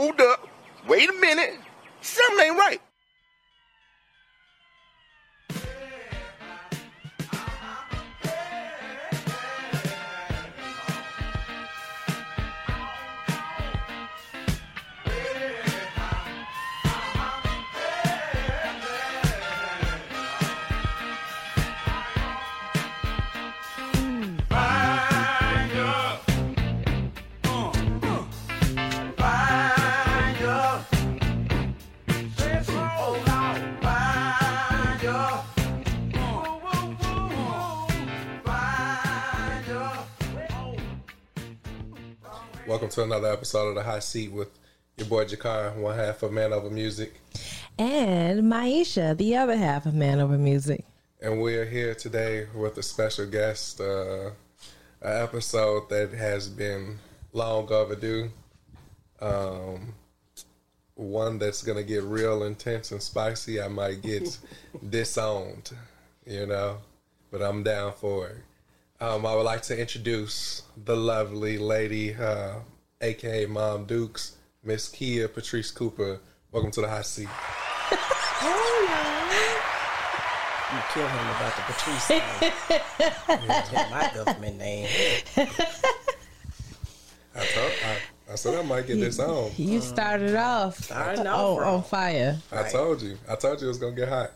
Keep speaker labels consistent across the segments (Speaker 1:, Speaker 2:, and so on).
Speaker 1: hold up, wait a minute, something ain't right.
Speaker 2: To another episode of the Hot Seat with your boy Jakar, one half of Man Over Music,
Speaker 3: And Maisha, the other half of Man Over Music.
Speaker 2: and we're here today with a special guest. Uh, an episode that has been long overdue. Um, one that's gonna get real intense and spicy. I might get disowned, you know, but I'm down for it. Um, I would like to introduce the lovely lady, uh, aka Mom Dukes, Miss Keya Patrice Cooper. Welcome to the hot seat.
Speaker 4: You kill him about the Patrice name. Tell my government name.
Speaker 2: I told, I, I said I might get this on.
Speaker 3: You started off
Speaker 4: Starting off
Speaker 3: oh,
Speaker 4: wrong.
Speaker 3: on fire.
Speaker 2: I told you. I told you it was gonna get hot.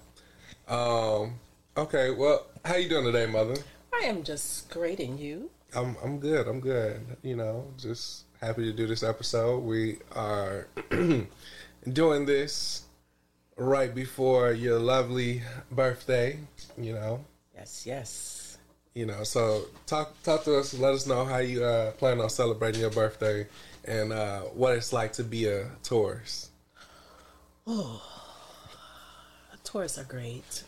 Speaker 2: Um. Okay. Well, how you doing today, mother?
Speaker 4: I am just grading you.
Speaker 2: I'm I'm good. I'm good. You know, just happy to do this episode. We are doing this right before your lovely birthday. You know,
Speaker 4: Yes, yes.
Speaker 2: you know. So talk talk to us. Let us know how you uh, plan on celebrating your birthday and uh, what it's like to be a tourist.
Speaker 4: Tours are great.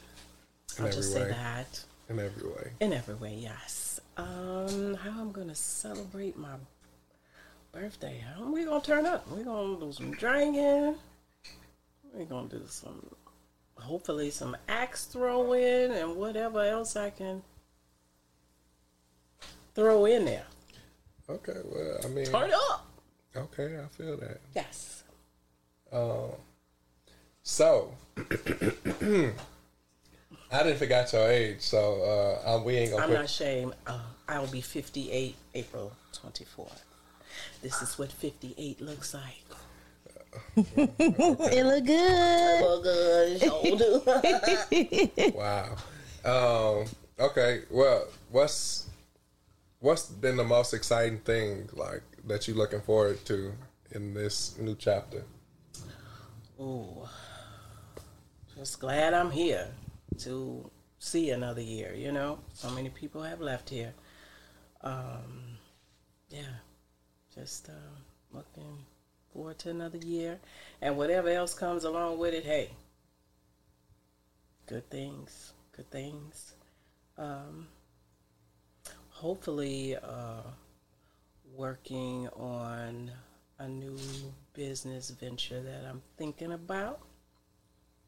Speaker 2: In
Speaker 4: I'll just
Speaker 2: way.
Speaker 4: say that.
Speaker 2: In every way.
Speaker 4: In every way, yes. Um, how I'm gonna celebrate my birthday? How we gonna turn up? We gonna do some drinking. We gonna do some, hopefully some axe throwing and whatever else I can throw in there.
Speaker 2: Okay. Well, I mean,
Speaker 4: Turn up.
Speaker 2: okay. I feel that.
Speaker 4: Yes. Um.
Speaker 2: So, I didn't forget your age, so uh, um, we ain't gonna
Speaker 4: I'm
Speaker 2: put.
Speaker 4: not ashamed. Uh, I'll be 58 April 24th. This is what 58 looks like.
Speaker 3: It look good.
Speaker 4: Oh, good shoulder.
Speaker 2: Wow. Um, okay. Well, what's what's been the most exciting thing like that you're looking forward to in this new chapter?
Speaker 4: Oh, Just glad I'm here to see another year, you know? So many people have left here. Um, yeah. Just uh, looking forward to another year. And whatever else comes along with it, hey. Good things. Good things. Um, hopefully, uh, working on a new business venture that I'm thinking about.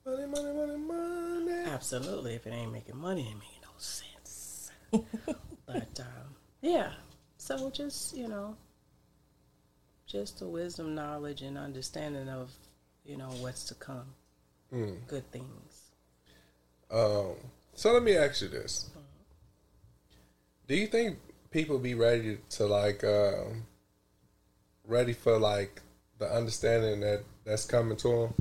Speaker 2: Money, money, money, money.
Speaker 4: Absolutely. If it ain't making money, it ain't making no sense. but um, yeah, so just you know, just the wisdom, knowledge, and understanding of you know what's to come. Good things.
Speaker 2: Um, so let me ask you this: Do you think people be ready to like um, ready for like the understanding that that's coming to them?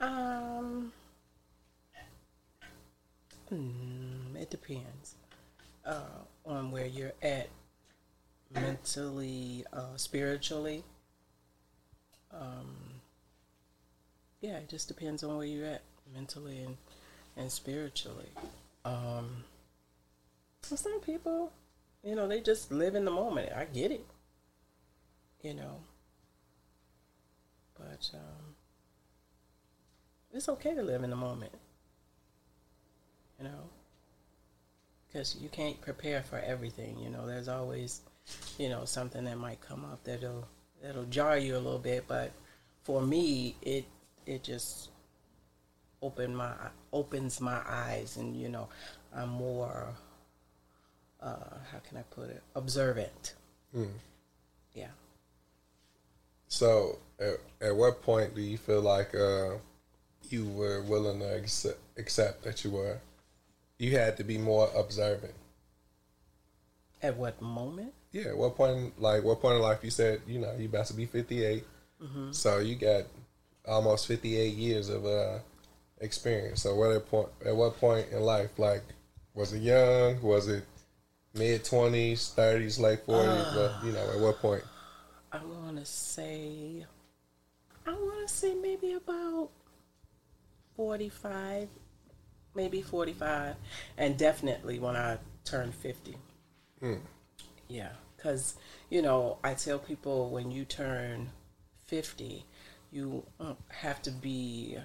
Speaker 4: Um, mm, it depends uh, on where you're at mentally, uh, spiritually. Um, yeah, it just depends on where you're at mentally and, and spiritually. Um, for some people, you know, they just live in the moment. I get it, you know. But um, it's okay to live in the moment, you know, because you can't prepare for everything. You know, there's always, you know, something that might come up that'll that'll jar you a little bit. But for me, it it just open my opens my eyes, and you know, I'm more uh, how can I put it? Observant. Yeah.
Speaker 2: So, at, at what point do you feel like uh, you were willing to accept, accept that you were, you had to be more observant?
Speaker 4: At what moment?
Speaker 2: Yeah, what point, like, what point in life you said, you know, you about to be 58, so you got almost 58 years of uh, experience. So, what at point, at what point in life, like, was it young? Was it mid 20s, 30s, late 40s? but, you know, at what point?
Speaker 4: I want to say, I want to say maybe about 45, maybe 45, and definitely when I turn 50. Yeah, because, you know, I tell people when you turn 50, you uh, have to be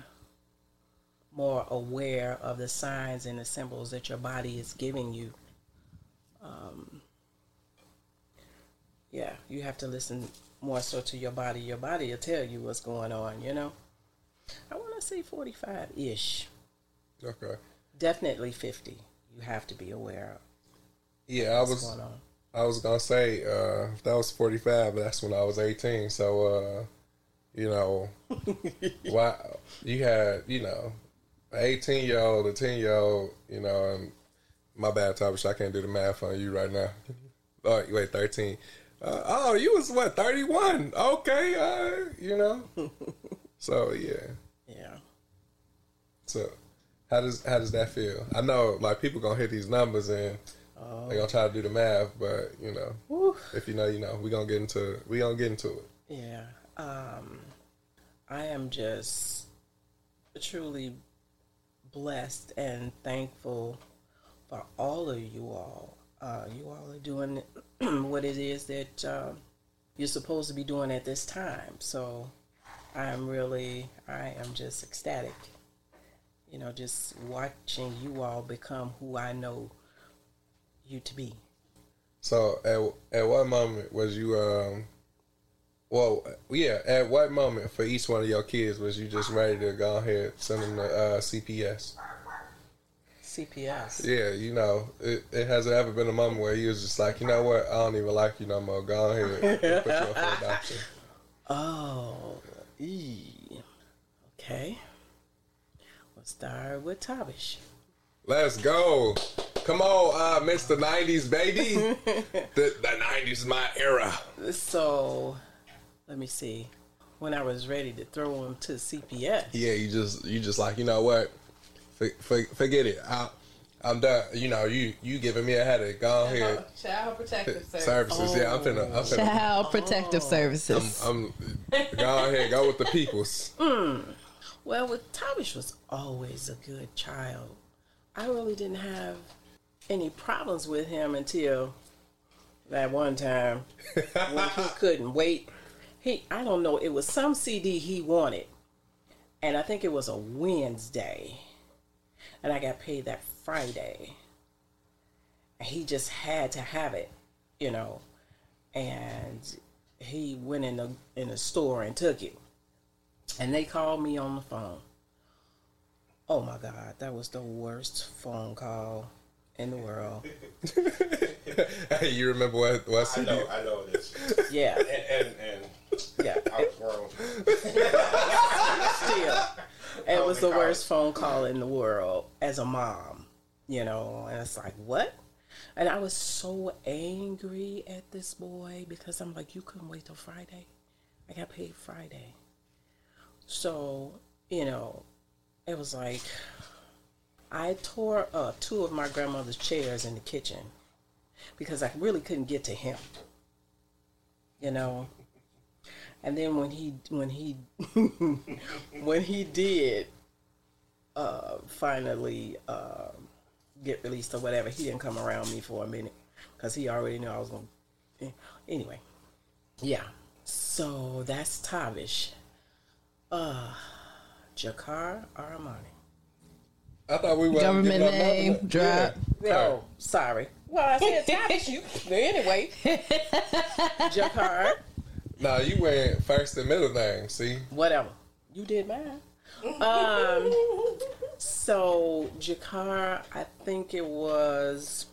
Speaker 4: more aware of the signs and the symbols that your body is giving you. Um, yeah, you have to listen more so to your body. Your body will tell you what's going on, you know? I want to say 45 ish.
Speaker 2: Okay.
Speaker 4: Definitely 50. You have to be aware of
Speaker 2: Yeah, I was.
Speaker 4: going on.
Speaker 2: I was gonna say uh, if that was forty five, that's when I was eighteen. So uh, you know, why you had you know, an eighteen year old, a ten year old, you know, and my bad, Tavish, I can't do the math on you right now. Oh, wait, thirteen. Uh, oh, you was what thirty one? Okay, uh, you know. so yeah.
Speaker 4: Yeah.
Speaker 2: So how does how does that feel? I know like people gonna hit these numbers and they gonna try to do the math, but you know,
Speaker 4: Woo.
Speaker 2: if you know, you know, we gonna get into we gonna get into it.
Speaker 4: Yeah. Um, I am just truly blessed and thankful for all of you all. Uh, you all are doing what it is that uh, you're supposed to be doing at this time. So I am really, I am just ecstatic. You know, just watching you all become who I know you to be.
Speaker 2: So at at what moment was you um well yeah, at what moment for each one of your kids was you just ready to go ahead send them to uh, CPS?
Speaker 4: CPS.
Speaker 2: Yeah, you know, it, it hasn't ever been a moment where you was just like, you know what, I don't even like you no more. Go ahead and put you up for adoption.
Speaker 4: Oh, ee. okay. We'll start with Tavish.
Speaker 2: Let's go. Come on, uh, Mr. 90s, baby. the, the 90s is my era.
Speaker 4: So, let me see. When I was ready to throw him to CPS,
Speaker 2: Yeah, you just you just like you know what, for, for, forget it. I, I'm done. You know you you giving me a headache. Go ahead.
Speaker 5: Child Protective Service.
Speaker 2: Services. Yeah, I'm finna. I'm finna.
Speaker 3: Child Protective
Speaker 4: Oh.
Speaker 3: Services.
Speaker 2: I'm, go ahead. Go with the peoples.
Speaker 4: well, with Tavish was always a good child. I really didn't have any problems with him until that one time when he couldn't wait. He, I don't know, it was some CD he wanted, and I think it was a Wednesday, and I got paid that Friday. And he just had to have it, you know, and he went in the in the store and took it, and they called me on the phone. Oh my God, that was the worst phone call in the world.
Speaker 2: hey, you remember what what
Speaker 1: I
Speaker 2: CD?
Speaker 1: know, I know this.
Speaker 4: Yeah,
Speaker 1: And, and, and
Speaker 4: yeah.
Speaker 1: I was grown.
Speaker 4: still, it was the
Speaker 1: Holy
Speaker 4: worst phone call in the world as a mom, you know. And it's like, what? And I was so angry at this boy because I'm like, you couldn't wait till Friday. I got paid Friday. So, you know, it was like, I tore uh, two of my grandmother's chairs in the kitchen because I really couldn't get to him. You know, and then when he when he when he did uh, finally uh, get released or whatever, he didn't come around me for a minute because he already knew I was going. to Anyway, yeah. So that's Tavish. Uh, Jakar Armani.
Speaker 2: I thought we were
Speaker 3: Government name,
Speaker 2: nothing.
Speaker 3: drop.
Speaker 2: Yeah.
Speaker 4: Oh, sorry. Well, I said Tavish. You anyway. Jakar.
Speaker 2: No, you went first and middle name. See,
Speaker 4: whatever. You did mine. Um, so Jakar, I think it was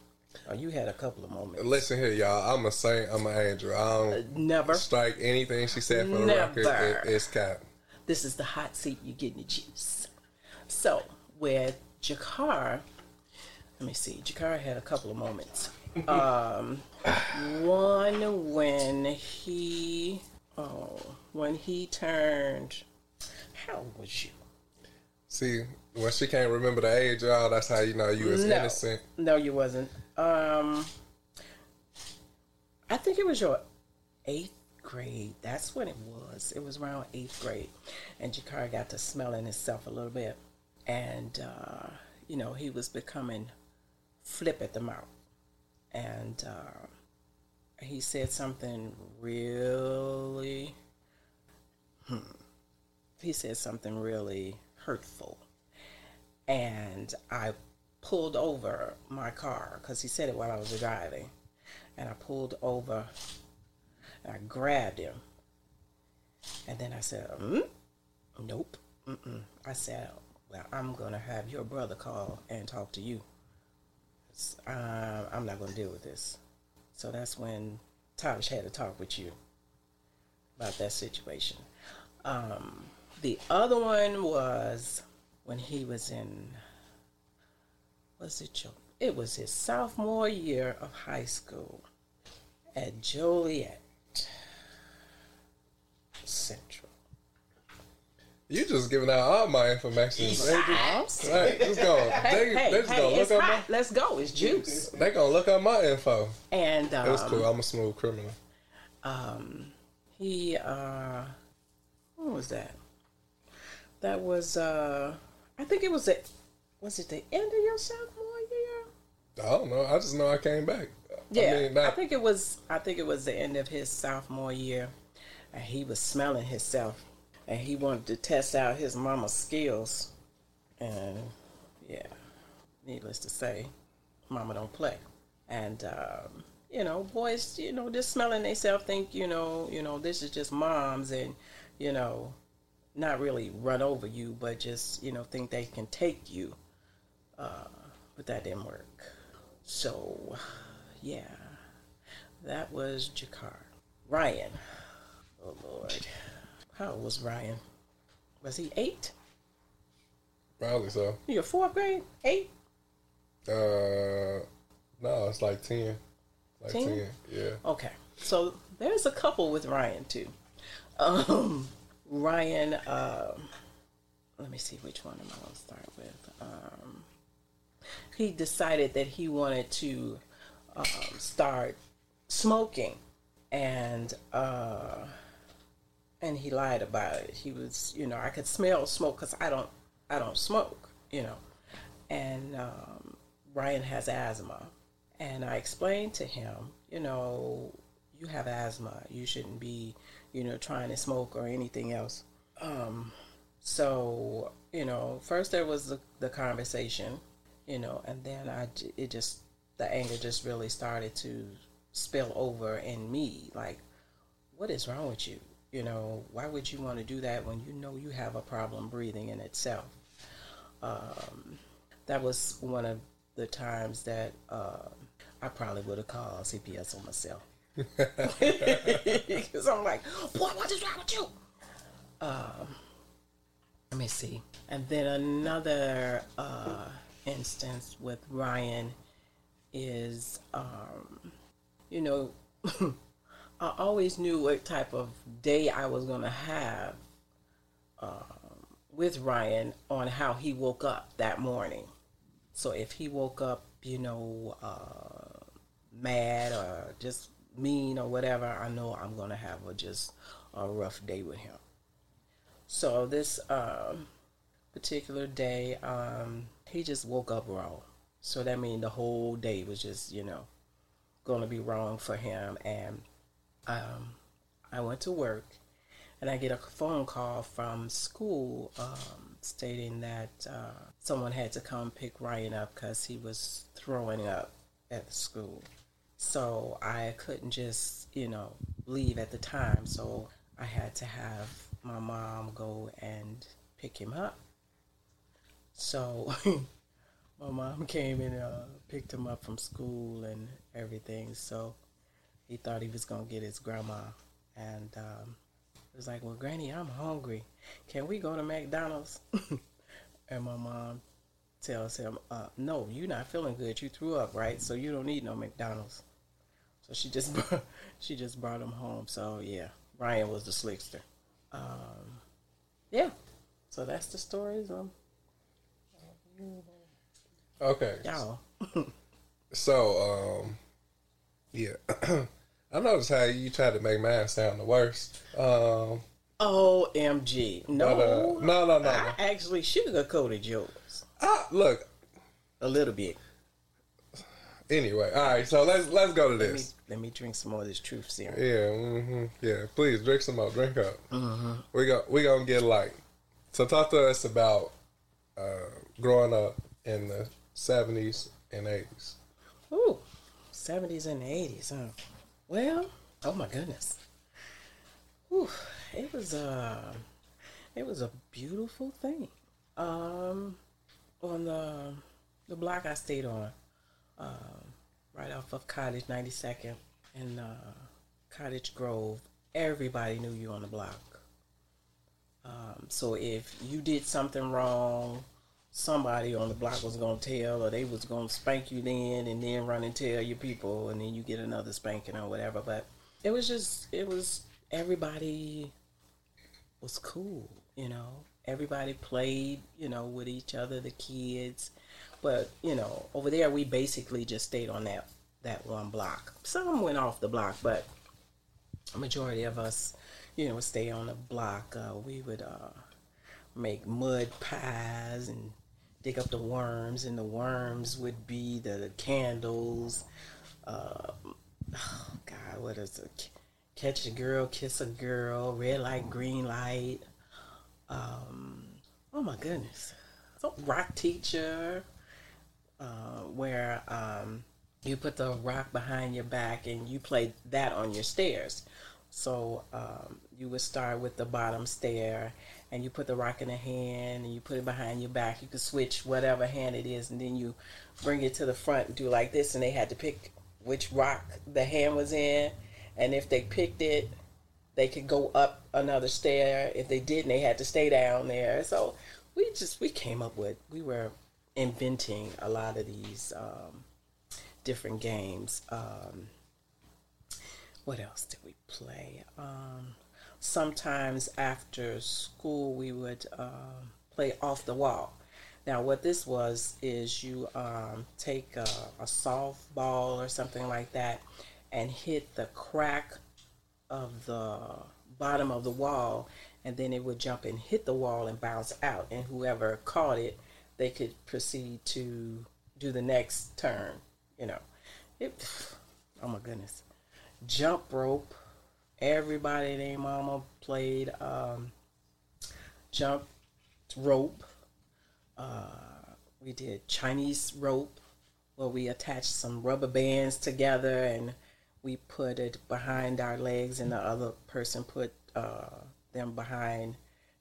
Speaker 4: Oh, you had a couple of moments.
Speaker 2: Listen here, y'all. I'm a saint. I'm an angel. I don't
Speaker 4: Never.
Speaker 2: strike anything she said for the record. It, it's cap.
Speaker 4: This is the hot seat. You're getting the juice. So with Jakar, let me see. Jakar had a couple of moments. Um, one when he, oh, when he turned. How old was you?
Speaker 2: See, when she can't remember the age, y'all, that's how you know you was
Speaker 4: No.
Speaker 2: innocent.
Speaker 4: No, you wasn't. Um, I think it was your eighth grade. That's what it was. It was around eighth grade, and Jakar got to smelling himself a little bit, and uh, you know he was becoming flip at the mouth, and uh, he said something really. Hmm, he said something really hurtful and I pulled over my car because he said it while I was driving, and I pulled over, I grabbed him, and then I said, mm? "Nope." Mm-mm. I said, "Well, I'm gonna have your brother call and talk to you. Uh, I'm not gonna deal with this." So that's when Tavish had to talk with you about that situation. Um, the other one was when he was in was it Joe? It was his sophomore year of high school at Joliet Central.
Speaker 2: You just giving out all my information. They just, right, just go.
Speaker 4: Hey,
Speaker 2: They,
Speaker 4: hey,
Speaker 2: they just
Speaker 4: hey,
Speaker 2: gonna
Speaker 4: it's
Speaker 2: look up
Speaker 4: hot. Let's go. It's juice.
Speaker 2: my. They gonna look up my info.
Speaker 4: And um,
Speaker 2: It was cool. I'm a smooth criminal.
Speaker 4: um, he uh, what was that? That was uh, I think it was at was it the end of your sophomore year?
Speaker 2: I don't know. I just know I came back.
Speaker 4: Yeah,
Speaker 2: I
Speaker 4: I,
Speaker 2: mean, not,
Speaker 4: think it was. I think it was the end of his sophomore year, and he was smelling himself, and he wanted to test out his mama's skills, and yeah, needless to say, mama don't play, and um, you know, boys, you know, just smelling themselves, think you know, you know, this is just moms, and you know, not really run over you, but just you know, think they can take you, uh, but that didn't work. So, yeah, that was Jakar. Ryan. Oh, Lord. How old was Ryan? Was he eight?
Speaker 2: probably so.
Speaker 4: You're fourth grade? Eight?
Speaker 2: Uh, no, it's like ten. Like
Speaker 4: 10?
Speaker 2: ten. Yeah.
Speaker 4: Okay. So there's a couple with Ryan, too. Um, Ryan, um, let me see which one am I going to start with. Um, he decided that he wanted to um, start smoking, and uh, and he lied about it. He was, you know, I could smell smoke because I don't, I don't smoke, you know, and um, Ryan has asthma, and I explained to him, you know, you have asthma, you shouldn't be, you know, trying to smoke or anything else. Um, so you know, first there was the, the conversation, you know, and then I it just, the anger just really started to spill over in me. Like, what is wrong with you? You know, why would you want to do that when you know you have a problem breathing in itself? Um, that was one of the times that uh, I probably would have called CPS on myself. Because I'm like, boy, what is wrong with you? Um, let me see. And then another uh, instance with Ryan is, um, you know, I always knew what type of day I was going to have um, with Ryan on how he woke up that morning. So if he woke up, you know, uh, mad or just mean or whatever, I know I'm going to have a just a rough day with him. So this um, particular day, um, he just woke up wrong. So that means the whole day was just, you know, going to be wrong for him. And um, I went to work, and I get a phone call from school um, stating that uh, someone had to come pick Ryan up because he was throwing up at the school. So I couldn't just, you know, leave at the time. So I had to have my mom go and pick him up. So my mom came and uh, picked him up from school and everything. So he thought he was gonna get his grandma, and um, he was like, "Well, Granny, I'm hungry. Can we go to McDonald's?" and my mom tells him, uh, "No, you're not feeling good. You threw up, right? So you don't need no McDonald's." So she just she just brought him home. So yeah, Ryan was the slickster. Um, yeah, so that's the stories. Um,
Speaker 2: Okay.
Speaker 4: y'all.
Speaker 2: So, um, yeah. I noticed how you tried to make mine sound the worst. Um,
Speaker 4: OMG. No.
Speaker 2: But, uh, no, no, no,
Speaker 4: I actually sugarcoated yours
Speaker 2: ah, look.
Speaker 4: a little bit.
Speaker 2: Anyway, all right. So let's let's go to
Speaker 4: Let me,
Speaker 2: this.
Speaker 4: let me drink some more of this truth serum.
Speaker 2: Yeah, hmm yeah. Please drink some more. Drink up. We go. We gonna get light. So talk to us about uh, growing up in the seventies and eighties.
Speaker 4: Ooh, 70s and 80s, huh? Well, oh my goodness. Ooh, it was a, it was a beautiful thing. Um on the the block I stayed on, um, right off of Cottage 92nd and uh, Cottage Grove, everybody knew you on the block. Um, so if you did something wrong, somebody on the block was gonna tell, or they was gonna spank you then, and then run and tell your people, and then you get another spanking or whatever. But it was just, it was everybody was cool, you know. Everybody played, you know, with each other, the kids. But you know, over there we basically just stayed on that that one block. Some went off the block, but a majority of us, you know, stay on the block. Uh, we would uh, make mud pies and dig up the worms, and the worms would be the candles. Uh, oh God, what is it? Catch a girl, kiss a girl, red light, green light. Um, oh my goodness, so rock teacher, uh, where um, you put the rock behind your back and you play that on your stairs. So um, you would start with the bottom stair, and you put the rock in the hand, and you put it behind your back. You could switch whatever hand it is, and then you bring it to the front and do like this. And they had to pick which rock the hand was in, and if they picked it, they could go up another stair. If they didn't, they had to stay down there. So we just we came up with we were inventing a lot of these um, different games. Um, what else did we play? Um, sometimes after school, we would um play off the wall. Now, what this was is you um, take a, a softball or something like that and hit the crack of the bottom of the wall, and then it would jump and hit the wall and bounce out. And whoever caught it, they could proceed to do the next turn. You know, it. Oh my goodness, jump rope. Everybody named Mama played um, jump rope. Uh, we did Chinese rope, where we attached some rubber bands together and we put it behind our legs, and the other person put uh, them behind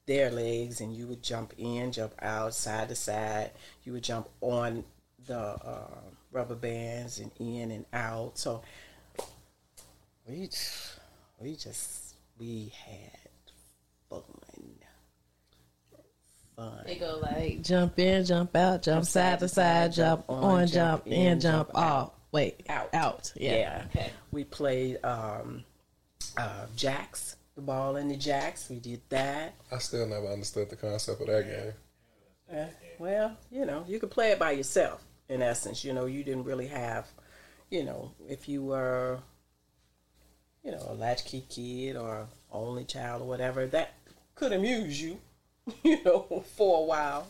Speaker 4: their legs, and you would jump in, jump out, side to side. You would jump on the uh, rubber bands and in and out. So we we just we had fun. Fun.
Speaker 3: They go like jump in, jump out, jump side to side, jump on, jump in, jump off. Wait,
Speaker 4: Out.
Speaker 3: out. Yeah.
Speaker 4: Yeah.
Speaker 3: Okay.
Speaker 4: We played um, uh, jacks, the ball and the jacks. We did that.
Speaker 2: I still never understood the concept of that game.
Speaker 4: Uh, well, you know, you could play it by yourself. In essence, you know, you didn't really have, you know, if you were, you know, a latchkey kid or only child or whatever, that could amuse you, you know, for a while.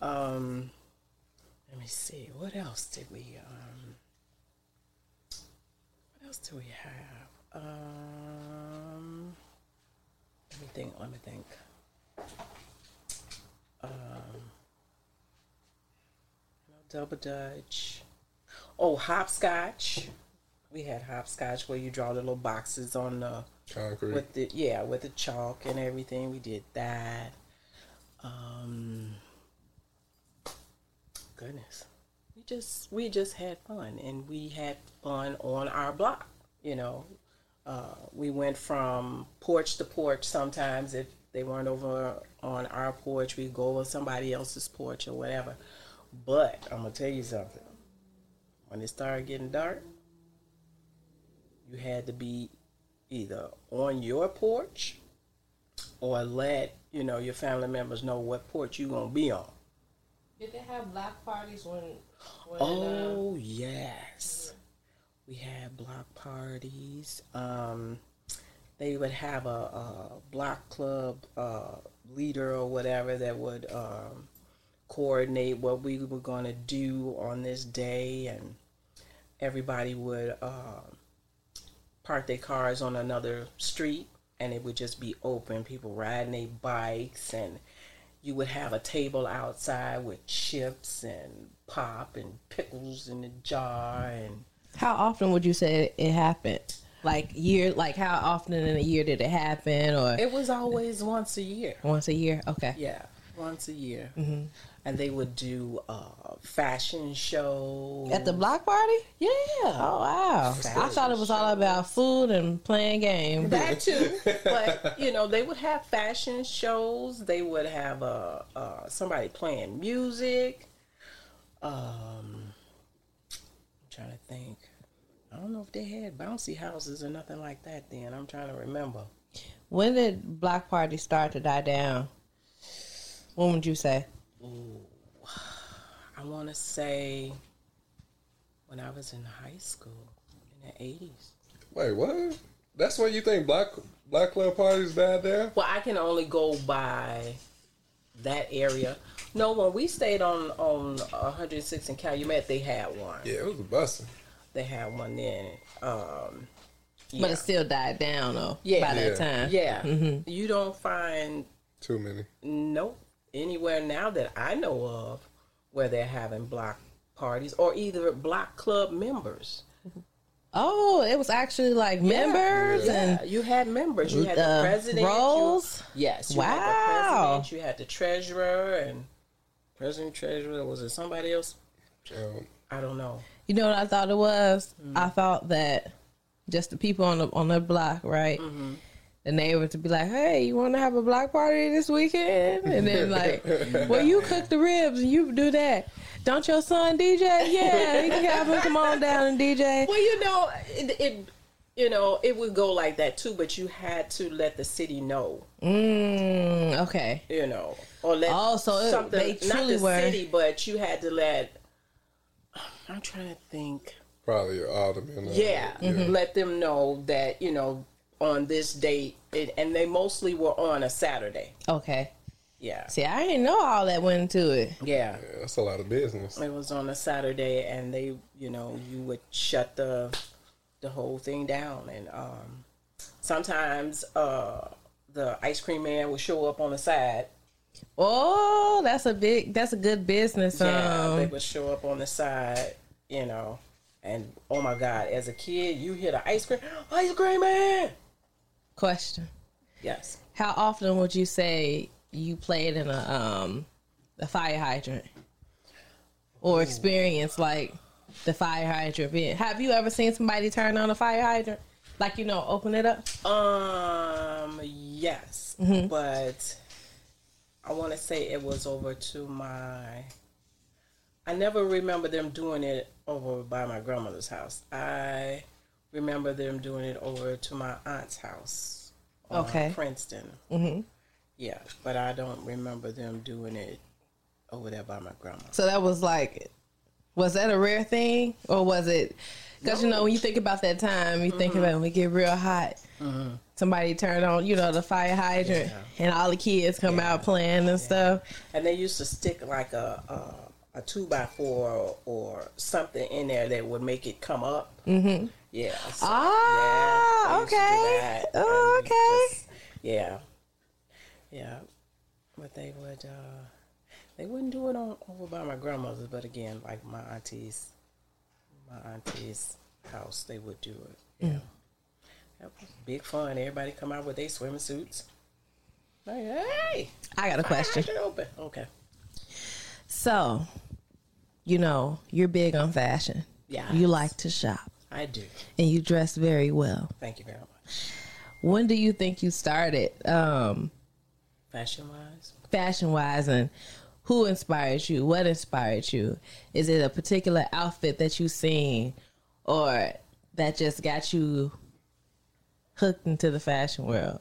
Speaker 4: Um, let me see, what else did we? Um, what else do we have? Um, let me think. Let me think. Um, double dutch. Oh, hopscotch. We had hopscotch where you draw little boxes on the
Speaker 2: Concrete.
Speaker 4: with the yeah with the chalk and everything. We did that. Um, goodness. We just we just had fun and we had fun on our block, you know. Uh, we went from porch to porch sometimes if they weren't over on our porch, we'd go over somebody else's porch or whatever. But I'm gonna tell you something. When it started getting dark, you had to be either on your porch or let you know your family members know what porch you gonna be on.
Speaker 3: Did they have block parties when? when
Speaker 4: Oh yes, we had block parties. Um, they would have a, a block club uh, leader or whatever that would um, coordinate what we were going to do on this day, and everybody would um park their cars on another street, and it would just be open. People riding their bikes, and you would have a table outside with chips and pop and pickles in a jar and
Speaker 3: How often would you say it happened? Like year, like how often in a year did it happen, or
Speaker 4: it was always once a year
Speaker 3: once a year? Okay.
Speaker 4: yeah once a year mm-hmm. And they would do uh fashion shows.
Speaker 3: At the block party?
Speaker 4: yeah.
Speaker 3: Oh wow! I thought it was all about food and playing games.
Speaker 4: that too. But you know they would have fashion shows. They would have uh, uh somebody playing music. Um i'm trying to think. I don't know if they had bouncy houses or nothing like that then. I'm trying to remember.
Speaker 3: When did block party start to die down? When would you say?
Speaker 4: i want to say when i was in high school in the 80s
Speaker 2: Wait, what? That's when you think black black club parties died there?
Speaker 4: Well, I can only go by that area. No, when we stayed on on 106 in Calumet, they had one.
Speaker 2: Yeah, it was a busting.
Speaker 4: They had one then. Um,
Speaker 3: But it still died down though.
Speaker 4: Yeah.
Speaker 3: By that
Speaker 2: Yeah.
Speaker 3: time.
Speaker 4: yeah, you don't find
Speaker 2: Too many.
Speaker 4: nope anywhere now that I know of where they're having block parties or either block club members.
Speaker 3: Oh, it was actually like members
Speaker 4: Yeah,
Speaker 3: and
Speaker 4: you had members. You had
Speaker 3: the
Speaker 4: the president. you-
Speaker 3: roles.
Speaker 4: Yes. You had the
Speaker 3: Wow.
Speaker 4: president. You had the treasurer and president treasurer. Was it somebody else? I don't know.
Speaker 3: You know what I thought it was?
Speaker 4: Mm.
Speaker 3: I thought that just the people on the on the block, right?
Speaker 4: Mm-hmm.
Speaker 3: The neighbor to be like, "Hey, you want to have a block party this weekend?" And then like, "Well, you cook the ribs and you do that. Don't your son DJ? Yeah, you can have him come on down and DJ."
Speaker 4: Well, you know, it, it you know it would go like that too, but you had to let the city know.
Speaker 3: Mm, okay.
Speaker 4: You know, or let
Speaker 3: Oh, so it-
Speaker 4: something
Speaker 3: they
Speaker 4: not the
Speaker 3: were-
Speaker 4: city, but you had to let. I'm trying to think.
Speaker 2: probably your alderman. uh,
Speaker 4: Yeah, let them know that you know on this date, it, and they mostly were on a Saturday.
Speaker 3: Okay.
Speaker 4: Yeah,
Speaker 3: See, I didn't know all that went into it.
Speaker 4: yeah.
Speaker 2: Yeah, that's a lot of business.
Speaker 4: It was on a Saturday, and they, you know, you would shut the the whole thing down, and um, sometimes uh, the ice cream man would show up on the side.
Speaker 3: Oh, that's a big. That's a good business.
Speaker 4: Yeah, they
Speaker 3: Um,
Speaker 4: would show up on the side, you know, and oh my God, as a kid, you hear the ice cream, ice cream man.
Speaker 3: Question:
Speaker 4: Yes,
Speaker 3: How often would you say you played in a um a fire hydrant or experience like the fire hydrant being? Have you ever seen somebody turn on a fire hydrant? Like you know, open it up.
Speaker 4: um, yes,
Speaker 3: Mm-hmm.
Speaker 4: but I want to say it was over to my. I never remember them doing it over by my grandmother's house. I remember them doing it over to my aunt's house.
Speaker 3: Okay.
Speaker 4: Princeton. Mm-hmm. Yeah, but I don't remember them doing it over there by my grandma.
Speaker 3: So that was like, was that a rare thing or was it? Because you know when you think about that time, you think about when we get real hot. Somebody turn on, you know, the fire hydrant,
Speaker 4: Yeah.
Speaker 3: and all the kids come out playing and stuff.
Speaker 4: And they used to stick like a a, a two by four or, or something in there that would make it come up. Mm-hmm. Yeah. so-
Speaker 3: Ah,
Speaker 4: they used to do
Speaker 3: okay. Oh, okay.
Speaker 4: just- yeah. Yeah. But they would uh they wouldn't do it on over by my grandmother's, but again, like my auntie's my auntie's house, they would do it. Yeah. That was big fun. Everybody come out with their swimming suits. Like, hey,
Speaker 3: I got a question.
Speaker 4: open. Okay.
Speaker 3: So, you know, you're big on fashion.
Speaker 4: Yeah.
Speaker 3: You like to shop
Speaker 4: I do.
Speaker 3: and you dress very well.
Speaker 4: Thank you very much.
Speaker 3: When do you think you started um,
Speaker 4: Fashion wise,
Speaker 3: fashion wise and who inspired you? What inspired you? Is it a particular outfit that you've seen or that just got you hooked into the fashion world?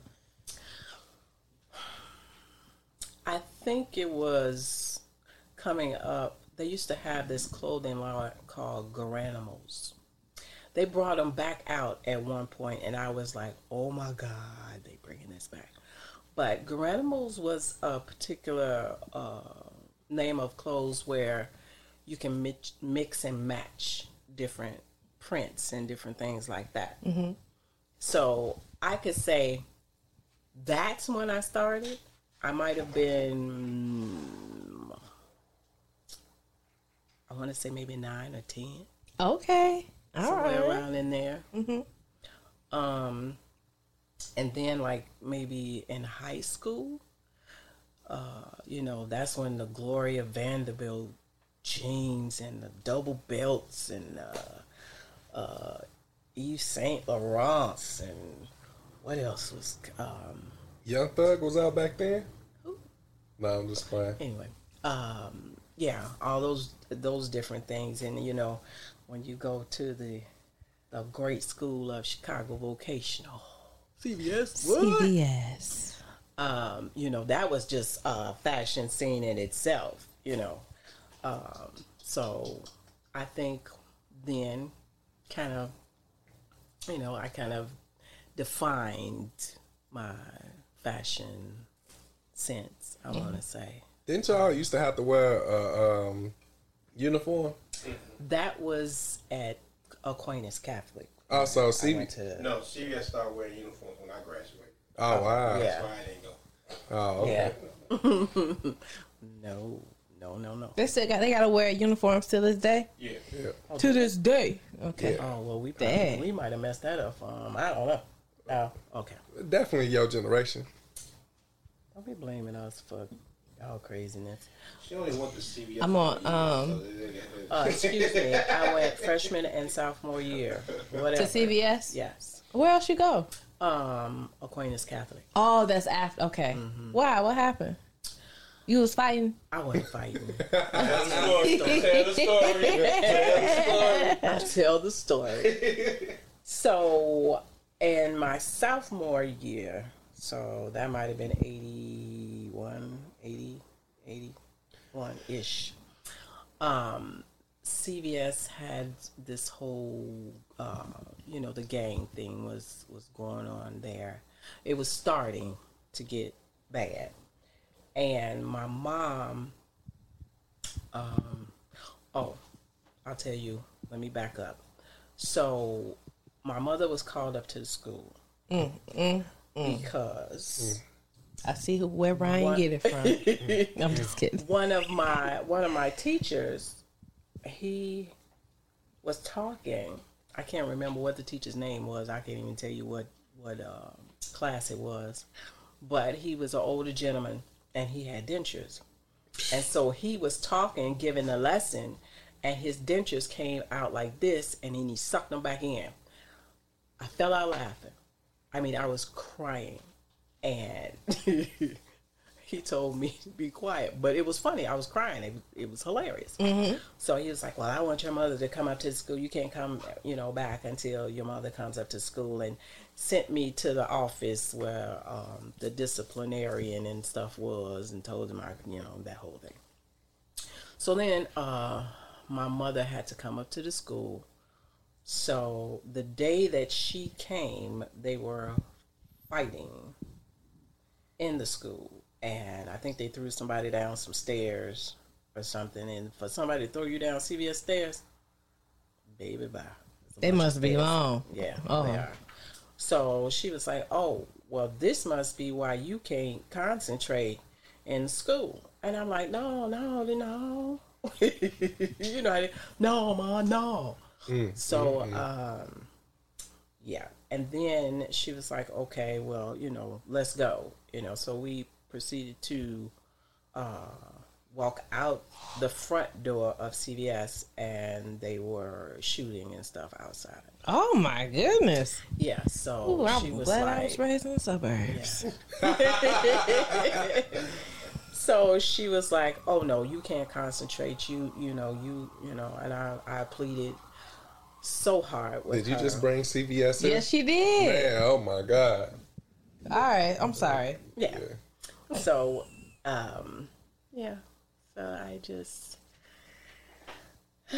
Speaker 4: I think it was coming up. They used to have this clothing line called Garanimals. They brought them back out at one point, and I was like, "Oh my God, they bringing this back!" But Garanimals was a particular uh, name of clothes where you can mix, mix and match different prints and different things like that. So I could say that's when I started. I might have been, I want to say maybe nine or ten,
Speaker 3: Okay. All
Speaker 4: somewhere
Speaker 3: right.
Speaker 4: around in there. Um, and then like maybe in high school, uh, you know, that's when the Gloria Vanderbilt jeans and the double belts and uh, uh, Yves Saint Laurent and what else was um,
Speaker 2: Young Thug was out back then. No, I'm just playing.
Speaker 4: anyway um yeah all those those different things and you know when you go to the the great school of chicago vocational. CVS
Speaker 3: CVS.
Speaker 4: um you know that was just a fashion scene in itself you know. Um so i think then kind of you know i kind of defined my fashion sense i want to say.
Speaker 2: Didn't y'all used to have to wear a um, uniform?
Speaker 4: That was at Aquinas Catholic.
Speaker 2: Also,
Speaker 4: I
Speaker 2: see.
Speaker 4: went to
Speaker 5: No, CVS started wearing uniforms when I graduated.
Speaker 2: Oh wow.
Speaker 4: Yeah.
Speaker 5: That's why I didn't go.
Speaker 2: Oh okay.
Speaker 4: yeah. no, no, no, no.
Speaker 3: They still got they gotta wear uniforms to this day.
Speaker 5: Yeah.
Speaker 2: Yeah.
Speaker 3: To this day. Okay.
Speaker 2: Yeah.
Speaker 4: Oh well, we probably, we might have messed that up. Um, I don't know. Oh, okay.
Speaker 2: Definitely your generation.
Speaker 4: Don't be blaming us for all craziness.
Speaker 5: She only went to CVS.
Speaker 3: I'm on,
Speaker 5: for a year,
Speaker 3: um,
Speaker 4: Uh, excuse me. I went freshman and sophomore year. Whatever.
Speaker 3: To CVS?
Speaker 4: Yes.
Speaker 3: Where else you go?
Speaker 4: Um, Aquinas Catholic.
Speaker 3: Oh, that's after okay. Why? What happened? You was fighting?
Speaker 4: I wasn't fighting.
Speaker 5: Tell the story. Tell the story. Tell the story.
Speaker 4: I tell the story. so, in my sophomore year, so that might have been 81, 80, 81 ish. Um, CVS had this whole, uh, you know, the gang thing was was going on there. It was starting to get bad, and my mom. Um, oh, I'll tell you. Let me back up. So, my mother was called up to the school because
Speaker 3: I see who where Brian
Speaker 4: What?
Speaker 3: get it from. I'm just kidding.
Speaker 4: one of my one of my teachers, he was talking. I can't remember what the teacher's name was. I can't even tell you what what uh, class it was, but he was an older gentleman and he had dentures, and so he was talking, giving a lesson, and his dentures came out like this, and then he sucked them back in. I fell out laughing. I mean, I was crying, and he told me to be quiet. But it was funny. I was crying. It, it was hilarious. So he was like, "Well, I want your mother to come up to school. You can't come, you know, back until your mother comes up to school." And sent me to the office where um, the disciplinarian and stuff was, and told him I, you know, that whole thing. So then, uh, my mother had to come up to the school. So the day that she came, they were fighting in the school, and I think they threw somebody down some stairs or something. And for somebody to throw you down CVS stairs, baby, bye. It's
Speaker 3: They must be long.
Speaker 4: Yeah,
Speaker 3: Oh.
Speaker 4: they are. So she was like, "Oh, well, this must be why you can't concentrate in school." And I'm like, "No, no, no." you know, I didn't- no, ma, no. Mm, so, mm, mm. um, yeah. And then she was like, "Okay, well, you know, let's go." You know, so we proceeded to uh, walk out the front door of CVS and they were shooting and stuff outside.
Speaker 3: Oh my goodness!
Speaker 4: Yeah, so
Speaker 3: Ooh, I'm
Speaker 4: she was
Speaker 3: glad
Speaker 4: like,
Speaker 3: I was raised in the suburbs.
Speaker 4: so she was like, "Oh no, you can't concentrate. You, you know, you, you know." And I, I pleaded so hard with
Speaker 2: Did you
Speaker 4: her.
Speaker 2: just bring CVS in?
Speaker 3: Yes, she did.
Speaker 2: Man, oh my God.
Speaker 3: All right, I'm sorry.
Speaker 4: yeah.
Speaker 2: Yeah.
Speaker 4: So, um, yeah. So I just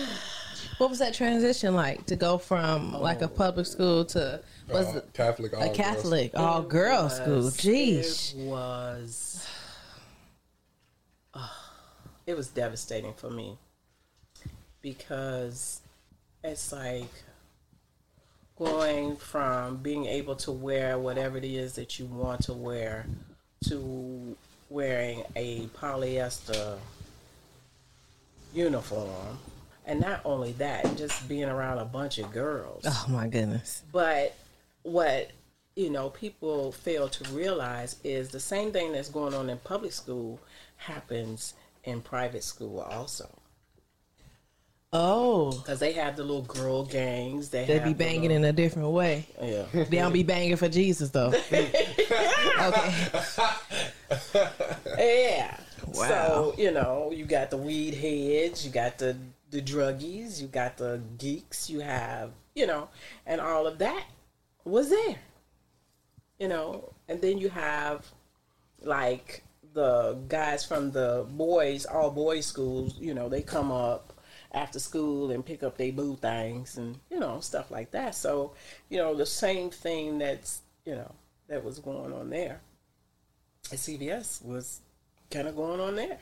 Speaker 3: What was that transition like to go from like a public school to was
Speaker 2: Uh,
Speaker 3: it
Speaker 2: Catholic. all
Speaker 3: a
Speaker 2: girls.
Speaker 3: Catholic all girl school?
Speaker 4: was-
Speaker 3: Jeez.
Speaker 4: It was. it was devastating for me because it's like going from being able to wear whatever it is that you want to wear to wearing a polyester uniform. And not only that, just being around a bunch of girls.
Speaker 3: Oh my goodness.
Speaker 4: But what you know people fail to realize is the same thing that's going on in public school happens in private school also.
Speaker 3: Oh,
Speaker 4: Because they have the little girl gangs. They
Speaker 3: they be banging
Speaker 4: little-
Speaker 3: in a different way.
Speaker 4: Yeah.
Speaker 3: They don't be banging for Jesus though. okay.
Speaker 4: Yeah.
Speaker 3: Wow.
Speaker 4: So, you know, you got the weed heads, you got the the druggies, you got the geeks, you have, you know, and all of that was there. You know, and then you have like the guys from the boys, all boys schools, you know, they come up after school and pick up their boo things and, you know, stuff like that. So, you know, the same thing that's, you know, that was going on there at CVS was kind of going on there.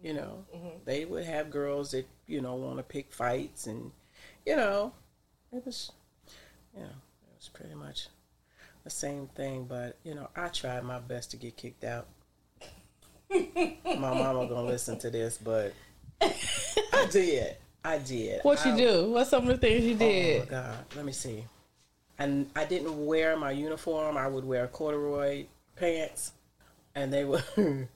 Speaker 4: You know, mm-hmm. they would have girls that you know want to pick fights, and you know, it was, you know, it was pretty much the same thing. But you know, I tried my best to get kicked out. my mama gonna listen to this, but I did. I did.
Speaker 3: What you do? What's some of the things you did?
Speaker 4: Oh
Speaker 3: did?
Speaker 4: my god, let me see. And I didn't wear my uniform. I would wear corduroy pants, and they were.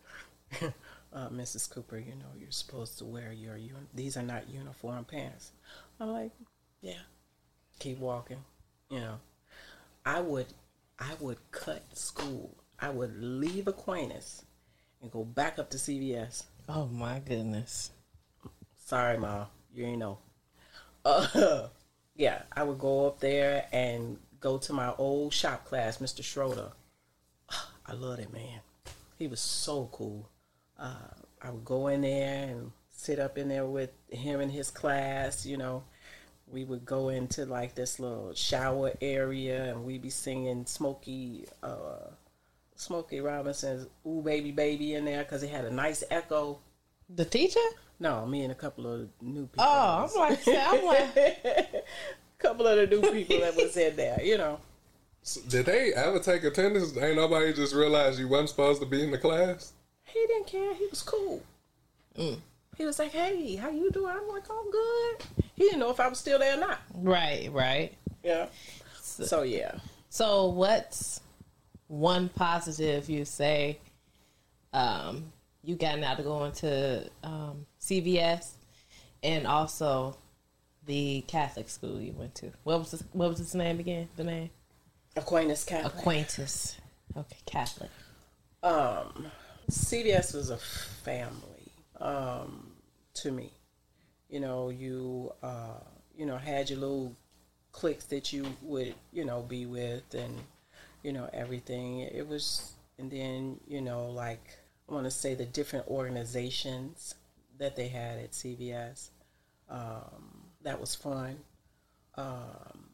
Speaker 4: uh, Mrs. Cooper, you know you're supposed to wear your uni- these are not uniform pants. I'm like, yeah. Keep walking. You know, I would, I would cut school. I would leave Aquinas and go back up to CVS.
Speaker 3: Oh my goodness.
Speaker 4: Sorry, mom, you ain't know. Uh, yeah, I would go up there and go to my old shop class, Mr. Schroeder. I love that man. He was so cool. Uh, I would go in there and sit up in there with him in his class. You know, we would go into like this little shower area, and we'd be singing Smokey, uh, Smokey Robinson's "Ooh Baby Baby" in there because it had a nice echo.
Speaker 3: The teacher?
Speaker 4: No, me and a couple of new people.
Speaker 3: Oh, I'm like, I'm like,
Speaker 4: a couple of the new people that was in there, you know.
Speaker 2: So did they ever take attendance? Ain't nobody just realized you wasn't supposed to be in the class?
Speaker 4: He didn't care. He was cool. He was like, "Hey, how you doing?" I'm like, "Oh, good." He didn't know if I was still there or not.
Speaker 3: right, right.
Speaker 4: Yeah. So yeah.
Speaker 3: So what's one positive you say um, you got now to go into um, CVS and also the Catholic school you went to? What was this, what was its name again? The name
Speaker 4: Aquinas Catholic.
Speaker 3: Aquinas. Okay, Catholic.
Speaker 4: um, CVS was a family um, to me. You know, you uh, you know had your little cliques that you would you know be with, and you know everything. It was, and then you know like I want to say the different organizations that they had at CVS. Um, that was fun. Um,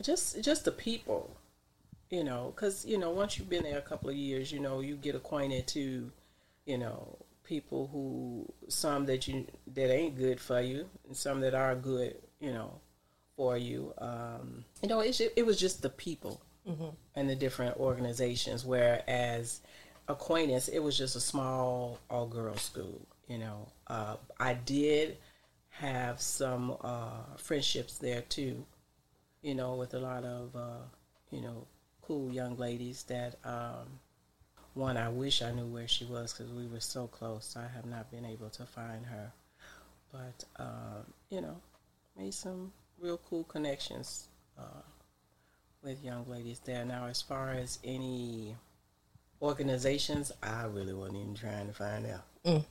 Speaker 4: just just the people you know, because you know, once you've been there a couple of years, you know, you get acquainted to, you know, people who some that you that ain't good for you, and some that are good, you know, for you. Um, you know, it's, it was just the people and the different organizations. Whereas Aquinas, it was just a small all girls school. You know, uh, I did have some uh, friendships there too you know, with a lot of, uh, you know, cool young ladies that um, one I wish I knew where she was because we were so close. I have not been able to find her, but um, you know, made some real cool connections uh, with young ladies there. Now, as far as any organizations, I really wasn't even trying to find out.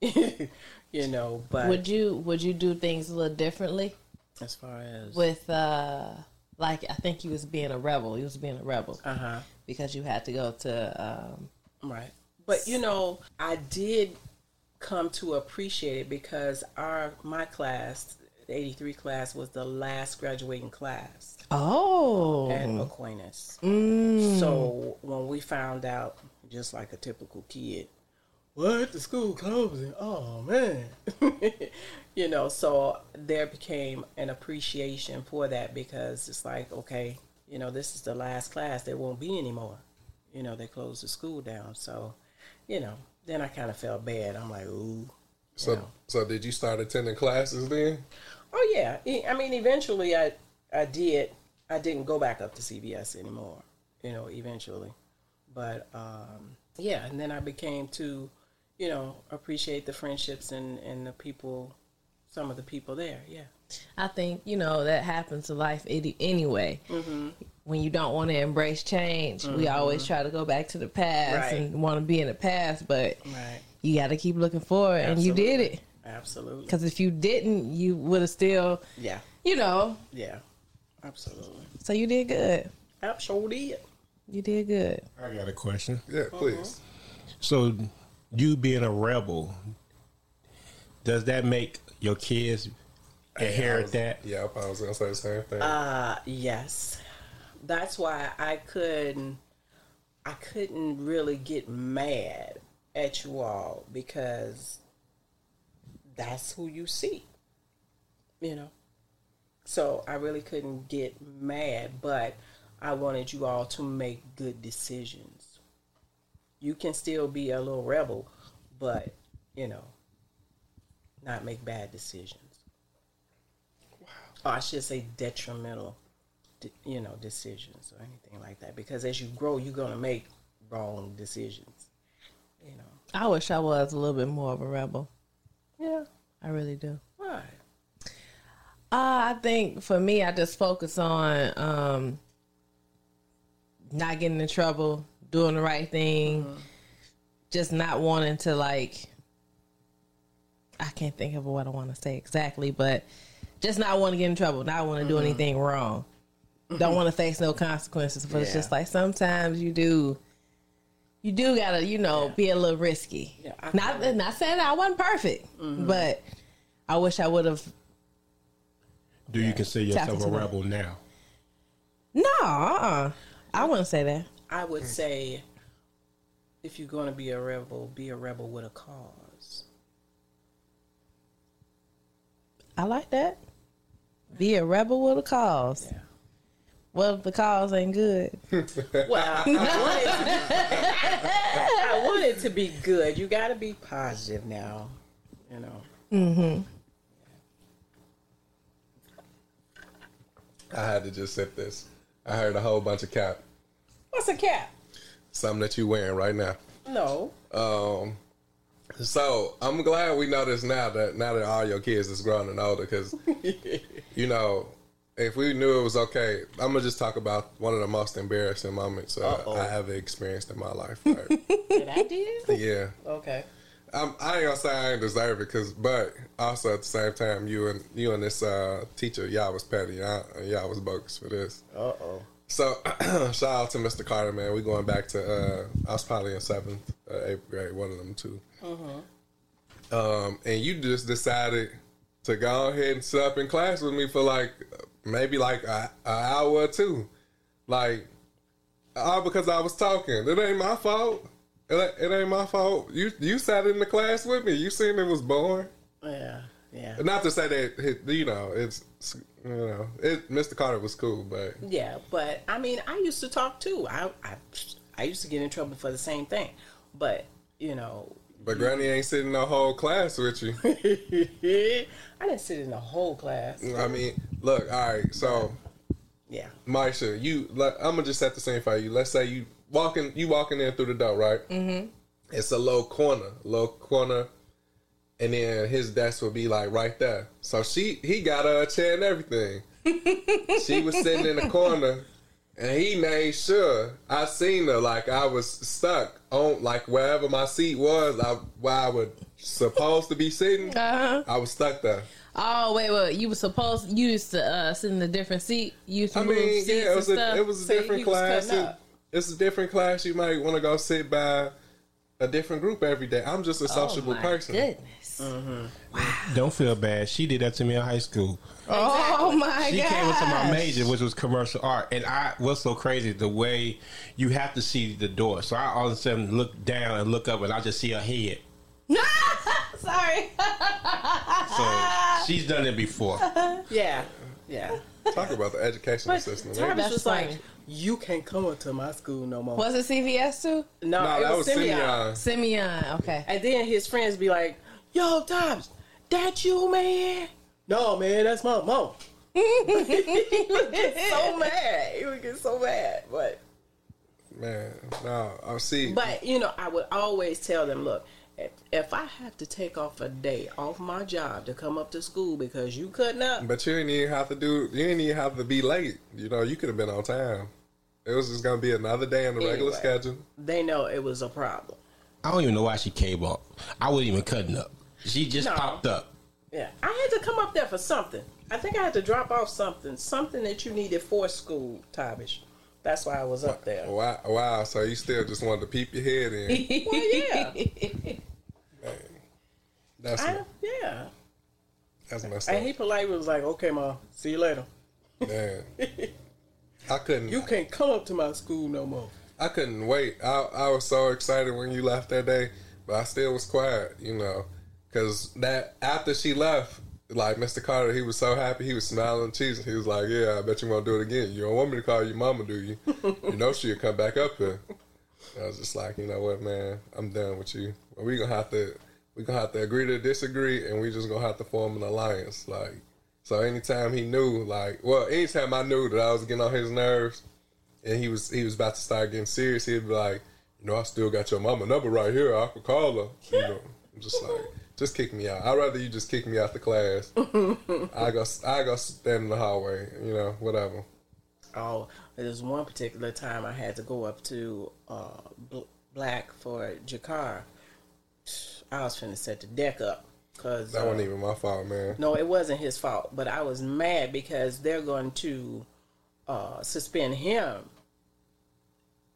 Speaker 4: you know, but
Speaker 3: Would you would you do things a little differently
Speaker 4: as far as
Speaker 3: with uh like I think he was being a rebel. He was being a rebel
Speaker 4: uh huh.
Speaker 3: because you had to go to um
Speaker 4: Right. But you know, I did come to appreciate it because our my class, the 83 class was the last graduating class
Speaker 3: Oh
Speaker 4: at Aquinas.
Speaker 3: Mm.
Speaker 4: So when we found out just like a typical kid, what the school closing? Oh man. you know, so there became an appreciation for that because it's like, okay, you know, this is the last class. There won't be anymore. You know, they closed the school down. So, you know, then I kind of felt bad. I'm like, ooh.
Speaker 2: So,
Speaker 4: Yeah.
Speaker 2: so did you start attending classes then?
Speaker 4: Oh yeah. I mean, eventually I I did. I didn't go back up to CVS anymore. You know, eventually, but um, yeah. And then I became to, you know, appreciate the friendships and and the people, some of the people there. Yeah.
Speaker 3: I think you know that happens in life any- anyway. When you don't want to embrace change, we always try to go back to the past
Speaker 4: Right.
Speaker 3: and want to be in the past, but
Speaker 4: Right.
Speaker 3: you got to keep looking forward, and you did it.
Speaker 4: Absolutely.
Speaker 3: Because if you didn't, you would have still,
Speaker 4: Yeah.
Speaker 3: you know.
Speaker 4: Yeah. Absolutely.
Speaker 3: So you did good.
Speaker 4: Absolutely.
Speaker 3: You did good.
Speaker 6: I got a question.
Speaker 2: Yeah, please.
Speaker 6: So, you being a rebel, does that make your kids inherit that?
Speaker 2: Yeah, I probably was gonna say the same thing.
Speaker 4: Uh yes. That's why I couldn't I couldn't really get mad at you all because that's who you see. You know. So I really couldn't get mad, but I wanted you all to make good decisions. You can still be a little rebel, but you know, not make bad decisions. Or I should say detrimental, you know, decisions or anything like that. Because as you grow, you're gonna make wrong decisions. You know.
Speaker 3: I wish I was a little bit more of a rebel.
Speaker 4: Yeah.
Speaker 3: I really do.
Speaker 4: Right.
Speaker 3: Uh, I think for me, I just focus on um, not getting in trouble, doing the right thing, just not wanting to like. I can't think of what I want to say exactly, but just not want to get in trouble, not want to do anything wrong. Don't want to face no consequences, but it's just like sometimes you do. You do gotta, you know, be a little risky.
Speaker 4: Yeah,
Speaker 3: not
Speaker 4: kinda-
Speaker 3: not saying I wasn't perfect, mm-hmm. but I wish I would have
Speaker 6: Do you consider yourself a
Speaker 3: into that.
Speaker 6: rebel now?
Speaker 3: No, uh-uh. I wouldn't say that.
Speaker 4: I would say if you're gonna be a rebel, be a rebel with a cause.
Speaker 3: I like that. Be a rebel with a cause.
Speaker 4: Yeah.
Speaker 3: Well, if the cause ain't good.
Speaker 4: Well, I want, it to be, I want it to be good. You got to be positive now. You know. Mm-hmm.
Speaker 2: I had to just sip this. I heard a whole bunch of cap.
Speaker 4: What's a cap?
Speaker 2: Something that you wearing right now.
Speaker 4: No.
Speaker 2: Um, so I'm glad we know this now that now that all your kids is grown and older, because you know, if we knew it was okay, I'm gonna just talk about one of the most embarrassing moments uh, I ever experienced in my life. Right?
Speaker 4: Did I did?
Speaker 2: yeah,
Speaker 4: Okay.
Speaker 2: I'm, I ain't gonna say I ain't deserve it, cause but also at the same time, you and you and this uh, teacher, y'all was petty, y'all, y'all was bogus for this.
Speaker 4: Uh oh.
Speaker 2: So shout out to Mr. Carter, man. We going back to uh, I was probably in seventh, uh, eighth grade, one of them 2 Uh Um, and you just decided to go ahead and sit up in class with me for like maybe like a, a hour or two, like all because I was talking. It ain't my fault. It ain't, it ain't my fault. You you sat in the class with me. You seen it was boring.
Speaker 4: Yeah. Yeah.
Speaker 2: Not to say that it- you know it's you know it. Mr. Carter was cool, but
Speaker 4: Yeah, but I mean, I used to talk too. I I, I used to get in trouble for the same thing, but you know,
Speaker 2: but Granny ain't sitting the whole class with you.
Speaker 4: I didn't sit in the whole class.
Speaker 2: I mean, look, all right. So,
Speaker 4: Yeah.
Speaker 2: Maisha, you, I'm gonna just set the scene for you. Let's say you walking you walking in through the door, right? Mm-hmm. It's a low corner, low corner, and then his desk would be like right there. So she he got her a chair and everything. she was sitting in the corner, and he made sure I seen her like I was stuck on like wherever my seat was, I, where I was supposed to be sitting.
Speaker 3: Uh-huh.
Speaker 2: I was stuck there.
Speaker 3: Oh wait, wait. You were supposed you used to uh, sit in a different seat. You used to
Speaker 2: I
Speaker 3: move
Speaker 2: mean,
Speaker 3: seats
Speaker 2: yeah, it was
Speaker 3: and
Speaker 2: a
Speaker 3: stuff.
Speaker 2: it was a
Speaker 4: So
Speaker 2: different
Speaker 4: he was
Speaker 2: class. It- it's a different class. You might want to go sit by a different group every day. I'm just a sociable
Speaker 3: oh, my
Speaker 2: person.
Speaker 3: Goodness.
Speaker 6: Don't feel bad. She did that to me in high school.
Speaker 3: Oh my god!
Speaker 6: She
Speaker 3: god.
Speaker 6: came into my major, which was commercial art, and I what's so crazy the way you have to see the door. So I all of a sudden look down and look up, and I just see her head.
Speaker 3: Sorry.
Speaker 6: So she's done it before.
Speaker 4: Yeah, yeah.
Speaker 2: Talk about the educational
Speaker 4: But
Speaker 2: system.
Speaker 4: Tarvis
Speaker 2: man.
Speaker 4: Was
Speaker 3: funny.
Speaker 4: like, "You can't come up to my school no more."
Speaker 3: was it CVS too?
Speaker 4: No,
Speaker 2: No,
Speaker 4: it
Speaker 2: that was
Speaker 4: Simeon.
Speaker 2: Simeon.
Speaker 3: Simeon. Okay.
Speaker 4: And then his friends be like, "Yo, Toms, that you, man?" No, man, that's my mom. he would get so mad. He would get so mad. But
Speaker 2: Man, no, I see.
Speaker 4: but you know, I would always tell them, look, if, if I have to take off a day off my job to come up to school because you cutting up,
Speaker 2: But you didn't even have to do. You didn't even have to be late. You know, you could have been on time. It was just gonna be another day in the regular
Speaker 4: Anyway.
Speaker 2: schedule.
Speaker 4: they know it was a problem.
Speaker 6: I don't even know why she came up. I wasn't even cutting up. She just
Speaker 4: No.
Speaker 6: popped up.
Speaker 4: Yeah, I had to come up there for something. I think I had to drop off something, something that you needed for school, Tavish. That's why I was up there.
Speaker 2: Wow, wow. So you still just wanted to peep your head in.
Speaker 4: Well, yeah,
Speaker 2: That's
Speaker 4: I, yeah.
Speaker 2: that's messed
Speaker 4: And he politely was like, "Okay, ma, see you later.
Speaker 2: Man, I couldn't.
Speaker 4: You can't come up to my school no more."
Speaker 2: I couldn't wait. I I was so excited when you left that day, but I still was quiet, you know, because that after she left, like Mr. Carter, he was so happy. He was smiling cheeks. He was like, "Yeah, I bet you won't do it again. You don't want me to call your mama, do you? you know she'll come back up here." I was just like, you know what, man, I'm done with you. We gonna have to we gonna have to agree to disagree, and we just gonna have to form an alliance. Like, so anytime he knew, like, well, anytime I knew that I was getting on his nerves and he was he was about to start getting serious, he'd be like, you know, I still got your mama number right here. I could call her. You know, I'm just like, just kick me out. I'd rather you just kick me out the class. I go I go stand in the hallway. You know, whatever.
Speaker 4: Oh, there's one particular time I had to go up to uh, Bl- Black for Jakar. I was finna set the deck up because
Speaker 2: That wasn't even my fault, man.
Speaker 4: No, it wasn't his fault, but I was mad because they're going to uh, suspend him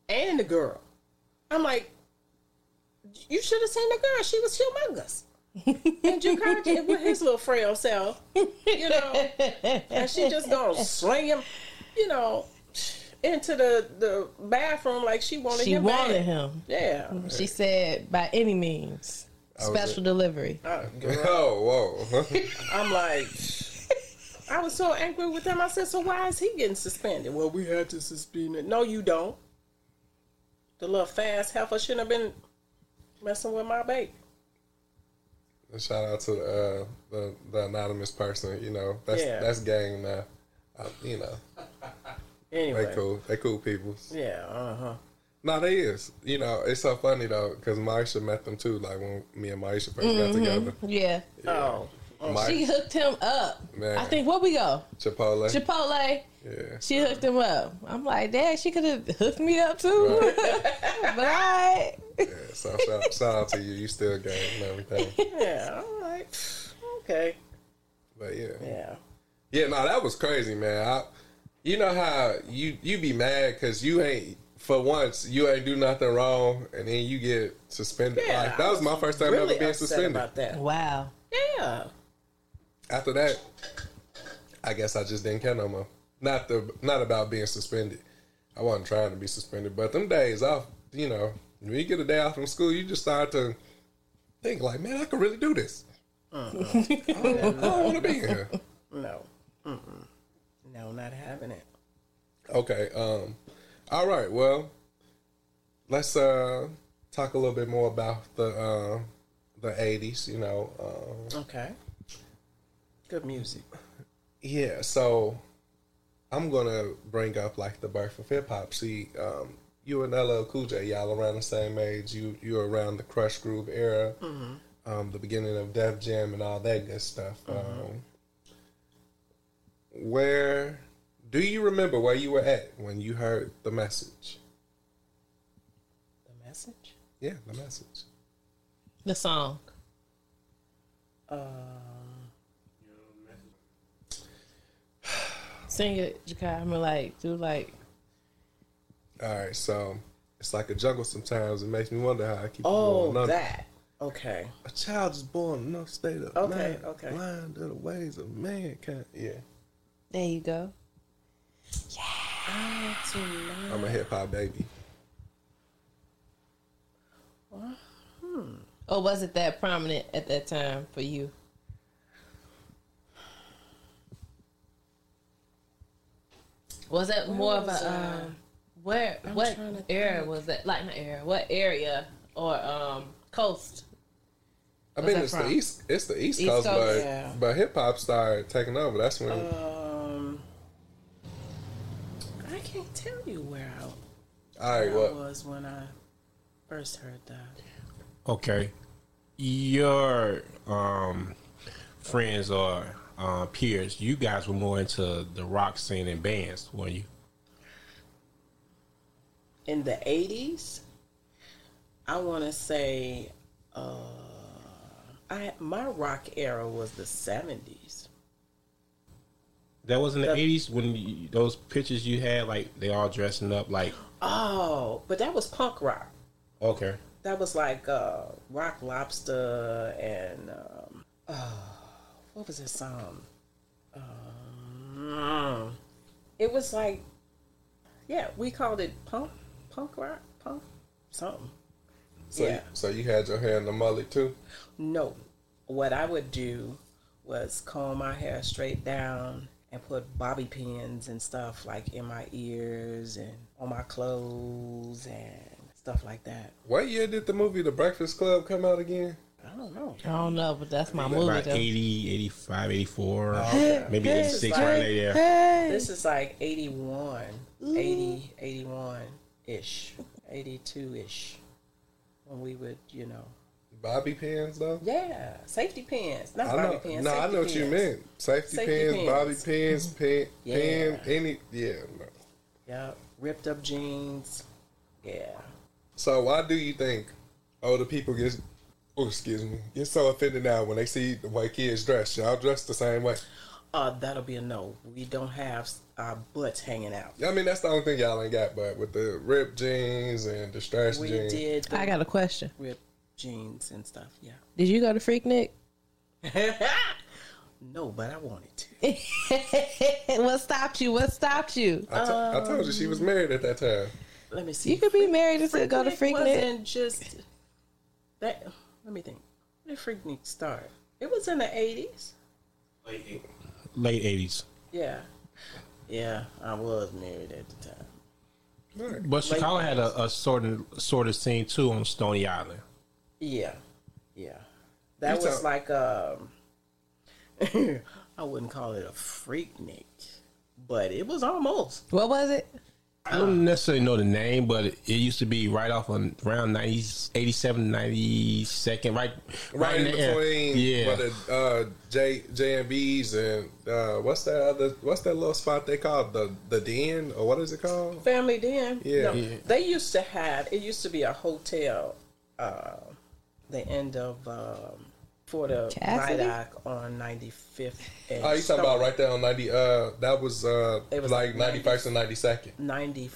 Speaker 4: and the girl. I'm like, you should have seen the girl. She was humongous. and Jakar did with his little frail self, you know, and she just gonna sling him, you know, into the, the bathroom like she wanted
Speaker 3: She
Speaker 4: him.
Speaker 3: wanted
Speaker 4: back.
Speaker 3: him.
Speaker 4: Yeah.
Speaker 3: She said, by any means,
Speaker 2: was
Speaker 3: special
Speaker 2: it.
Speaker 3: delivery.
Speaker 4: Uh,
Speaker 2: Oh, whoa.
Speaker 4: I'm like, I was so angry with him. I said, so why is he getting suspended? Well, we had to suspend it. No, you don't. The little fast heifer shouldn't have been messing with my baby.
Speaker 2: Shout out to uh, the the anonymous person. You know, that's
Speaker 4: Yeah.
Speaker 2: that's gang now. Uh, you know,
Speaker 4: Anyway.
Speaker 2: they cool. They cool people.
Speaker 4: Yeah, uh huh.
Speaker 2: No, they is. You know, it's so funny though because Maisha met them too. Like when me and Maisha 1st got together.
Speaker 3: Yeah.
Speaker 4: Oh.
Speaker 2: Maisha,
Speaker 3: She hooked him up.
Speaker 2: Man.
Speaker 3: I think where we go?
Speaker 2: Chipotle.
Speaker 3: Chipotle.
Speaker 2: yeah.
Speaker 3: She hooked him up. I'm like, Dad, she could have hooked me up too. but I
Speaker 2: yeah. So shout, shout out to you. You still gang and everything.
Speaker 4: Yeah, I'm like, okay.
Speaker 2: But yeah.
Speaker 4: Yeah.
Speaker 2: Yeah, no, that was crazy, man. I, you know how you you be mad because you ain't for once you ain't do nothing wrong, and then you get suspended.
Speaker 4: Yeah,
Speaker 2: like that was my first time
Speaker 4: really
Speaker 2: ever being
Speaker 4: upset
Speaker 2: suspended.
Speaker 4: about that.
Speaker 3: Wow.
Speaker 4: Yeah.
Speaker 2: After that, I guess I just didn't care no more. Not the not about being suspended. I wasn't trying to be suspended, but them days off, you know, when you get a day off from school, you just start to think like, man, I could really do this. I don't, want to be here.
Speaker 4: No. Mm-mm. No, not having it.
Speaker 2: Okay. Um. All right. Well, let's uh talk a little bit more about the uh, the eighties. You know. Um,
Speaker 4: Okay. Good music.
Speaker 2: yeah. So I'm gonna bring up like the birth of hip hop. See, um, you and LL Cool J, y'all around the same age. You you're around the Krush Groove era, um, the beginning of Def Jam and all that good stuff. Um, where do you remember where you were at when you heard the message?
Speaker 4: The message.
Speaker 2: Yeah, the message.
Speaker 3: The song.
Speaker 4: Um,
Speaker 3: Sing it, Jakai. I'm like, do like,
Speaker 2: All right, so it's like a jungle. Sometimes it makes me wonder how I keep
Speaker 4: oh,
Speaker 2: going under.
Speaker 4: that. Okay.
Speaker 2: A child is born in no state of
Speaker 4: Okay,
Speaker 2: mind,
Speaker 4: okay.
Speaker 2: blind to the ways of mankind. Yeah,
Speaker 3: there you go. Yeah.
Speaker 2: Oh, I'm a hip hop baby. Hmm.
Speaker 3: Or was it that prominent at that time for you? Was that more of a
Speaker 4: that?
Speaker 3: um, where?
Speaker 4: I'm
Speaker 3: what era
Speaker 4: think.
Speaker 3: was that? Like not era. What area or um coast?
Speaker 2: I mean, it's
Speaker 3: from?
Speaker 2: the east. It's the East,
Speaker 3: East
Speaker 2: Coast,
Speaker 3: Coast?
Speaker 2: but
Speaker 4: Yeah.
Speaker 2: but hip hop started taking over. That's when
Speaker 4: Um, I can't tell you where I,
Speaker 2: all right.
Speaker 4: I
Speaker 2: What?
Speaker 4: was when I first heard that.
Speaker 6: Okay. Your um, friends or uh, peers, you guys were more into the rock scene and bands, weren't you?
Speaker 4: In the eighties, I want to say, uh, I my rock era was the seventies.
Speaker 6: That was in the
Speaker 4: The-
Speaker 6: eighties when you, those pictures you had, like they all dressing up, like
Speaker 4: Oh, but that was punk rock.
Speaker 6: okay,
Speaker 4: That was like uh, Rock Lobster and um, uh, what was this song? Um, it was like, yeah, we called it punk, punk rock, punk, something.
Speaker 2: So
Speaker 4: yeah.
Speaker 2: so you had your hair in the mullet too.
Speaker 4: No, what I would do was comb my hair straight down and put bobby pins and stuff like in my ears and on my clothes and stuff like that.
Speaker 2: What year did the movie The Breakfast Club come out again?
Speaker 4: I don't know.
Speaker 3: I don't know, but that's my movie.
Speaker 6: about
Speaker 3: Though.
Speaker 6: 80, 85, 84,
Speaker 2: okay.
Speaker 6: maybe
Speaker 4: Hey,
Speaker 6: 86
Speaker 4: hey,
Speaker 6: right there.
Speaker 4: This is like 81, 80, 81 ish, 82 ish. When we would, you know,
Speaker 2: Bobby pins though.
Speaker 4: yeah, safety pins, not
Speaker 2: I
Speaker 4: bobby pins.
Speaker 2: no, I know what you
Speaker 4: pins.
Speaker 2: meant. Safety,
Speaker 4: Safety
Speaker 2: pins,
Speaker 4: pins.
Speaker 2: bobby pins, mm-hmm. pin,
Speaker 4: Yeah.
Speaker 2: pin, any. Yeah. No.
Speaker 4: Yeah, ripped up jeans. Yeah.
Speaker 2: So why do you think older people get, oh excuse me, get so offended now when they see the way kids dress? Y'all dress the same way.
Speaker 4: Uh, that'll be a no. We don't have our butts hanging out.
Speaker 2: Yeah, I mean, that's the only thing y'all ain't got, but with the ripped jeans and the stretched
Speaker 4: We
Speaker 2: jeans.
Speaker 4: did the
Speaker 3: I got a question.
Speaker 4: ripped jeans and stuff. Yeah.
Speaker 3: Did you go to Freaknik?
Speaker 4: no, but I wanted to.
Speaker 3: what stopped you? What stopped you?
Speaker 2: I, to- I told you she was married at that time.
Speaker 4: Let me see.
Speaker 3: You could be married and still go to
Speaker 4: Freaknik
Speaker 3: Freaknik.
Speaker 4: wasn't just that. Let me think. When did Freaknik start? It was in the eighties.
Speaker 6: Late 80s.
Speaker 4: Yeah, yeah. I was married at the time.
Speaker 2: Right.
Speaker 6: But Chicago
Speaker 4: Late
Speaker 6: had a, a sort of sort of scene too on Stony Island.
Speaker 4: Yeah, yeah. That
Speaker 2: You
Speaker 4: was
Speaker 2: talk-
Speaker 4: like um. I wouldn't call it a freak Freaknik, but it was almost.
Speaker 3: What was it?
Speaker 6: I don't necessarily know the name, but it, it used to be right off on around 90, 87, 92nd, right,
Speaker 2: Right in
Speaker 6: the air.
Speaker 2: between,
Speaker 6: Yeah,
Speaker 2: where the uh, J J and B's and uh, what's that other? What's that little spot they called the the Den or what is it called?
Speaker 4: Family Den.
Speaker 2: Yeah.
Speaker 4: No,
Speaker 6: Yeah.
Speaker 4: They used to have. It used to be a hotel. Uh, the end of um, for the
Speaker 3: Cassidy?
Speaker 4: Vidoc on 95th. and
Speaker 2: Oh, you talking about right there on ninety? Uh, that was uh,
Speaker 4: It was
Speaker 2: like
Speaker 4: like
Speaker 2: ninety first and ninety second.
Speaker 4: 90.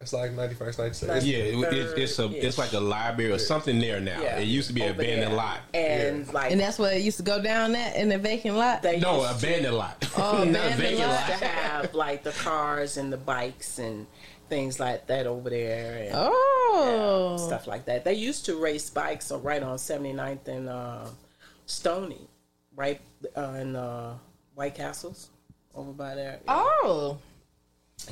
Speaker 2: It's like ninety first, ninety second.
Speaker 6: yeah. It, it, it's a it's like a library or something there now.
Speaker 4: Yeah.
Speaker 6: It used to be an abandoned
Speaker 4: there.
Speaker 6: lot.
Speaker 4: And like
Speaker 3: And that's where it used to go down that in the vacant lot.
Speaker 4: they
Speaker 6: No,
Speaker 4: used to-
Speaker 6: abandoned lot.
Speaker 3: Oh,
Speaker 6: Not
Speaker 3: abandoned
Speaker 6: vacant
Speaker 3: lot.
Speaker 4: to have like the cars and the bikes and things like that over there and
Speaker 3: oh,
Speaker 4: stuff like that. They used to race bikes right on 79th and uh, Stony, right uh, in uh, White Castles over by there.
Speaker 3: oh,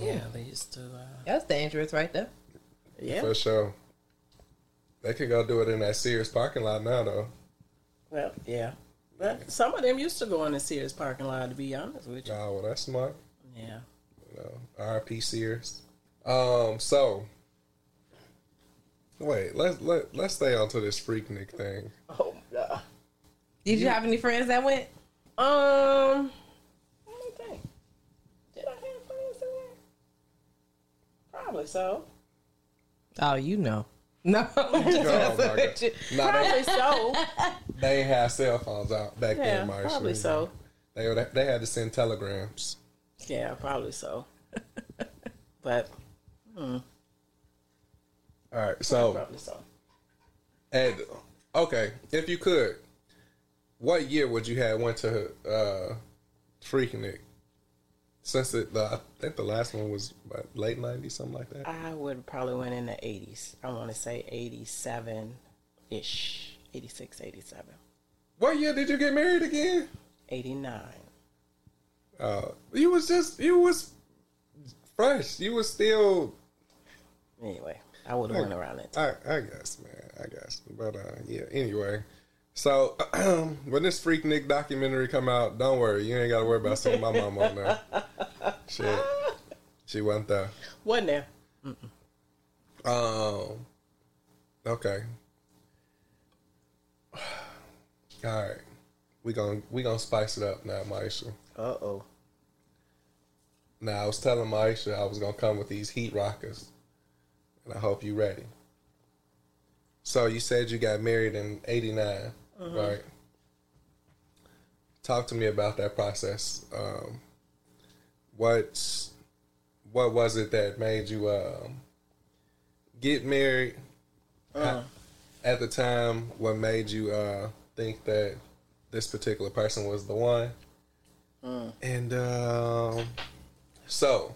Speaker 4: yeah, they used to. Uh,
Speaker 3: that's dangerous right there.
Speaker 4: yeah,
Speaker 2: For sure. They could go do it in that Sears parking lot now, though.
Speaker 4: well, yeah. But some of them used to go in the Sears parking lot. To be honest with you,
Speaker 2: Oh, well, that's smart.
Speaker 4: yeah.
Speaker 2: You know, RP Sears. Um, so wait, let's let let's stay on to this Freaknik thing.
Speaker 4: Oh, nah.
Speaker 3: Did you have any friends that went?
Speaker 4: Um, let me think. Did I have friends that went? Probably so.
Speaker 3: Oh, you know. No. I'm just
Speaker 2: Oh, my
Speaker 3: messing
Speaker 2: God.
Speaker 3: with you.
Speaker 2: No, they,
Speaker 4: Probably so.
Speaker 2: they had cell phones out back
Speaker 4: Yeah,
Speaker 2: then, Marsha.
Speaker 4: probably so.
Speaker 2: They would they had to send telegrams.
Speaker 4: Yeah, probably so. But
Speaker 2: All right, so and okay, if you could, what year would you have went to uh Freaknik? Since it, the, I think the last one was late nineties, something like that.
Speaker 4: I would probably went in the 80s. I want to say 87 ish. 86, 87,
Speaker 2: What year did you get married again?
Speaker 4: 89.
Speaker 2: Uh, you was just you was fresh. You was still.
Speaker 4: Anyway, I would have went around it.
Speaker 2: I I guess, man. I guess, but uh, yeah. Anyway, so when this Freaknik documentary come out, don't worry. You ain't got to worry about seeing my mom on there. Shit, she wasn't there.
Speaker 4: Wasn't there?
Speaker 2: Um. Okay. All right. We gon' we gonna spice it up now, Maisha.
Speaker 4: Uh oh.
Speaker 2: Now I was telling Maisha I was gonna come with these heat rockers, and I hope you ready. So you said you got married in '89, right? Talk to me about that process. Um, what what was it that made you um, get married? At, at the time, what made you uh, think that this particular person was the one? And um, so,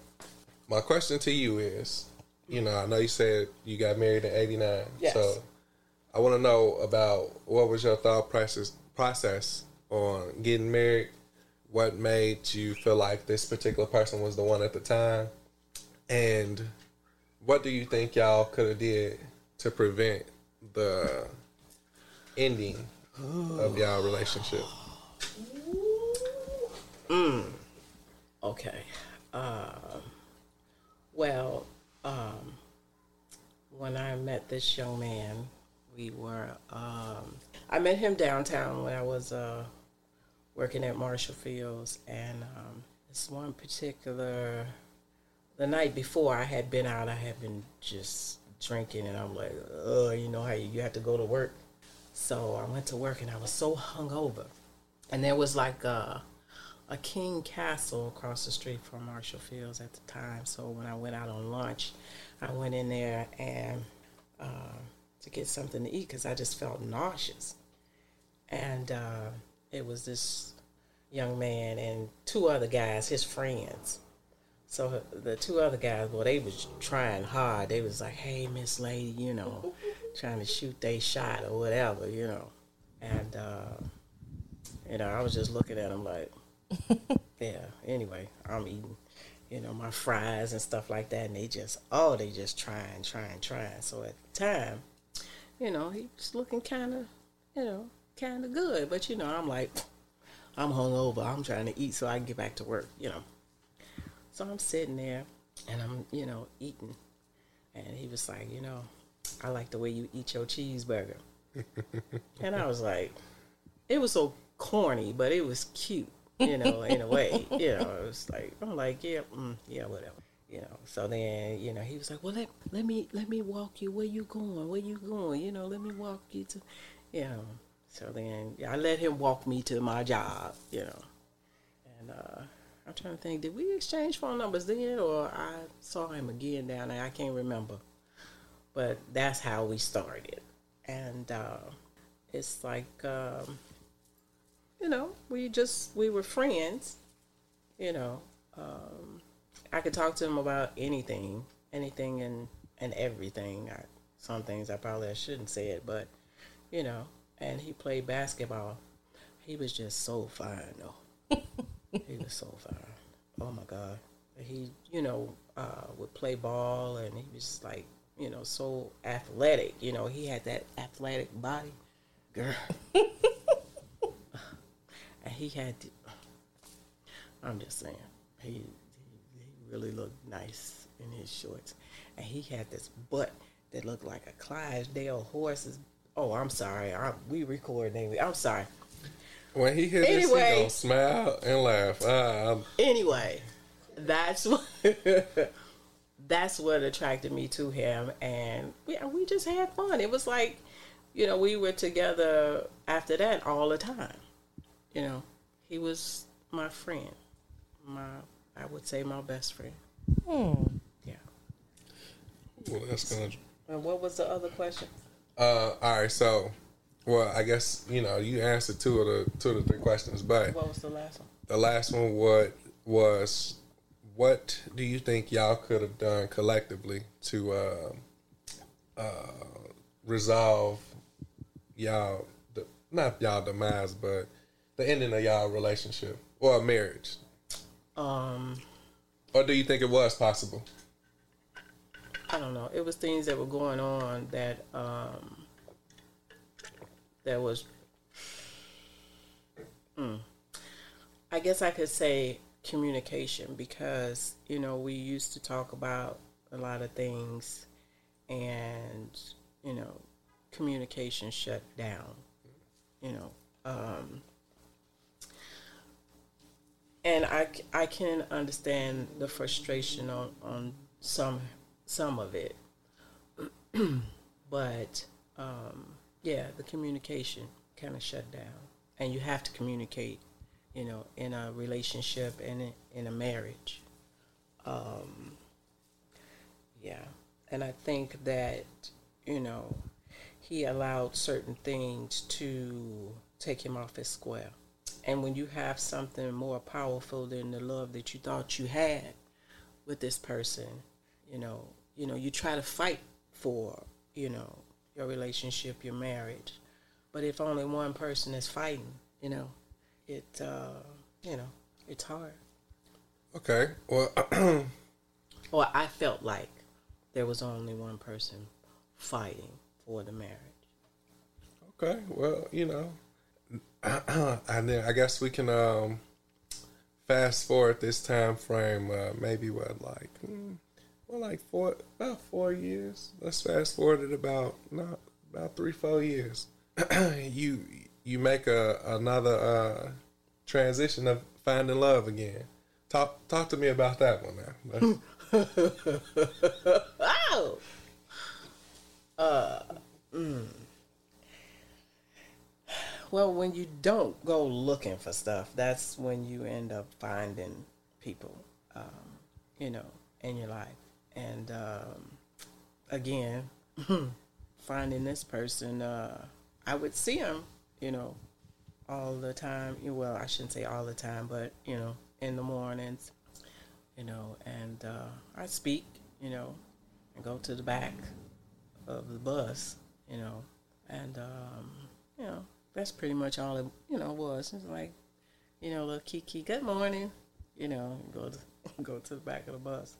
Speaker 2: my question to you is, you know, I know you said you got married in '89.
Speaker 4: Yes.
Speaker 2: So, I want to know about what was your thought process process on getting married. What made you feel like this particular person was the one at the time, and what do you think y'all could have did to prevent the ending of y'all relationship?
Speaker 4: Okay. Um, well, um, when I met this young man, we were. Um, I met him downtown when I was uh, working at Marshall Fields, and um, this one particular, the night before, I had been out. I had been just drinking, and I'm like, oh, you know how you, you have to go to work. So I went to work, and I was so hungover, and there was like a, a King Castle across the street from Marshall Fields at the time. So when I went out on lunch, I went in there and uh, to get something to eat because I just felt nauseous. And uh, it was this young man and two other guys, his friends. So the two other guys, well, they was trying hard. They was like, "Hey, Miss Lady," you know, trying to shoot they shot or whatever, you know. And uh, you know, I was just looking at them like, yeah. Anyway, I'm eating, you know, my fries and stuff like that, and they just, oh, they just trying, trying, trying. So at the time, you know, he was looking kind of, you know, kind of good. But you know, I'm like, I'm hungover. I'm trying to eat so I can get back to work. You know. So I'm sitting there, and I'm, you know, eating, and he was like, you know, I like the way you eat your cheeseburger. and I was like, it was so corny, but it was cute, you know, in a way. You know, it was like I'm like, yeah, mm, yeah, whatever. You know. So then, you know, he was like, well, let let me let me walk you. Where you going? Where you going? You know, let me walk you to, you know. So then yeah, I let him walk me to my job. You know, and uh, I'm trying to think, did we exchange phone numbers then, or I saw him again down there? I can't remember. But that's how we started, and uh, it's like. Um, you know, we just we were friends. You know, um, I could talk to him about anything, anything and and everything. I, some things I probably shouldn't say it, but you know. And he played basketball. He was just so fine, though. he was so fine. Oh my God. He, you know, uh, would play ball, and he was just like, you know, so athletic. You know, he had that athletic body, girl. and he had to, I'm just saying, he, he he really looked nice in his shorts, and he had this butt that looked like a Clydesdale horse's. Oh, I'm sorry. I, we recording. I'm sorry.
Speaker 2: When he hear this, he
Speaker 4: Anyway.
Speaker 2: gonna smile and laugh. Ah, I'm-
Speaker 4: anyway, that's what that's what attracted me to him, and we we just had fun. It was like, you know, we were together after that all the time. You know, he was my friend, my I would say my best friend. Yeah.
Speaker 2: well, that's gonna.
Speaker 4: And what was the other question?
Speaker 2: Uh, all right, so, well, I guess you know you answered two of the two of the three questions, but
Speaker 4: What was the last one?
Speaker 2: the last one what was what do you think y'all could have done collectively to uh, uh, resolve y'all the, not y'all demise but the ending of y'all relationship or marriage
Speaker 4: Um,
Speaker 2: or do you think it was possible
Speaker 4: I don't know. It was things that were going on that um that was Hmm. I guess I could say communication because, you know, we used to talk about a lot of things and, you know, communication shut down. You know, um and I, I can understand the frustration on, on some some of it. But um, yeah the communication kind of shut down. And you have to communicate you know in a relationship and in, a marriage. Um, yeah. And i think that you know he allowed certain things to take him off his square and when you have something more powerful than the love that you thought you had with this person, you know, you know, you try to fight for, you know, your relationship, your marriage. But if only one person is fighting, you know, it uh, you know, it's hard.
Speaker 2: okay well
Speaker 4: Or I felt like there was only one person fighting for the marriage.
Speaker 2: okay well you know and then i guess we can um fast forward this time frame uh, maybe what like hmm, well like four about four years let's fast forward it about not about three four years you you make a another uh transition of finding love again talk talk to me about that one now
Speaker 4: Oh. Uh. mm. Well, when you don't go looking for stuff, that's when you end up finding people, um, you know, in your life. And um, again, finding this person, uh, I would see him, you know, all the time. Well, I shouldn't say all the time, but you know, in the mornings, you know, and uh, I speak, you know, and go to the back of the bus, you know, and um, you know, that's pretty much all it, you know, was. It's like, you know, little Kiki, good morning, you know, go to go to the back of the bus.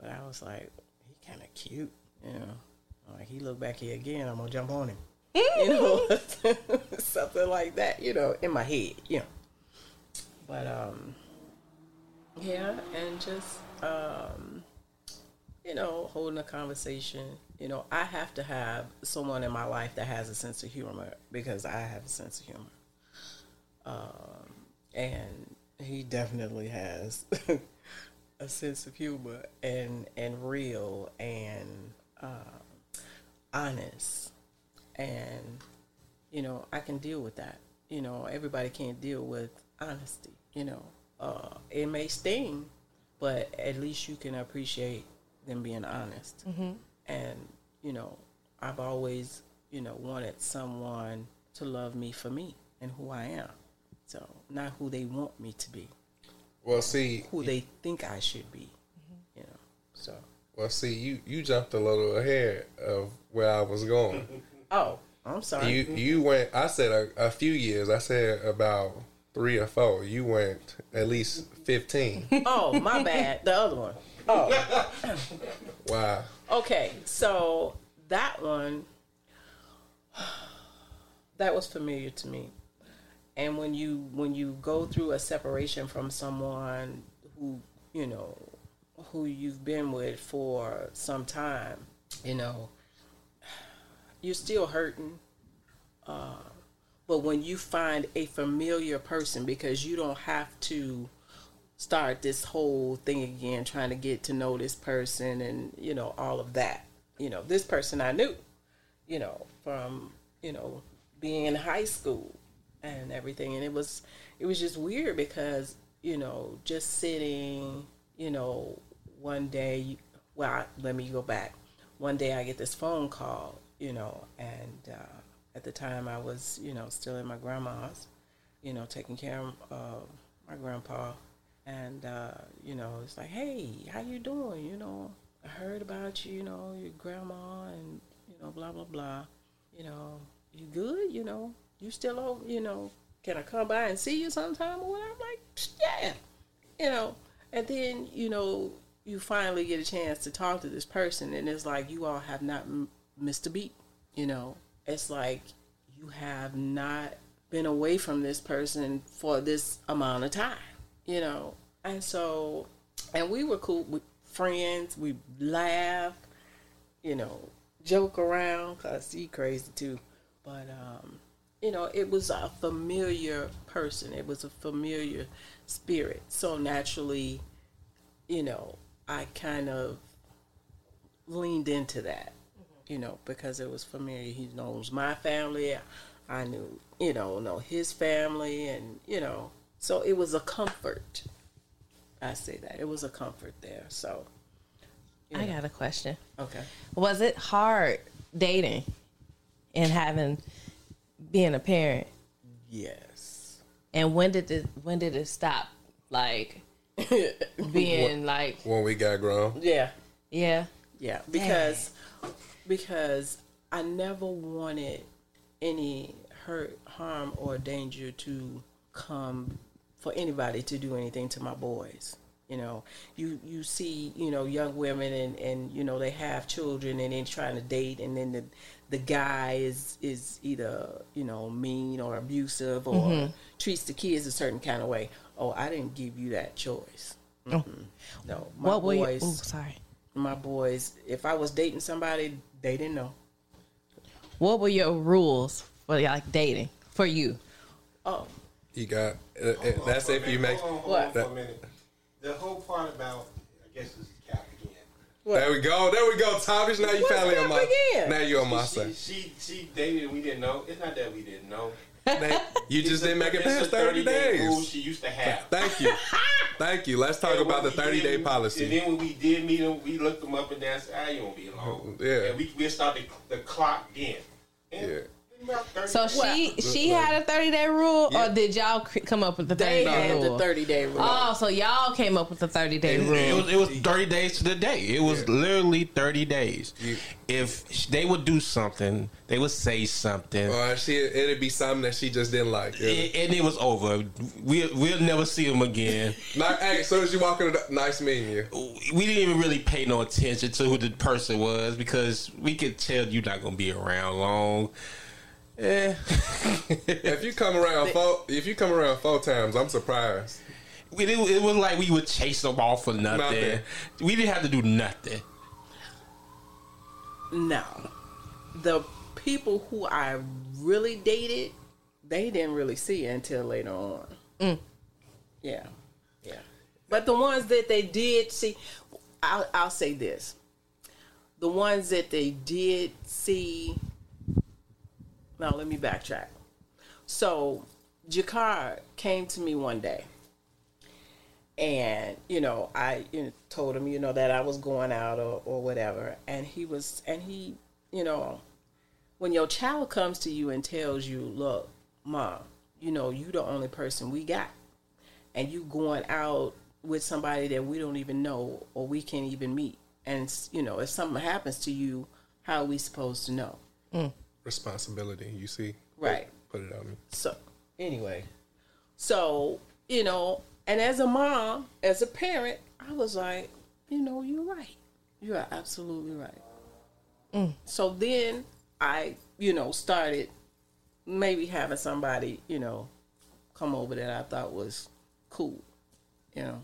Speaker 4: But I was like, he kind of cute, you know. Like he looked back here again, I'm gonna jump on him, you know, something like that, you know, in my head, you know. But um, yeah, and just um, you know, holding a conversation. You know, I have to have someone in my life that has a sense of humor because I have a sense of humor. Um, and he definitely has a sense of humor and and real and uh, honest, and you know, I can deal with that. You know, everybody can't deal with honesty. You know, uh, it may sting, but at least you can appreciate them being honest. And you know, I've always you know wanted someone to love me for me and who I am. So not who they want me to be,
Speaker 2: well see
Speaker 4: who they think I should be. You know, so
Speaker 2: well see you you jumped a little ahead of where i was going
Speaker 4: oh, I'm sorry.
Speaker 2: You you went. I said a, a few years. I said about three or four. You went at least fifteen.
Speaker 4: oh, my bad. The other one. Oh.
Speaker 2: wow.
Speaker 4: Okay, so that one that was familiar to me. And when you when you go through a separation from someone who, you know, who you've been with for some time, you know, you're still hurting. Uh, but when you find a familiar person, because you don't have to start this whole thing again, trying to get to know this person and, you know, all of that. You know, this person I knew, you know, from, you know, being in high school and everything. And it was, it was just weird because, you know, just sitting, you know, one day, well, let me go back. One day I get this phone call, you know, and uh, at the time I was, you know, still in my grandma's, you know, taking care of uh, my grandpa. And, uh, you know, it's like, hey, how you doing? You know, I heard about you, you know, your grandma and, you know, blah, blah, blah. You know, you good? You know, you still over, you know, can I come by and see you sometime or whatever? I'm like, "Psh, yeah, you know. And then, you know, you finally get a chance to talk to this person, and it's like you all have not m- missed a beat, you know. It's like you have not been away from this person for this amount of time, you know. And so, and we were cool with friends, we laughed, you know, joke around, cause he crazy too. But um, you know, it was a familiar person. It was a familiar spirit. So naturally, you know, I kind of leaned into that, you know, because it was familiar. He knows my family. I knew, you know, know his family, and you know, so it was a comfort. I say that it was a comfort there. So, you
Speaker 3: I got a question.
Speaker 4: okay.
Speaker 3: Was it hard dating and having being a parent?
Speaker 4: Yes.
Speaker 3: And when did it when did it stop? Like being like
Speaker 2: When we got grown,
Speaker 4: Yeah.
Speaker 3: yeah.
Speaker 4: Yeah, because because I never wanted any hurt, harm, or danger to come for anybody to do anything to my boys. You know, you you see, you know, young women and and you know they have children and then trying to date, and then the the guy is is either you know mean or abusive or mm-hmm. treats the kids a certain kind of way. Oh, I didn't give you that choice. Oh. Mm-mm. No, my
Speaker 3: what
Speaker 4: boys
Speaker 3: Oh, sorry.
Speaker 4: my boys, if I was dating somebody, they didn't know.
Speaker 3: What were your rules for like dating for you?
Speaker 4: Oh,
Speaker 2: you got. Uh, uh, that's if you make.
Speaker 6: Hold on, hold
Speaker 4: What?
Speaker 6: on for a minute. The whole part about, I guess it's Cap again.
Speaker 2: There we go. There we go, Thomas. Now you
Speaker 4: What's
Speaker 2: finally on my.
Speaker 4: again?
Speaker 2: Now you on my
Speaker 6: She,
Speaker 2: side.
Speaker 6: she she dated and we didn't know. It's not that we didn't know.
Speaker 2: Now, You just
Speaker 6: a-
Speaker 2: didn't make it past thirty
Speaker 6: 30-day rule
Speaker 2: days.
Speaker 6: she used to have.
Speaker 2: Thank you. Thank you. Let's talk
Speaker 6: And
Speaker 2: about the thirty day
Speaker 6: did- And
Speaker 2: policy.
Speaker 6: then when we did meet him, we looked him up and down. and Said, "Ah, you won't be alone.
Speaker 2: Yeah.
Speaker 6: And we we started the clock again. And
Speaker 2: Yeah.
Speaker 6: About 30
Speaker 3: So
Speaker 6: days.
Speaker 3: she she had a thirty day rule,
Speaker 2: Yeah.
Speaker 3: or did y'all cr- come up with the
Speaker 4: they
Speaker 3: thirty day
Speaker 4: had
Speaker 3: rule?
Speaker 4: the 30 day rule.
Speaker 3: Oh, so y'all came up with the thirty day
Speaker 6: It
Speaker 3: rule.
Speaker 6: was, it was 30 days to the day. It was
Speaker 2: Yeah.
Speaker 6: literally 30 days.
Speaker 2: You-
Speaker 6: if sh- they would do something, they would say something,
Speaker 2: Or she, it'd be something that she just didn't like. Yeah.
Speaker 6: and, and it was over. We, we'll never see them again.
Speaker 2: Like, hey, as soon as you walk in the door, nice meeting you.
Speaker 6: we didn't even really pay no attention to who the person was because we could tell you're not going to be around long. Eh.
Speaker 2: If you come around four, if you come around four times, I'm surprised.
Speaker 6: it, it was like we would chase them off for nothing.
Speaker 2: Nothing.
Speaker 6: We didn't have to do nothing.
Speaker 4: No. The people who I really dated, they didn't really see it until later on. Yeah. Yeah. But the ones that they did see, I'll, I'll say this. The ones that they did see, now let me backtrack. So, Jakar came to me one day and you know i you know, told him you know that i was going out or, or whatever and he was and he you know when your child comes to you and tells you look mom you know you the only person we got and you going out with somebody that we don't even know or we can't even meet and you know if something happens to you how are we supposed to know mm.
Speaker 2: Responsibility, you see.
Speaker 4: Right.
Speaker 2: Put it on me.
Speaker 4: So, anyway, so, you know, and as a mom, as a parent, I was like, you know, you're right. You are absolutely right. So then I, you know, started maybe having somebody, you know, come over that I thought was cool, you know.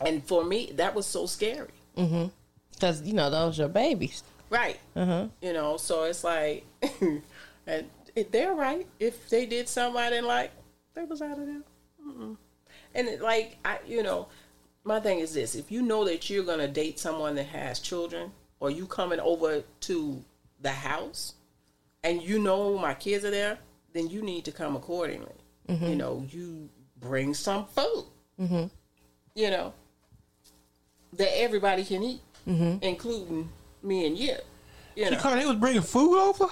Speaker 4: and for me, that was so scary. Mm-hmm.
Speaker 3: Because, you know, those are babies.
Speaker 4: Right. Uh-huh. You know, so it's like, and it, they're right. If they did something I didn't like, they was out of there. Mm-mm. And it, like, I, you know, my thing is this: if you know that you're gonna date someone that has children, or you coming over to the house, and you know my kids are there, then you need to come accordingly. Mm-hmm. You know, you bring some food. Mm-hmm. You know, that everybody can eat, mm-hmm. including me and you. You know.
Speaker 6: Because they was bringing food over.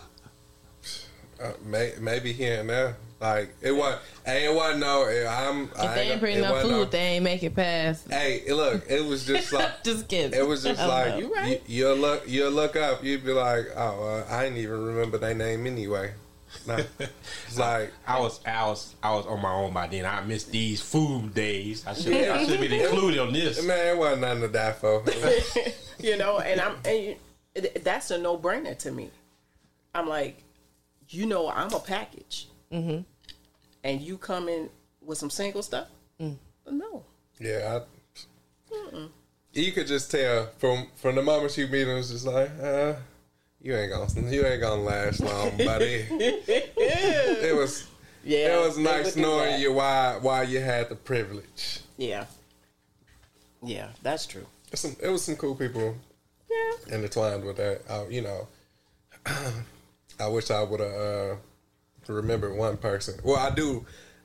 Speaker 2: Uh, may, maybe here and there. Like it was. Hey, it wasn't no. I'm.
Speaker 3: If they ain't bring
Speaker 2: no
Speaker 3: food,
Speaker 2: no-
Speaker 3: they ain't make it past.
Speaker 2: Hey, look, it was just like
Speaker 3: Just kidding.
Speaker 2: it was just
Speaker 3: I
Speaker 2: like
Speaker 3: know.
Speaker 4: You right.
Speaker 2: you, will look you'll look up, you'd be like, oh, uh, I didn't even remember their name anyway. Nah. like
Speaker 6: I was, I was, I was on my own by then. I missed these food days. I should, I should have been included on this.
Speaker 2: man, it wasn't nothing to die for.
Speaker 4: you know, and I'm and you, that's a no brainer to me. I'm like, you know, I'm a package, mm-hmm. and you come in with some single stuff. No,
Speaker 2: yeah, I, you could just tell from from the moment you meet him, it's just like, uh, you ain't gonna you ain't gonna last long, buddy. it was
Speaker 4: yeah,
Speaker 2: it was nice knowing you why why you had the privilege.
Speaker 4: Yeah, yeah, that's true.
Speaker 2: Some, it was some cool people
Speaker 4: Yeah,
Speaker 2: intertwined with that. I, you know, I wish I would have uh, remembered one person. Well, I do,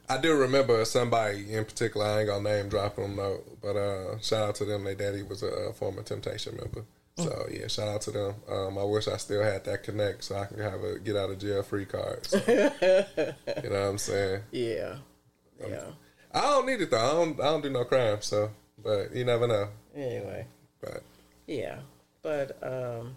Speaker 2: I do remember somebody in particular. I ain't gonna name drop them though, but uh, shout out to them. Their daddy was a, uh former Temptation member. So yeah, shout out to them. Um, I wish I still had that connect so I can have a get out of jail free card. So, you know what I'm saying?
Speaker 4: yeah, yeah.
Speaker 2: I don't need it though. I don't. I don't do no crime. So, but you never know.
Speaker 4: Anyway,
Speaker 2: But
Speaker 4: yeah, but um,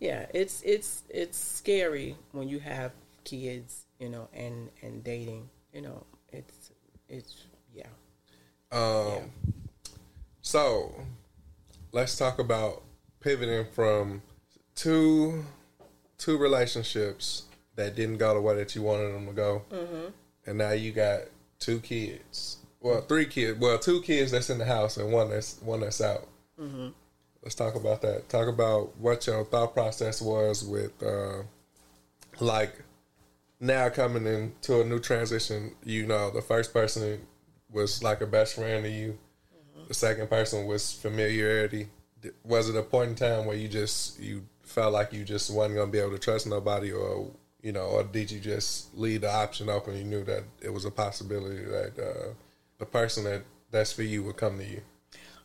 Speaker 4: yeah, it's it's it's scary when you have kids, you know, and and dating. You know, it's it's yeah.
Speaker 2: Um, so let's talk about pivoting from two two relationships that didn't go the way that you wanted them to go, mm-hmm. and now you got two kids. Well, three kids. Well, two kids that's in the house and one that's one that's out. Mm-hmm. Let's talk about that. Talk about what your thought process was with, uh, like, now coming into a new transition. You know, the first person was like a best friend to you. Mm-hmm. The second person was familiarity. Was it a point in time where you just you felt like you just wasn't gonna be able to trust nobody, or you know, or did you just leave the option open? You knew that it was a possibility that uh, the person that that's for you would come to you.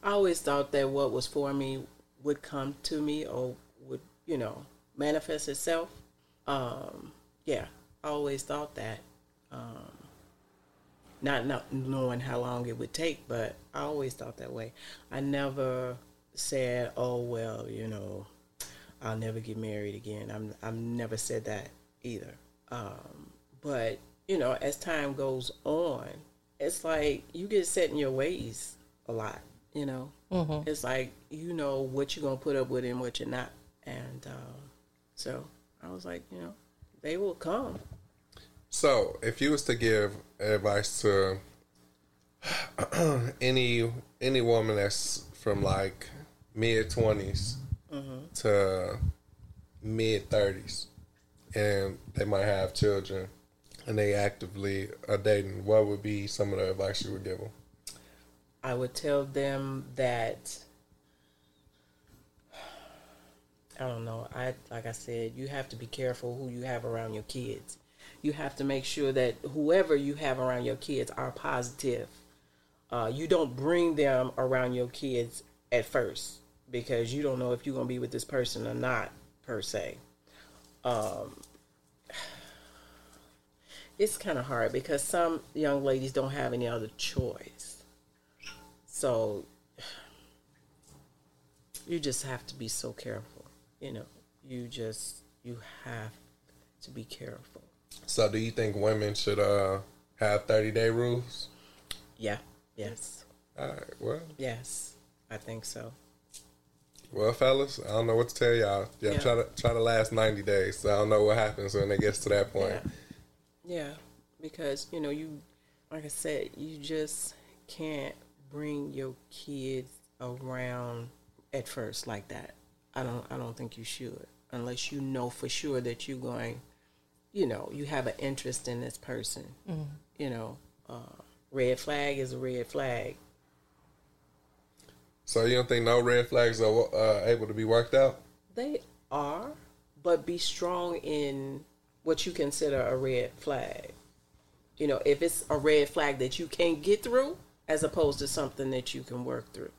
Speaker 4: I always thought that what was for me would come to me or would, you know, manifest itself. Um, yeah, I always thought that. Um, not not knowing how long it would take, but I always thought that way. I never said, "Oh well, you know, I'll never get married again." I'm I've never said that either. Um, but you know, as time goes on, it's like you get set in your ways a lot. You know, it's like you know what you're gonna put up with and what you're not, and um, so I was like, you know, they will come.
Speaker 2: So, if you was to give advice to any any woman that's from like mid 20s to mid thirties, and they might have children, and they actively are dating, what would be some of the advice you would give them?
Speaker 4: I would tell them that I don't know. I like I said, you have to be careful who you have around your kids. You have to make sure that whoever you have around your kids are positive. Uh, you don't bring them around your kids at first because you don't know if you're gonna be with this person or not per se. Um, it's kind of hard because some young ladies don't have any other choice. So you just have to be so careful. You know, you just you have to be careful.
Speaker 2: So, do you think women should uh, have 30 day rules?
Speaker 4: Yeah. Yes.
Speaker 2: All right, well,
Speaker 4: Yes. I think so.
Speaker 2: Well, fellas, I don't know what to tell y'all. Yeah,
Speaker 4: Yeah.
Speaker 2: try to try to last 90 days. So I don't know what happens when it gets to that point.
Speaker 4: Yeah. Yeah. Because, you know, you like I said, you just can't bring your kids around at first like that. I don't I don't think you should unless you know for sure that you're going you know, you have an interest in this person. You know, uh, red flag is a red flag.
Speaker 2: So you don't think no red flags are uh, able to be worked out?
Speaker 4: They are, but be strong in what you consider a red flag. You know, if it's a red flag that you can't get through, as opposed to something that you can work through.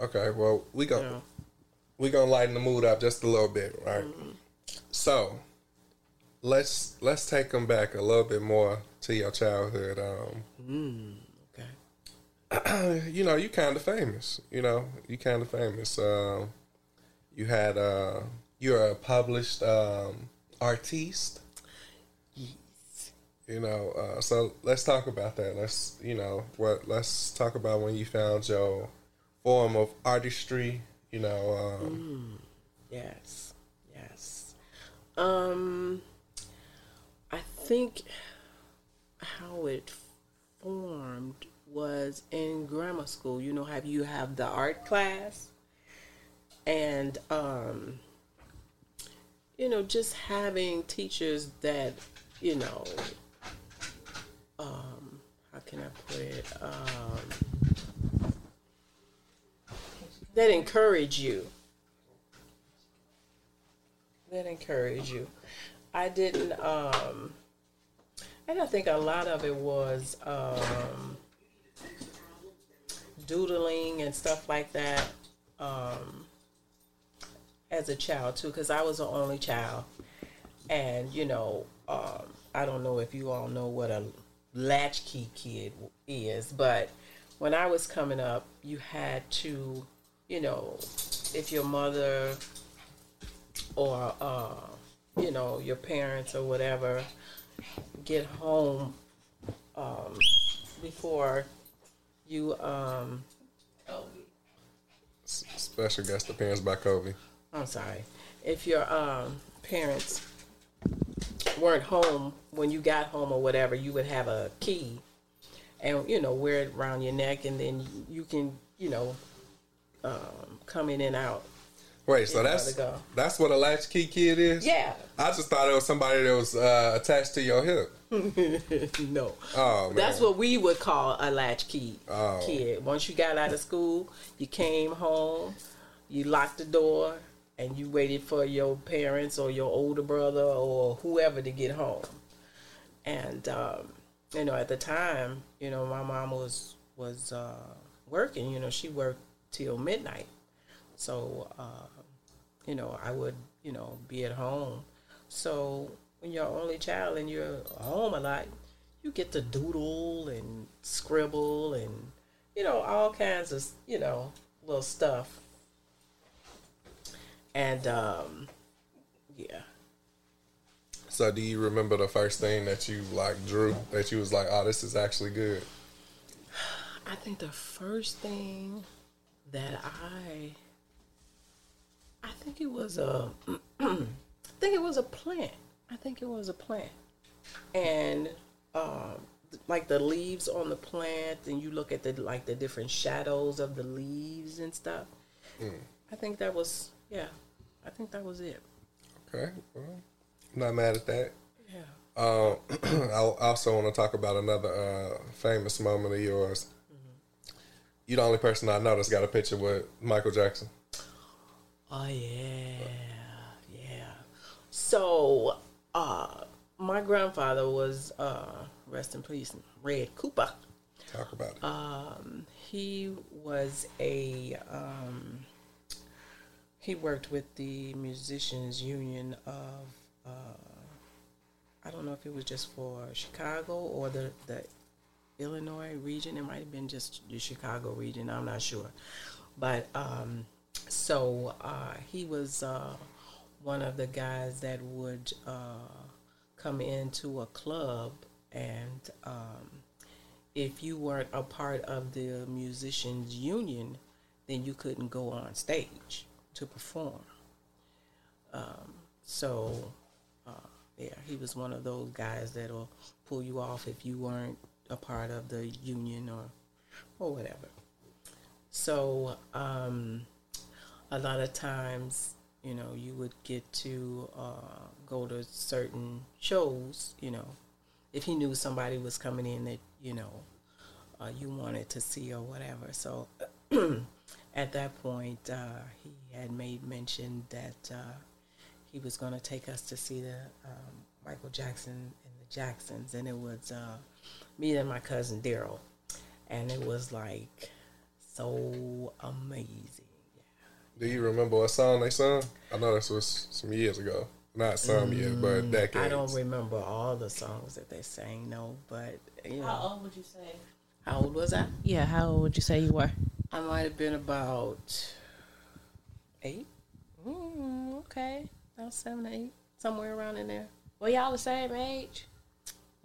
Speaker 2: Okay, well we go.
Speaker 4: You know?
Speaker 2: we gonna lighten the mood up just a little bit, right? So let's let's take them back a little bit more to your childhood. Um,
Speaker 4: Okay.
Speaker 2: you know, you kind of famous. You know, you kind of famous. Um, you had uh, you're a published um, artiste. You know, uh, so let's talk about that. Let's you know what. Let's talk about when you found your form of artistry. You know, um,
Speaker 4: Yes. Yes. Um I think how it formed was in grammar school. You know how you have the art class and um you know just having teachers that you know um how can I put it um that encourage you that encourage you. I didn't um and I think a lot of it was um doodling and stuff like that um as a child too cuz I was the only child. And you know um I don't know if you all know what a latchkey kid is but when I was coming up you had to you know if your mother or uh, you know your parents or whatever get home um, before you um,
Speaker 2: s- special guest appearance by Kobe.
Speaker 4: I'm sorry if your um, parents weren't home when you got home or whatever you would have a key and you know wear it around your neck and then you can you know um, come in and out
Speaker 2: Wait, so that's that's what a latchkey kid is?
Speaker 4: yeah
Speaker 2: I just thought it was somebody that was uh, attached to your hip.
Speaker 4: no
Speaker 2: Oh man.
Speaker 4: That's what we would call a latchkey
Speaker 2: Oh.
Speaker 4: kid. Once you got out of school, you came home, you locked the door, and you waited for your parents or your older brother or whoever to get home. And um, you know, at the time, you know, my mom was was uh, working. You know, she worked till midnight, so uh, you know, I would you know be at home. So when you're only child and you're home a lot, you get to doodle and scribble and you know all kinds of you know little stuff. And um, yeah,
Speaker 2: So do you remember the first thing that you like drew that you was like, oh, this is actually good?
Speaker 4: I think the first thing that I I think it was a I think it was a plant. I think it was a plant. And um like the leaves on the plant and you look at the like the different shadows of the leaves and stuff. I think that was yeah. I think that was it.
Speaker 2: Okay, well, I'm not mad at that.
Speaker 4: Yeah.
Speaker 2: Um, I also want to talk about another uh, famous moment of yours. You're the only person I know that's got a picture with Michael Jackson.
Speaker 4: Oh yeah, yeah. So, uh, my grandfather was uh, rest in peace, Red Cooper.
Speaker 2: Talk about it.
Speaker 4: Um, he was a um, he worked with the musicians union of uh, I don't know if it was just for Chicago or the the Illinois region. It might have been just the Chicago region. I'm not sure, but um, so uh, he was uh, one of the guys that would uh, come into a club and. Um, if you weren't a part of the musicians union, then you couldn't go on stage to perform. Um, so, uh, yeah, he was one of those guys that'll pull you off if you weren't a part of the union or or whatever. So um, a lot of times, you know, you would get to uh, go to certain shows, you know, if he knew somebody was coming in that, you know, uh, you wanted to see or whatever. So at that point, uh, he had made mention that uh, he was going to take us to see the um, Michael Jackson and the Jacksons, and it was uh, me and my cousin Daryl, and it was like so amazing.
Speaker 2: Do you remember what song they sung? I know this was some years ago. Not some years, but decades.
Speaker 4: Mm, I don't remember all the songs that they sang, no, but you know,
Speaker 3: How old would you say?
Speaker 4: how old was I?
Speaker 3: Yeah, how old would you say you were?
Speaker 4: I might have been about eight,
Speaker 3: Mm, okay.
Speaker 4: about seven or eight, somewhere around in there.
Speaker 3: Well, y'all the same age.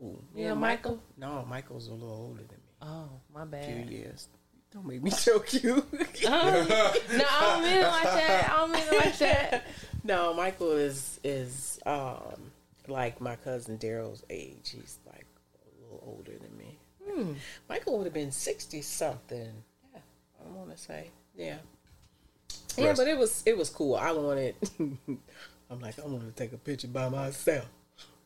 Speaker 4: Ooh,
Speaker 3: You and Michael?
Speaker 4: No, Michael's a little older than me.
Speaker 3: Oh, my
Speaker 4: A
Speaker 3: bad.
Speaker 4: few years. Don't make me choke you.
Speaker 3: no, I don't mean it like that. I don't mean it like that.
Speaker 4: no, Michael is is um like my cousin Daryl's age. He's like a little older than me.
Speaker 3: Hmm.
Speaker 4: Michael would have been sixty something. Yeah, I want to say. Yeah. Yeah,
Speaker 2: Rest-
Speaker 4: but it was it was cool. I wanted. I'm like I want to take a picture by myself,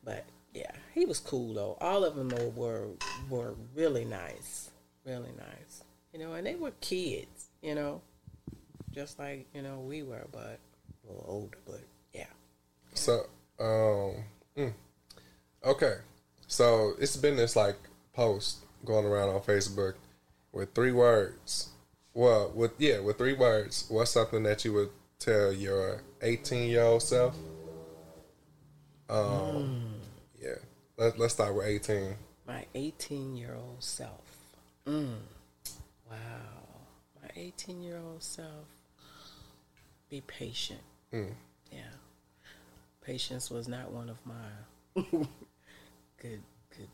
Speaker 4: but yeah, he was cool though. All of them were, were really nice, really nice. You know, and they were kids. You know, just like you know we were, but a little older. But yeah,
Speaker 2: So, um, mm. okay. So it's been this like post going around on Facebook with three words. Well, with yeah, with three words. What's something that you would tell your 18 year old self? Um, yeah. Let, let's start with 18.
Speaker 4: my 18 year old self. Mm. Wow, my 18 year old self. Be patient.
Speaker 2: Mm.
Speaker 4: Yeah, patience was not one of my good good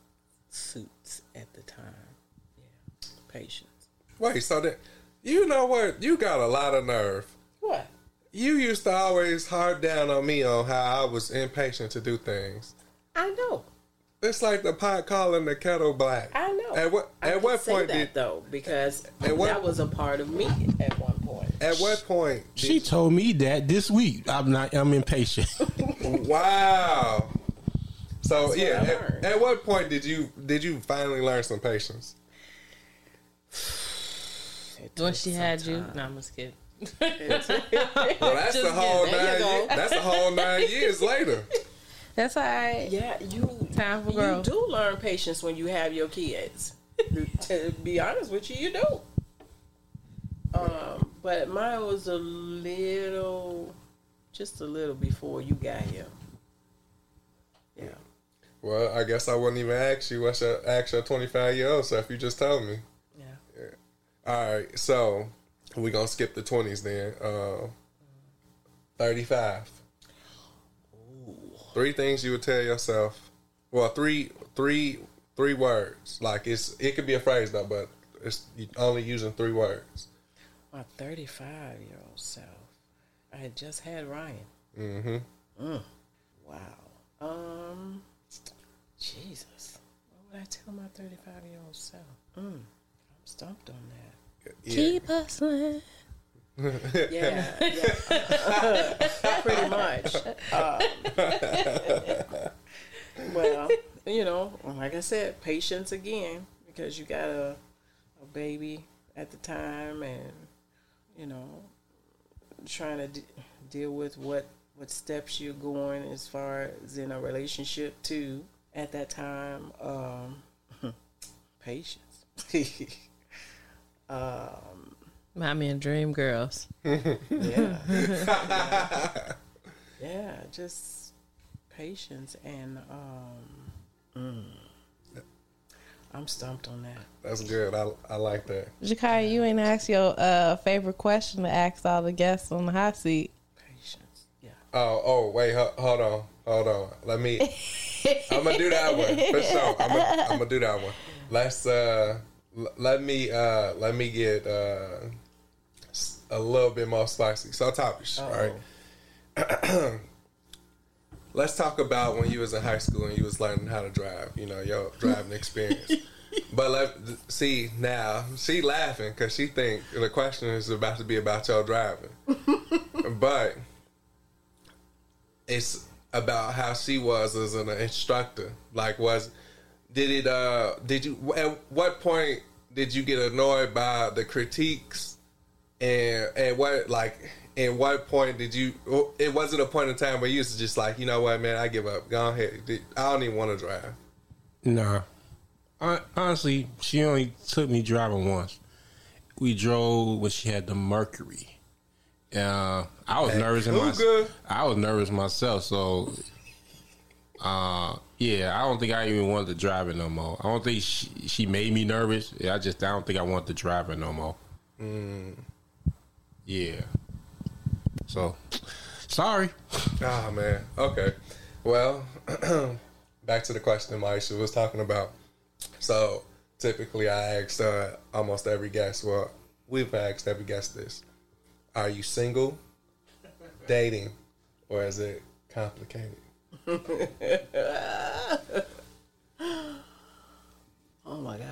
Speaker 4: suits at the time. Yeah, patience.
Speaker 2: Wait, so that you know what? You got a lot of nerve.
Speaker 4: What?
Speaker 2: You used to always hard down on me on how I was impatient to do things.
Speaker 4: I know.
Speaker 2: It's like the pot calling the kettle black.
Speaker 4: I know.
Speaker 2: At what
Speaker 4: I
Speaker 2: at
Speaker 4: can
Speaker 2: what
Speaker 4: say
Speaker 2: point
Speaker 4: that
Speaker 2: did
Speaker 4: though because
Speaker 2: At what-
Speaker 4: that was a part of me at one point.
Speaker 2: at what point did,
Speaker 6: She told me that this week. I'm not. I'm impatient.
Speaker 2: Wow. So
Speaker 4: That's
Speaker 2: yeah,
Speaker 4: what I
Speaker 2: at, at what point did you did you finally learn some patience?
Speaker 4: It
Speaker 3: When she
Speaker 4: some
Speaker 3: had you.
Speaker 4: time.
Speaker 3: No, I'm just kidding.
Speaker 2: Well, that's the
Speaker 3: Just
Speaker 2: whole nine.
Speaker 4: you go.
Speaker 2: Years, that's the whole nine years later.
Speaker 3: That's all right.
Speaker 4: Yeah, you
Speaker 3: Time for
Speaker 4: you do learn patience when you have your kids. to be honest with you, you do. Um, but mine was a little, just a little before you got here. Yeah.
Speaker 2: Well, I guess I wouldn't even ask you what's your ask your twenty five year old self. You just told me.
Speaker 4: Yeah.
Speaker 2: All right, so we gonna skip the twenties then. Uh, Thirty five. Three things you would tell yourself. Well, three, three, three words. Like it's it could be a phrase though, but it's only using three words.
Speaker 4: My 35 year old self. I had just had Ryan.
Speaker 2: Mm-hmm.
Speaker 4: Mm. Wow. Um. Jesus. What would I tell my 35 year old self? Mm. I'm stumped on that.
Speaker 2: Yeah.
Speaker 3: Keep hustling.
Speaker 4: Yeah, yeah. pretty much. Um, well, you know, like I said, patience again because you got a, a baby at the time, and you know, trying to d- deal with what what steps you're going as far as in a relationship too. At that time, um, patience. um,
Speaker 3: Remind me of Dream Girls.
Speaker 4: yeah. yeah, just patience and um mm. I'm stumped on that.
Speaker 2: That's good. I I like that.
Speaker 3: Jakai, you ain't asked your uh, favorite question to ask all the guests on the hot seat.
Speaker 4: Patience. Yeah.
Speaker 2: Oh, oh, wait, ho- hold on, hold on. Let me. I'm gonna do that one for sure. I'm gonna, I'm gonna do that one. Let's uh, l- let me uh, let me get uh, s- a little bit more spicy. So topics, all right. Let's talk about when you was in high school and you was learning how to drive. You know, your driving experience. But let, see now, she laughing because she think the question is about to be about your driving, but it's about how she was as an instructor. Like, was did it? uh Did you? At what point did you get annoyed by the critiques? And and what like? At what point did you? It wasn't a point in time where you was just like, you know what, man, I give up. Go ahead. I don't even want to drive.
Speaker 6: Nah. Hon- Honestly, she only took me driving once. We drove when she had the Mercury. Uh, I was
Speaker 2: At
Speaker 6: nervous in myself. I was nervous myself, so uh, yeah, I don't think I even wanted to drive it no more. I don't think she, she made me nervous. I just I don't think I want to drive it no more. Yeah. So sorry.
Speaker 2: Ah man. Okay. Well, back to the question Maisha was talking about. So typically, I asked uh, almost every guest. Well, we've asked every guest this: Are you single, dating, or is it complicated?
Speaker 4: Oh my God.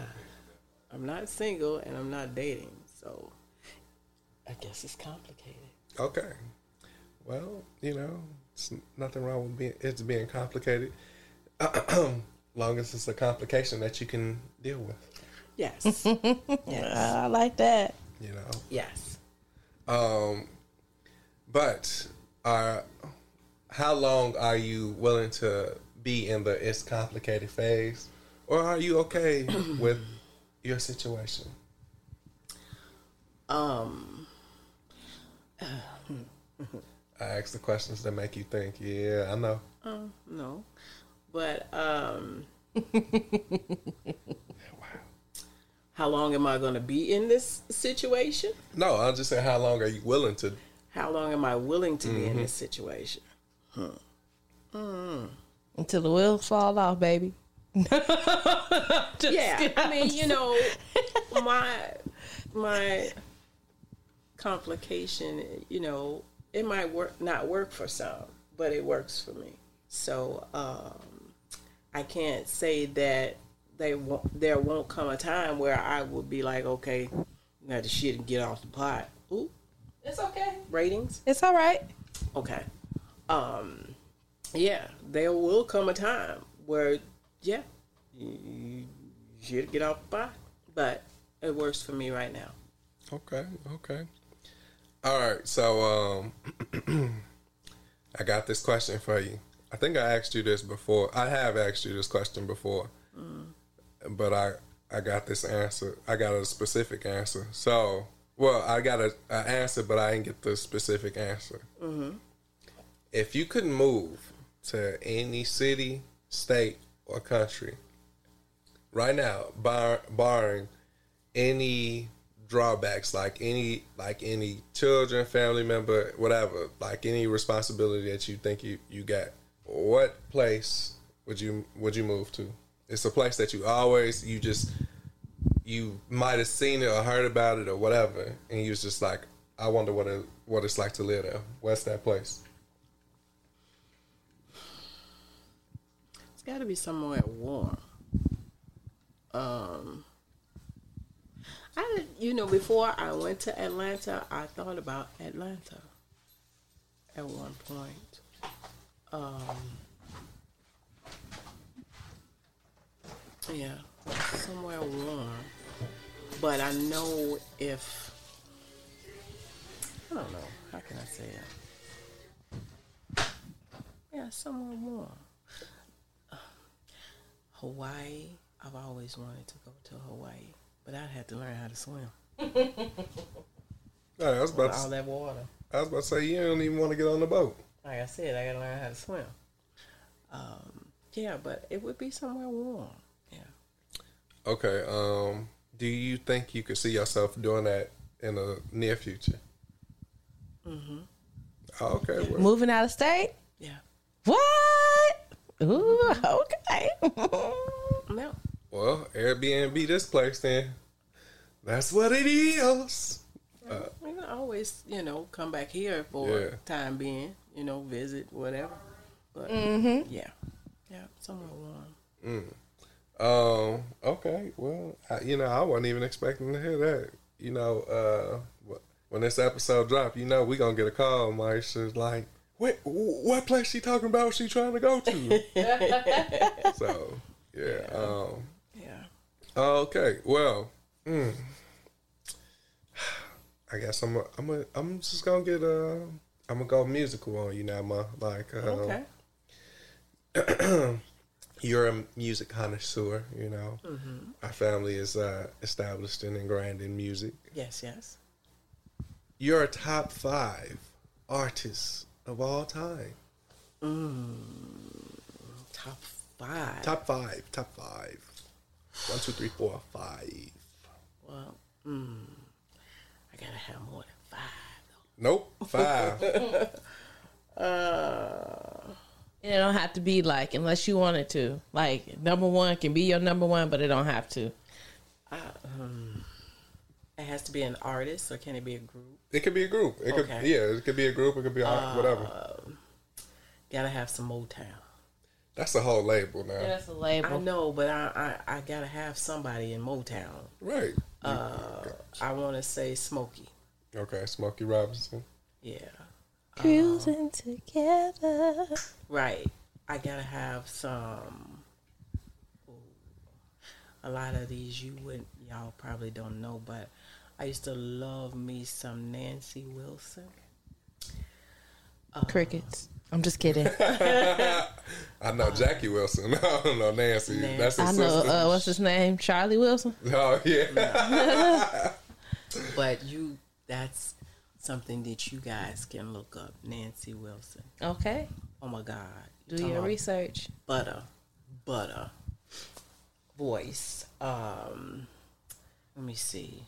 Speaker 4: I'm not single and I'm not dating, so I guess it's complicated.
Speaker 2: Okay. Well, you know, it's nothing wrong with being it's being complicated. Long as it's a complication that you can deal with,
Speaker 4: Yes. yes.
Speaker 3: I like that.
Speaker 2: you know.
Speaker 4: Yes.
Speaker 2: Um, but uh, how long are you willing to be in the it's complicated phase, or are you okay with your situation?
Speaker 4: Um.
Speaker 2: I ask the questions that make you think. Yeah, I know.
Speaker 4: uh, no. But um. How long am I going to be in this situation?
Speaker 2: No, I'm just saying, how long are you willing to?
Speaker 4: How long am I willing to be in this situation?
Speaker 3: Until the wheels fall off, baby. Just
Speaker 4: yeah,
Speaker 3: kidding.
Speaker 4: I mean, you know, my my complication, you know, it might work not work for some, but it works for me. So um, I can't say that they won't. There won't come a time where I will be like, okay, you got to shit and get off the pot. Ooh,
Speaker 3: It's okay.
Speaker 4: ratings.
Speaker 3: It's all right.
Speaker 4: Okay. Um, yeah, there will come a time where, yeah, you, you should get off the pot, but it works for me right now.
Speaker 2: Okay, okay. All right, so um, I got this question for you. I think I asked you this before. I have asked you this question before, but I I got this answer. I got a specific answer. So, well, I got a, a answer, but I didn't get the specific answer. If you could move to any city, state, or country right now, bar, barring any drawbacks like any like any children family member whatever like any responsibility that you think you you got what place would you would you move to? It's a place that you always you just you might have seen it or heard about it or whatever and you was just like i wonder what it what it's like to live there. What's that place?
Speaker 4: It's got to be somewhere warm. Um, I, you know, before I went to Atlanta, I thought about Atlanta at one point. Um, yeah, somewhere warm. But I know if I don't know how can I say it. Yeah, somewhere warm. Hawaii. I've always wanted to go to Hawaii, but I'd have to learn how to swim.
Speaker 2: All right, I was about
Speaker 4: With all
Speaker 2: to,
Speaker 4: that water.
Speaker 2: I was about to say you don't even want to get on the boat
Speaker 4: Like I said, I gotta learn how to swim. Um, yeah, but it would be somewhere warm. Yeah.
Speaker 2: okay um do you think you could see yourself doing that in the near future mm-hmm okay well,
Speaker 3: Moving out of state?
Speaker 4: Yeah.
Speaker 3: What? Ooh, okay.
Speaker 4: No.
Speaker 2: Well, Airbnb this place then. That's what it is.
Speaker 4: We can always, you know, come back here for
Speaker 2: Yeah.
Speaker 4: time being, you know, visit, whatever. But yeah. Yeah, somewhere warm.
Speaker 2: Um. Okay. Well, I, you know, I wasn't even expecting to hear that. You know, uh, when this episode drop, you know, we gonna get a call. Marsha's like, "What? What place she talking about? She trying to go to?" so, yeah. Um. Okay. Well. Mm, I guess I'm. A, I'm. A, I'm just gonna get a. I'm gonna go musical on you now, ma. Like. Um,
Speaker 4: Okay.
Speaker 2: you're a music connoisseur, you know. Our family is uh, established and ingrained in music.
Speaker 4: Yes, yes.
Speaker 2: You're a top five artist of all time.
Speaker 4: Top five.
Speaker 2: Top five, top five. One, two, three, four, five.
Speaker 4: Well, mm, I gotta have more than five.
Speaker 2: Nope, five.
Speaker 3: uh, It don't have to be like unless you want it to. Like number one can be your number one, but it don't have to.
Speaker 4: It has to be an artist, or can it be a group?
Speaker 2: it could be a group. It could, yeah, it could be a group. It could be a, whatever.
Speaker 4: Gotta have some Motown.
Speaker 2: That's the whole label now,
Speaker 3: That's a label.
Speaker 4: I know, but I, I I gotta have somebody in Motown.
Speaker 2: right?
Speaker 4: Uh, I want to say Smokey.
Speaker 2: Okay, Smokey Robinson.
Speaker 4: Yeah.
Speaker 3: Cruising together.
Speaker 4: Right. I gotta have some. ooh, A lot of these you would y'all probably don't know, but I used to love me some Nancy Wilson.
Speaker 3: Crickets. I'm just kidding.
Speaker 2: I know Jackie Wilson. I don't know Nancy.
Speaker 4: Nancy.
Speaker 2: That's his
Speaker 3: I know.
Speaker 2: sister.
Speaker 3: Uh, what's his name? Charlie Wilson.
Speaker 2: oh yeah.
Speaker 4: But you, that's something that you guys can look up. Nancy Wilson.
Speaker 3: Okay.
Speaker 4: Oh my God.
Speaker 3: Do
Speaker 4: Talking
Speaker 3: your research.
Speaker 4: butter, butter, voice. Um, let me see.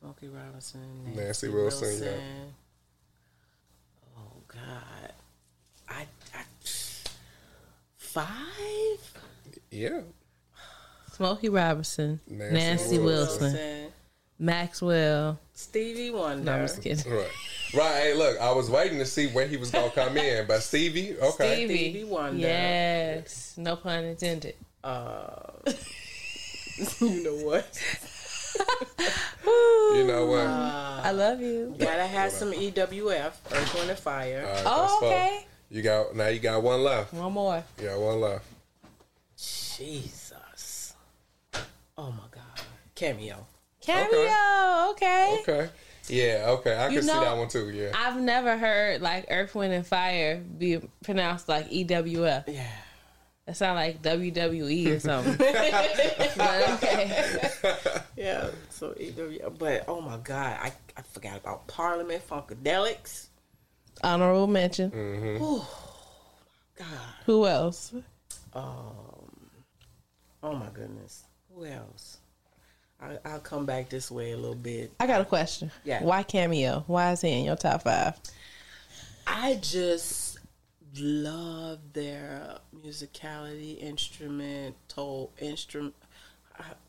Speaker 4: Smokey Robinson, Nancy,
Speaker 2: Nancy Wilson, yeah.
Speaker 4: Oh God, I, I five.
Speaker 2: yeah.
Speaker 3: Smokey Robinson.
Speaker 2: Nancy
Speaker 3: Nancy,
Speaker 2: Wilson.
Speaker 3: Wilson. Maxwell.
Speaker 4: Stevie Wonder.
Speaker 3: No, I'm just kidding.
Speaker 2: Right. Right. Hey, look, I was waiting to see where he was gonna come in, but Stevie, okay.
Speaker 3: Stevie.
Speaker 4: Stevie Wonder.
Speaker 3: Yes. No pun intended.
Speaker 4: Uh, you know what?
Speaker 2: You know what?
Speaker 3: I love you.
Speaker 4: Gotta have some EWF, Earth, Wind, and Fire.
Speaker 2: All right,
Speaker 3: Oh,
Speaker 2: that's fine.
Speaker 3: okay.
Speaker 2: You got now. You got one left.
Speaker 3: One more.
Speaker 2: You got one left.
Speaker 4: Jesus. Oh my God. Cameo.
Speaker 3: Cameo. Okay.
Speaker 2: Okay. Yeah. Okay. I
Speaker 3: You
Speaker 2: can see that one too. Yeah.
Speaker 3: I've never heard like Earth, Wind, and Fire be pronounced like EWF.
Speaker 4: Yeah.
Speaker 3: That sound like WWE or something. but okay.
Speaker 4: Yeah. So EWF. But oh my God, I, I forgot about Parliament Funkadelics.
Speaker 3: Honorable mention.
Speaker 4: God.
Speaker 3: Who else?
Speaker 4: Um. Oh my goodness. Who else? I, I'll come back this way a little bit.
Speaker 3: I got a question.
Speaker 4: Yeah.
Speaker 3: Why Cameo? Why is he in your top five?
Speaker 4: I just love their musicality, instrumental, instrument.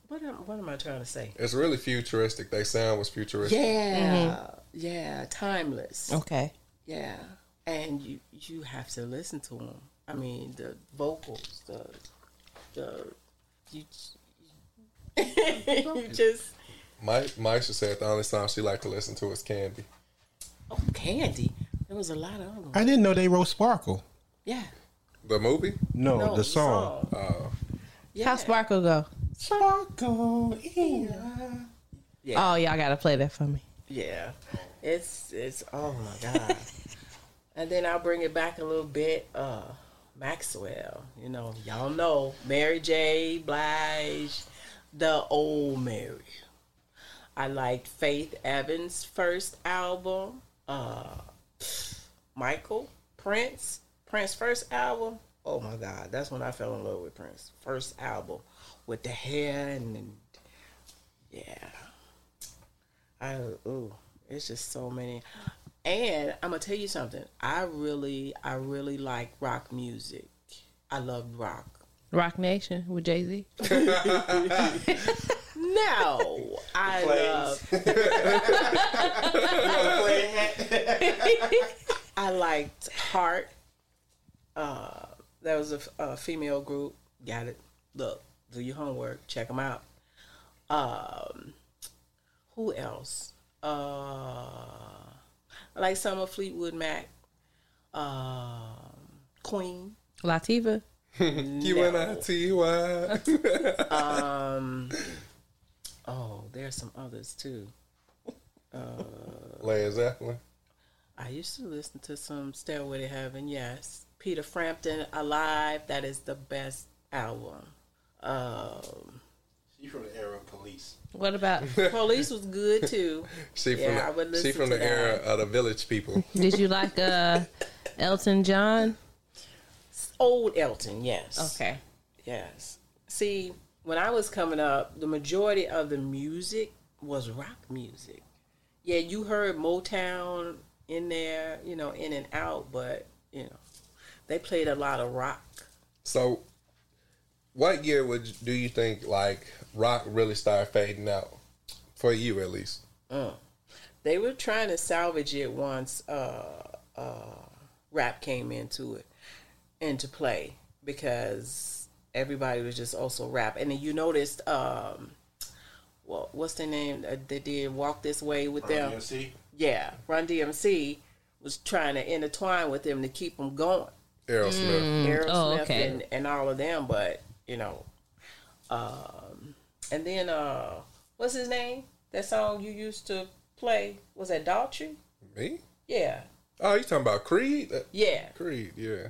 Speaker 4: What am, what am I trying to say?
Speaker 2: It's really futuristic. They sound was futuristic.
Speaker 4: Yeah, yeah, timeless.
Speaker 3: Okay.
Speaker 4: Yeah, and you you have to listen to them. I mean, the vocals, the the you you just
Speaker 2: Mike, Maisha said the only song she liked to listen to is Candy.
Speaker 4: oh Candy. There was a lot of them.
Speaker 6: I didn't know they wrote Sparkle.
Speaker 4: Yeah.
Speaker 2: The movie?
Speaker 6: No,
Speaker 4: No,
Speaker 6: the song.
Speaker 2: Oh,
Speaker 4: Yeah.
Speaker 3: How Sparkle go?
Speaker 6: Sparkle. Yeah.
Speaker 4: Yeah.
Speaker 3: Oh, y'all gotta play that for me.
Speaker 4: Yeah, it's it's oh my god. and then I'll bring it back a little bit. Uh, Maxwell, you know, y'all know Mary J. Blige, the old Mary. I liked Faith Evans' first album. Uh, Michael Prince, Prince first album. Oh my god, that's when I fell in love with Prince. First album with the hair and, and yeah. I ooh, it's just so many. And I'm gonna tell you something. I really, I really like rock music. I love rock.
Speaker 3: Roc Nation with Jay Z.
Speaker 4: No, I love. I liked Heart. Uh, that was a, a female group. Got it. Look, do your homework. Check them out. Um, who else? Uh, like some of Fleetwood Mac. Um, Queen.
Speaker 3: Latifah.
Speaker 2: You and I T Y.
Speaker 4: Um, oh, there's some others too.
Speaker 2: Led Zeppelin.
Speaker 4: I used to listen to some Stairway to Heaven. Yes, Peter Frampton, Alive. That is the best album. Um,
Speaker 6: You from the era of police.
Speaker 3: What about?
Speaker 4: Police was good too.
Speaker 2: She from
Speaker 4: Yeah, I
Speaker 2: the,
Speaker 4: would
Speaker 2: she from
Speaker 4: to
Speaker 2: the era
Speaker 4: that.
Speaker 2: of the Village People.
Speaker 3: Did you like uh, Elton John?
Speaker 4: Old Elton, yes.
Speaker 3: Okay.
Speaker 4: Yes. See, when I was coming up, the majority of the music was rock music. Yeah, you heard Motown in there, you know, in and out, but you know, they played a lot of rock.
Speaker 2: So, what year would do you think like rock really started fading out for you at least?
Speaker 4: They were trying to salvage it once uh, uh, rap came into it, into play, because everybody was just also rap. And then you noticed, um, well, what's their name? Uh, they did Walk This Way with them.
Speaker 6: DMC?
Speaker 4: yeah, Run DMC was trying to intertwine with them to keep them going.
Speaker 2: Aerosmith.
Speaker 4: Aerosmith
Speaker 3: Oh, okay.
Speaker 4: and, and all of them, but you know, um, and then uh, what's his name? That song you used to play was that Daltrey?
Speaker 2: Me?
Speaker 4: Yeah,
Speaker 2: Oh, you talking about Creed?
Speaker 4: Yeah.
Speaker 2: Creed, yeah,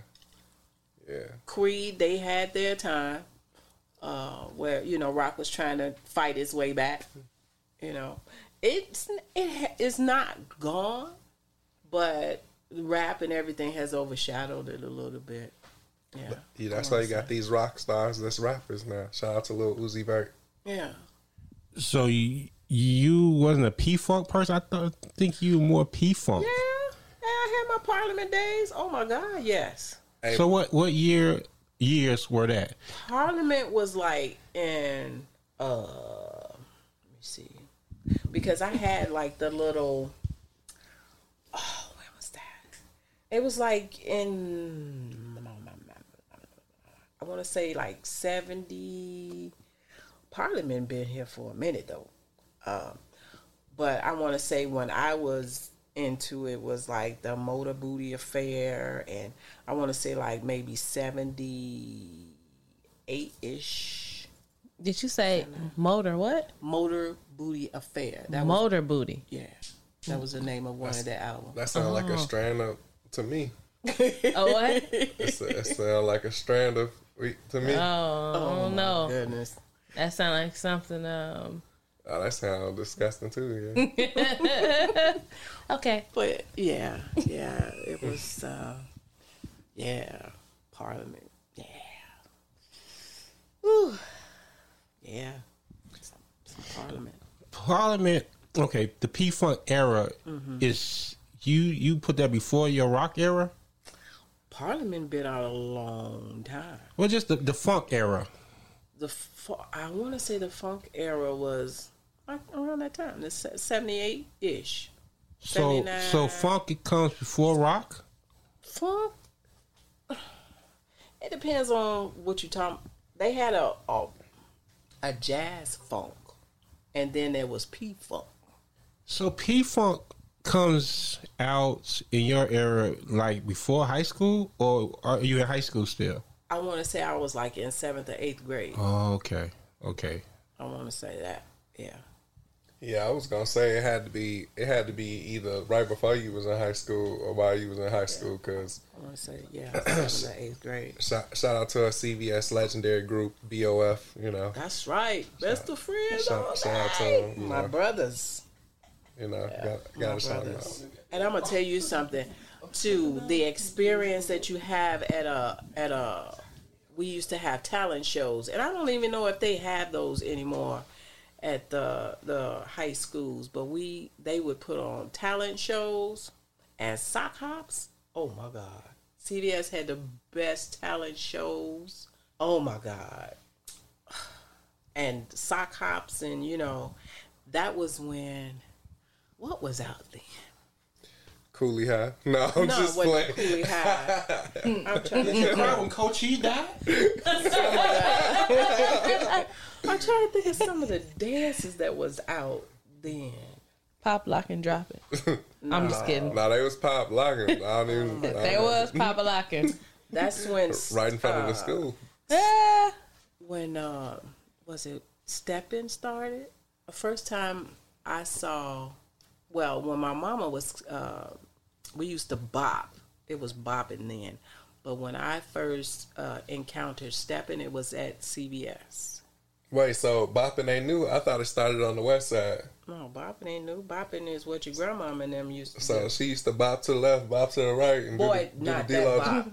Speaker 2: yeah.
Speaker 4: Creed, they had their time uh, where you know rock was trying to fight its way back. You know, it's it ha- it's not gone, but rap and everything has overshadowed it a little bit. Yeah,
Speaker 2: Yeah, that's why you got these rock stars that's rappers now. Shout out to Lil Uzi Vert.
Speaker 4: Yeah.
Speaker 6: So you, you wasn't a P Funk person? I thought think you were more P Funk.
Speaker 4: Yeah, I had my Parliament days. Oh my God, yes.
Speaker 2: Hey,
Speaker 6: So what what year years were that?
Speaker 4: Parliament was like in uh let me see. Because I had like the little oh when was that? It was like in I wanna say like seventy Parliament been here for a minute though. Um but I wanna say when I was into it was like the motor booty affair and I wanna say like maybe seventy eight ish
Speaker 3: Did you say motor what?
Speaker 4: motor booty affair. That was
Speaker 3: Motor booty.
Speaker 4: yeah. That was the name of one of the albums.
Speaker 2: that sounds like a strand of to me.
Speaker 3: Oh what?
Speaker 2: It's it sounds like a strand of to me.
Speaker 3: Oh,
Speaker 4: Oh
Speaker 3: no.
Speaker 4: Goodness.
Speaker 3: That sounds like something. Um.
Speaker 2: Oh, that sounds disgusting too. Yeah.
Speaker 3: Okay.
Speaker 4: But yeah, yeah, it was uh yeah, Parliament. Yeah. Whew. Yeah. Some, some Parliament.
Speaker 6: Parliament. Okay, the P Funk era is you you put that before your rock era.
Speaker 4: Parliament been out a long time.
Speaker 6: Well, just the, the funk era.
Speaker 4: The I want to say the funk era was around that time, the seventy eight ish.
Speaker 6: So so funk it comes before rock.
Speaker 4: Funk. It depends on what you talk. They had a, a a jazz funk, and then there was P funk.
Speaker 6: So P Funk comes out in your era like before high school, or are you in high school still?
Speaker 4: I want to say I was like in seventh or eighth grade.
Speaker 6: Oh, okay, okay.
Speaker 4: I want to say that. Yeah.
Speaker 2: Yeah, I was gonna say it had to be it had to be either right before you was in high school or while you was in high school. Cause
Speaker 4: I want to say yeah, seventh or eighth grade.
Speaker 2: shout, shout out to our CVS legendary group BOF. You know,
Speaker 4: That's right. Best of friends
Speaker 2: shout-
Speaker 4: all
Speaker 2: shout out to them,
Speaker 4: My
Speaker 2: know.
Speaker 4: brothers.
Speaker 2: you know, got
Speaker 4: My
Speaker 2: got to shout them out.
Speaker 4: And I'm gonna tell you something. To the experience that you have at a at a, we used to have talent shows, and I don't even know if they have those anymore at the the high schools. But we they would put on talent shows and sock hops. Oh my god, CVS had the best talent shows. Oh my god, and sock hops, and you know, that was when what was out then.
Speaker 2: Cooley High. No, I'm
Speaker 4: No,
Speaker 2: just
Speaker 4: it wasn't
Speaker 2: playing.
Speaker 4: Cooley High. I'm trying to
Speaker 5: You cry when Coach E died?
Speaker 4: I'm trying to think of some of the dances that was out then.
Speaker 3: Pop, lock, and drop it. I'm just kidding.
Speaker 2: No, they was pop locking. I don't even. I don't
Speaker 3: was Pop locking.
Speaker 4: That's when
Speaker 2: right in front of the
Speaker 4: uh,
Speaker 2: school.
Speaker 3: Ah,
Speaker 4: when uh, was it stepping started the first time i saw well when my mama was uh, we used to bop it was bopping then but when i first uh, encountered stepping it was at CVS
Speaker 2: Wait, so bopping ain't new? I thought it started on the west side.
Speaker 4: no bopping ain't new bopping is what your grandmama and them used to
Speaker 2: So
Speaker 4: do
Speaker 2: she used to bop to the left, bop to the right, and
Speaker 4: boy
Speaker 2: do the, do
Speaker 4: not
Speaker 2: the
Speaker 4: that bop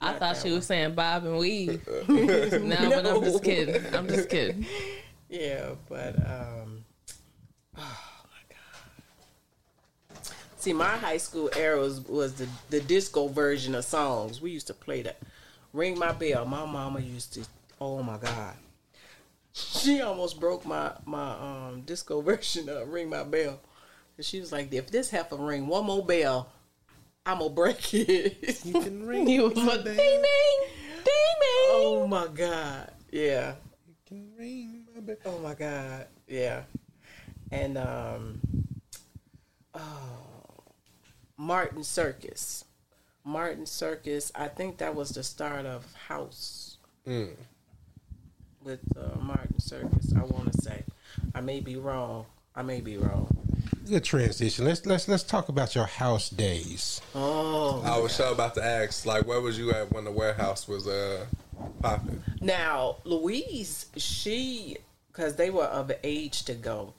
Speaker 3: I
Speaker 4: Not
Speaker 3: thought
Speaker 4: that
Speaker 3: she was saying Bob and Weave.
Speaker 2: Uh,
Speaker 3: no, but I'm just kidding. I'm just kidding.
Speaker 4: Yeah, but um, oh my god. See, my high school era was, was the the disco version of songs. We used to play that. Ring my bell. My mama used to. Oh my god. She almost broke my my um disco version of Ring My Bell. And she was like, "If this heifer ring one more bell, I'm gonna break it."
Speaker 2: You can ring.
Speaker 3: You was like, ding, ding, ding, ding.
Speaker 4: oh my god. Yeah.
Speaker 2: You can ring my bell.
Speaker 4: Oh my god, yeah. And um oh Martin Circus. Martin Circus, I think that was the start of House
Speaker 2: Mm.
Speaker 4: with uh, Martin Circus, I want to say. I may be wrong. I may be wrong.
Speaker 5: Good transition. Let's let's let's talk about your house days.
Speaker 4: Oh.
Speaker 2: I was sure about to ask, like, where was you at when the warehouse was uh popping?
Speaker 4: Now, Louise, she, because they were of age to go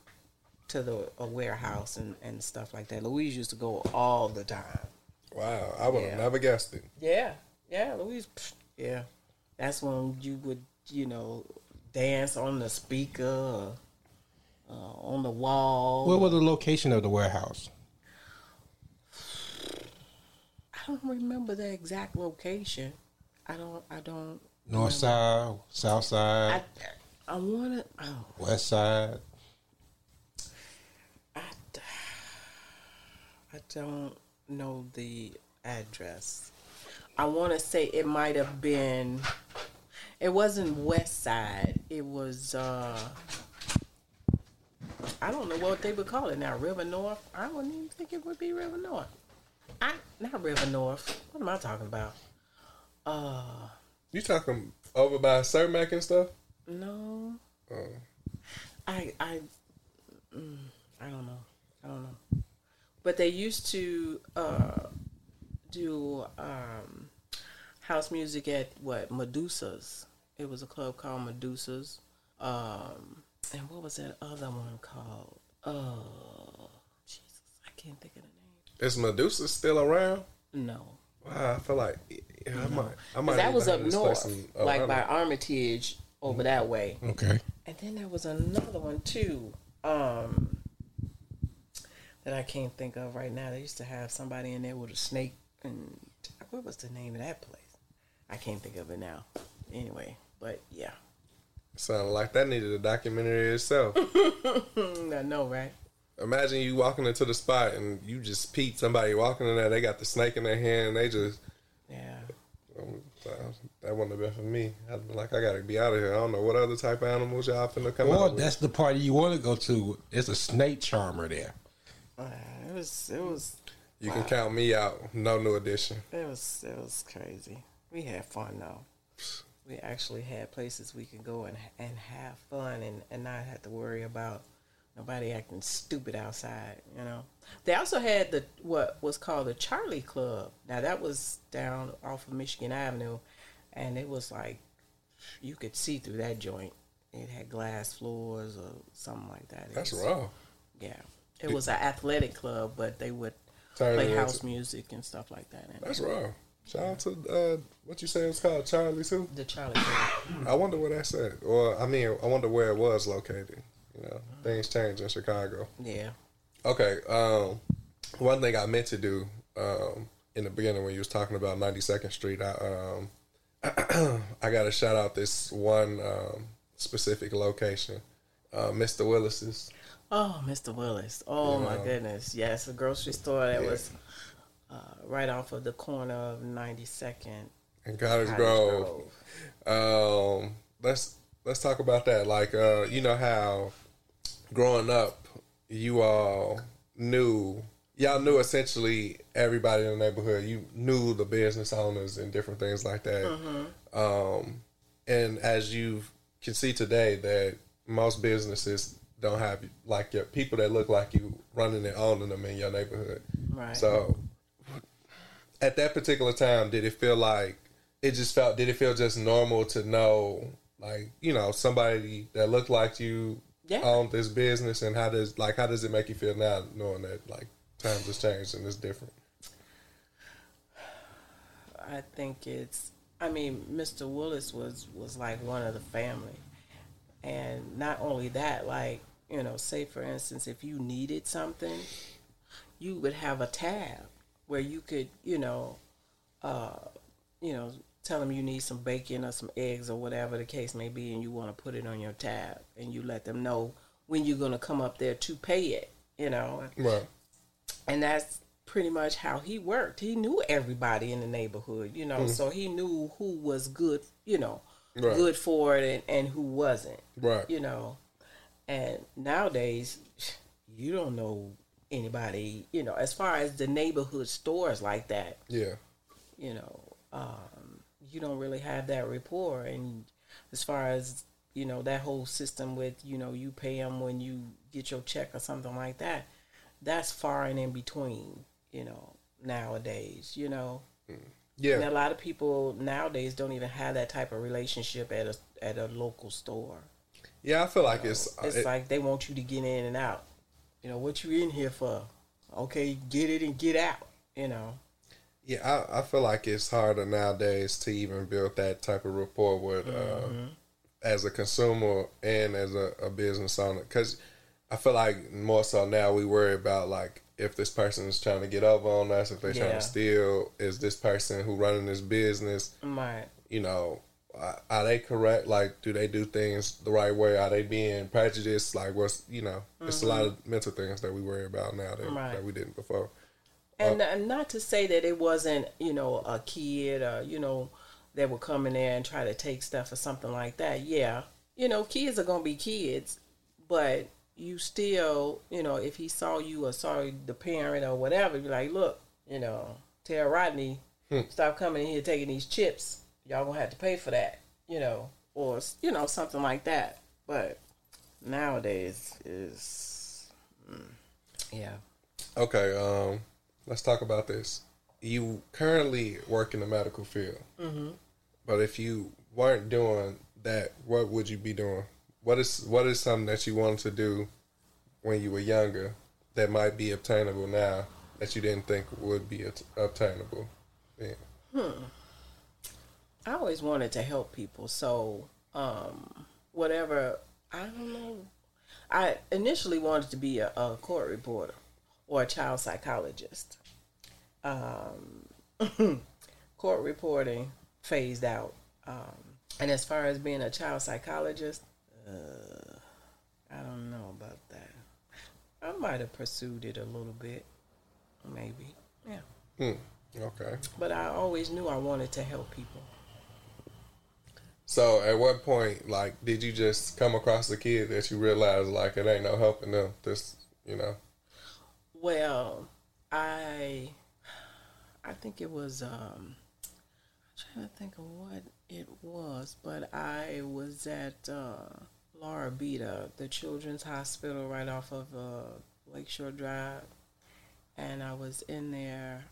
Speaker 4: to the a warehouse and, and stuff like that. Louise used to go all the time.
Speaker 2: Wow, I would have never guessed it.
Speaker 4: Yeah, yeah, Louise. pfft, Yeah, that's when you would, you know, dance on the speaker, or, uh, on the wall.
Speaker 5: What was the location of the warehouse?
Speaker 4: I don't remember the exact location. I don't. I don't.
Speaker 5: North side, south
Speaker 4: I.
Speaker 5: side,
Speaker 4: I want to. Oh,
Speaker 5: west side.
Speaker 4: I. d- I don't know the address. I want to say it might have been. It wasn't West Side. It was. uh I don't know what they would call it now. River North. I wouldn't even think it would be River North. I not River North. What am I talking about? Uh
Speaker 2: You talking over by Cermak and stuff?
Speaker 4: no.
Speaker 2: Oh.
Speaker 4: I I mm, I don't know. I don't know. But they used to uh, do um, house music at what Medusa's. It was a club called Medusa's. Um, and what was that other one called? Oh, Jesus, I can't think of the name.
Speaker 2: Is Medusa still around?
Speaker 4: No,
Speaker 2: Wow, I feel like yeah, I might. I might.
Speaker 4: 'Cause that was up north,
Speaker 2: place in
Speaker 4: like by Armitage over that way.
Speaker 5: Okay.
Speaker 4: And then there was another one too, um, that I can't think of right now. They used to have somebody in there with a snake, and what was the name of that place? I can't think of it now. Anyway, but yeah,
Speaker 2: Sounded like that needed a documentary itself.
Speaker 4: I know, right?
Speaker 2: Imagine you walking into the spot and you just peep somebody walking in there. They got the snake in their hand. They just
Speaker 4: Yeah,
Speaker 2: um, that wouldn't have been for me. I'd be like, I gotta be out of here. I don't know what other type of animals y'all finna come
Speaker 5: Or
Speaker 2: out. with.
Speaker 5: that's the party you want to go to. It's a snake charmer there.
Speaker 4: Uh, it was, it was,
Speaker 2: You can count me out. No new addition.
Speaker 4: it was, it was crazy. We had fun though. We actually had places we could go and and have fun and and not have to worry about nobody acting stupid outside. You know. They also had the what was called the Charlie Club. Now that was down off of Michigan Avenue, and it was like you could see through that joint. It had glass floors or something like that. It
Speaker 2: That's
Speaker 4: was-
Speaker 2: raw.
Speaker 4: Yeah, it was an athletic club, but they would
Speaker 2: Turn
Speaker 4: play house
Speaker 2: into-
Speaker 4: music and stuff like that. And
Speaker 2: That's right. Shout out to uh, what you say it's called, Charlie's too.
Speaker 4: the Charlie Club.
Speaker 2: I wonder where that's at. Or I mean, I wonder where it was located. You know, things change in Chicago.
Speaker 4: Yeah.
Speaker 2: Okay. Um, one thing I meant to do um, in the beginning when you was talking about 92nd Street, I um, I got to shout out this one um, specific location, uh, Mr. Willis's.
Speaker 4: Oh, Mr. Willis. Oh my goodness. Yes, a grocery store that
Speaker 2: Yeah.
Speaker 4: was uh, right off of the corner of 92nd.
Speaker 2: and Cottage
Speaker 4: Cottage
Speaker 2: Grove. Um, let's let's talk about that. Like, uh, you know how growing up, you all knew y'all knew essentially everybody in the neighborhood. You knew the business owners and different things like that. Um, and as you can see today, that most businesses don't have like your people that look like you running and owning them in your neighborhood.
Speaker 4: Right.
Speaker 2: So at that particular time, did it feel like it just felt? Did it feel just normal to know, like you know, somebody that looked like you
Speaker 4: Yeah.
Speaker 2: owned this business, and how does like how does it make you feel now, knowing that like times has changed and it's different?
Speaker 4: I think it's. I mean, Mr. Willis was was like one of the family, and not only that, like you know, say for instance, if you needed something, you would have a tab where you could, you know, uh, you know, tell them you need some bacon or some eggs or whatever the case may be, and you want to put it on your tab, and you let them know when you're going to come up there to pay it, you know,
Speaker 2: Right.
Speaker 4: and that's pretty much how he worked. He knew everybody in the neighborhood, you know, so he knew who was good, you know,
Speaker 2: Right.
Speaker 4: good for it and, and who wasn't,
Speaker 2: Right.
Speaker 4: you know. And nowadays, you don't know anybody, you know, as far as the neighborhood stores like that,
Speaker 2: Yeah.
Speaker 4: you know, um, you don't really have that rapport. And as far as you know, that whole system with you know you pay them when you get your check or something like that, that's far and in between. You know, nowadays, you know, and
Speaker 2: Yeah.
Speaker 4: And a lot of people nowadays don't even have that type of relationship at a at a local store.
Speaker 2: Yeah. I feel like it's
Speaker 4: It's
Speaker 2: it-
Speaker 4: like they want you to get in and out. You know, what you in here for? Okay, get it and get out. You know.
Speaker 2: Yeah, I, I feel like it's harder nowadays to even build that type of rapport with uh, as a consumer and as a, a business owner. Because I feel like more so now we worry about like if this person is trying to get over on us, if they're trying to steal, is this person who running this business,
Speaker 4: Right.
Speaker 2: you know, are, are they correct? Like, do they do things the right way? Are they being prejudiced? Like, what's you know, it's a mm-hmm. lot of mental things that we worry about now that,
Speaker 4: Right.
Speaker 2: that we didn't before.
Speaker 4: And, uh, and not to say that it wasn't, you know, a kid or, you know, that would come in there and try to take stuff or something like that. Yeah. You know, kids are going to be kids, but you still, you know, if he saw you or saw the parent or whatever, be like, look, you know, tell Rodney, stop coming in here taking these chips. Y'all to have to pay for that, you know, or, you know, something like that. But nowadays is, mm, yeah.
Speaker 2: Okay, um, let's talk about this. You currently work in the medical field, mm-hmm. but if you weren't doing that, what would you be doing? What is what is something that you wanted to do when you were younger that might be obtainable now that you didn't think would be obtainable? Yeah.
Speaker 4: I always wanted to help people. So, um, whatever, I don't know. I initially wanted to be a, a court reporter or a child psychologist. Um, court reporting phased out. Um, and as far as being a child psychologist, uh, I don't know about that. I might have pursued it a little bit, maybe. Yeah.
Speaker 2: Hmm. Okay.
Speaker 4: But I always knew I wanted to help people.
Speaker 2: So, at what point, like, did you just come across a kid that you realized like it ain't no helping them? This, you know.
Speaker 4: Well, I I think it was um I'm trying to think of what it was, but I was at uh La Rabida, the children's hospital right off of uh Lakeshore Drive. And I was in there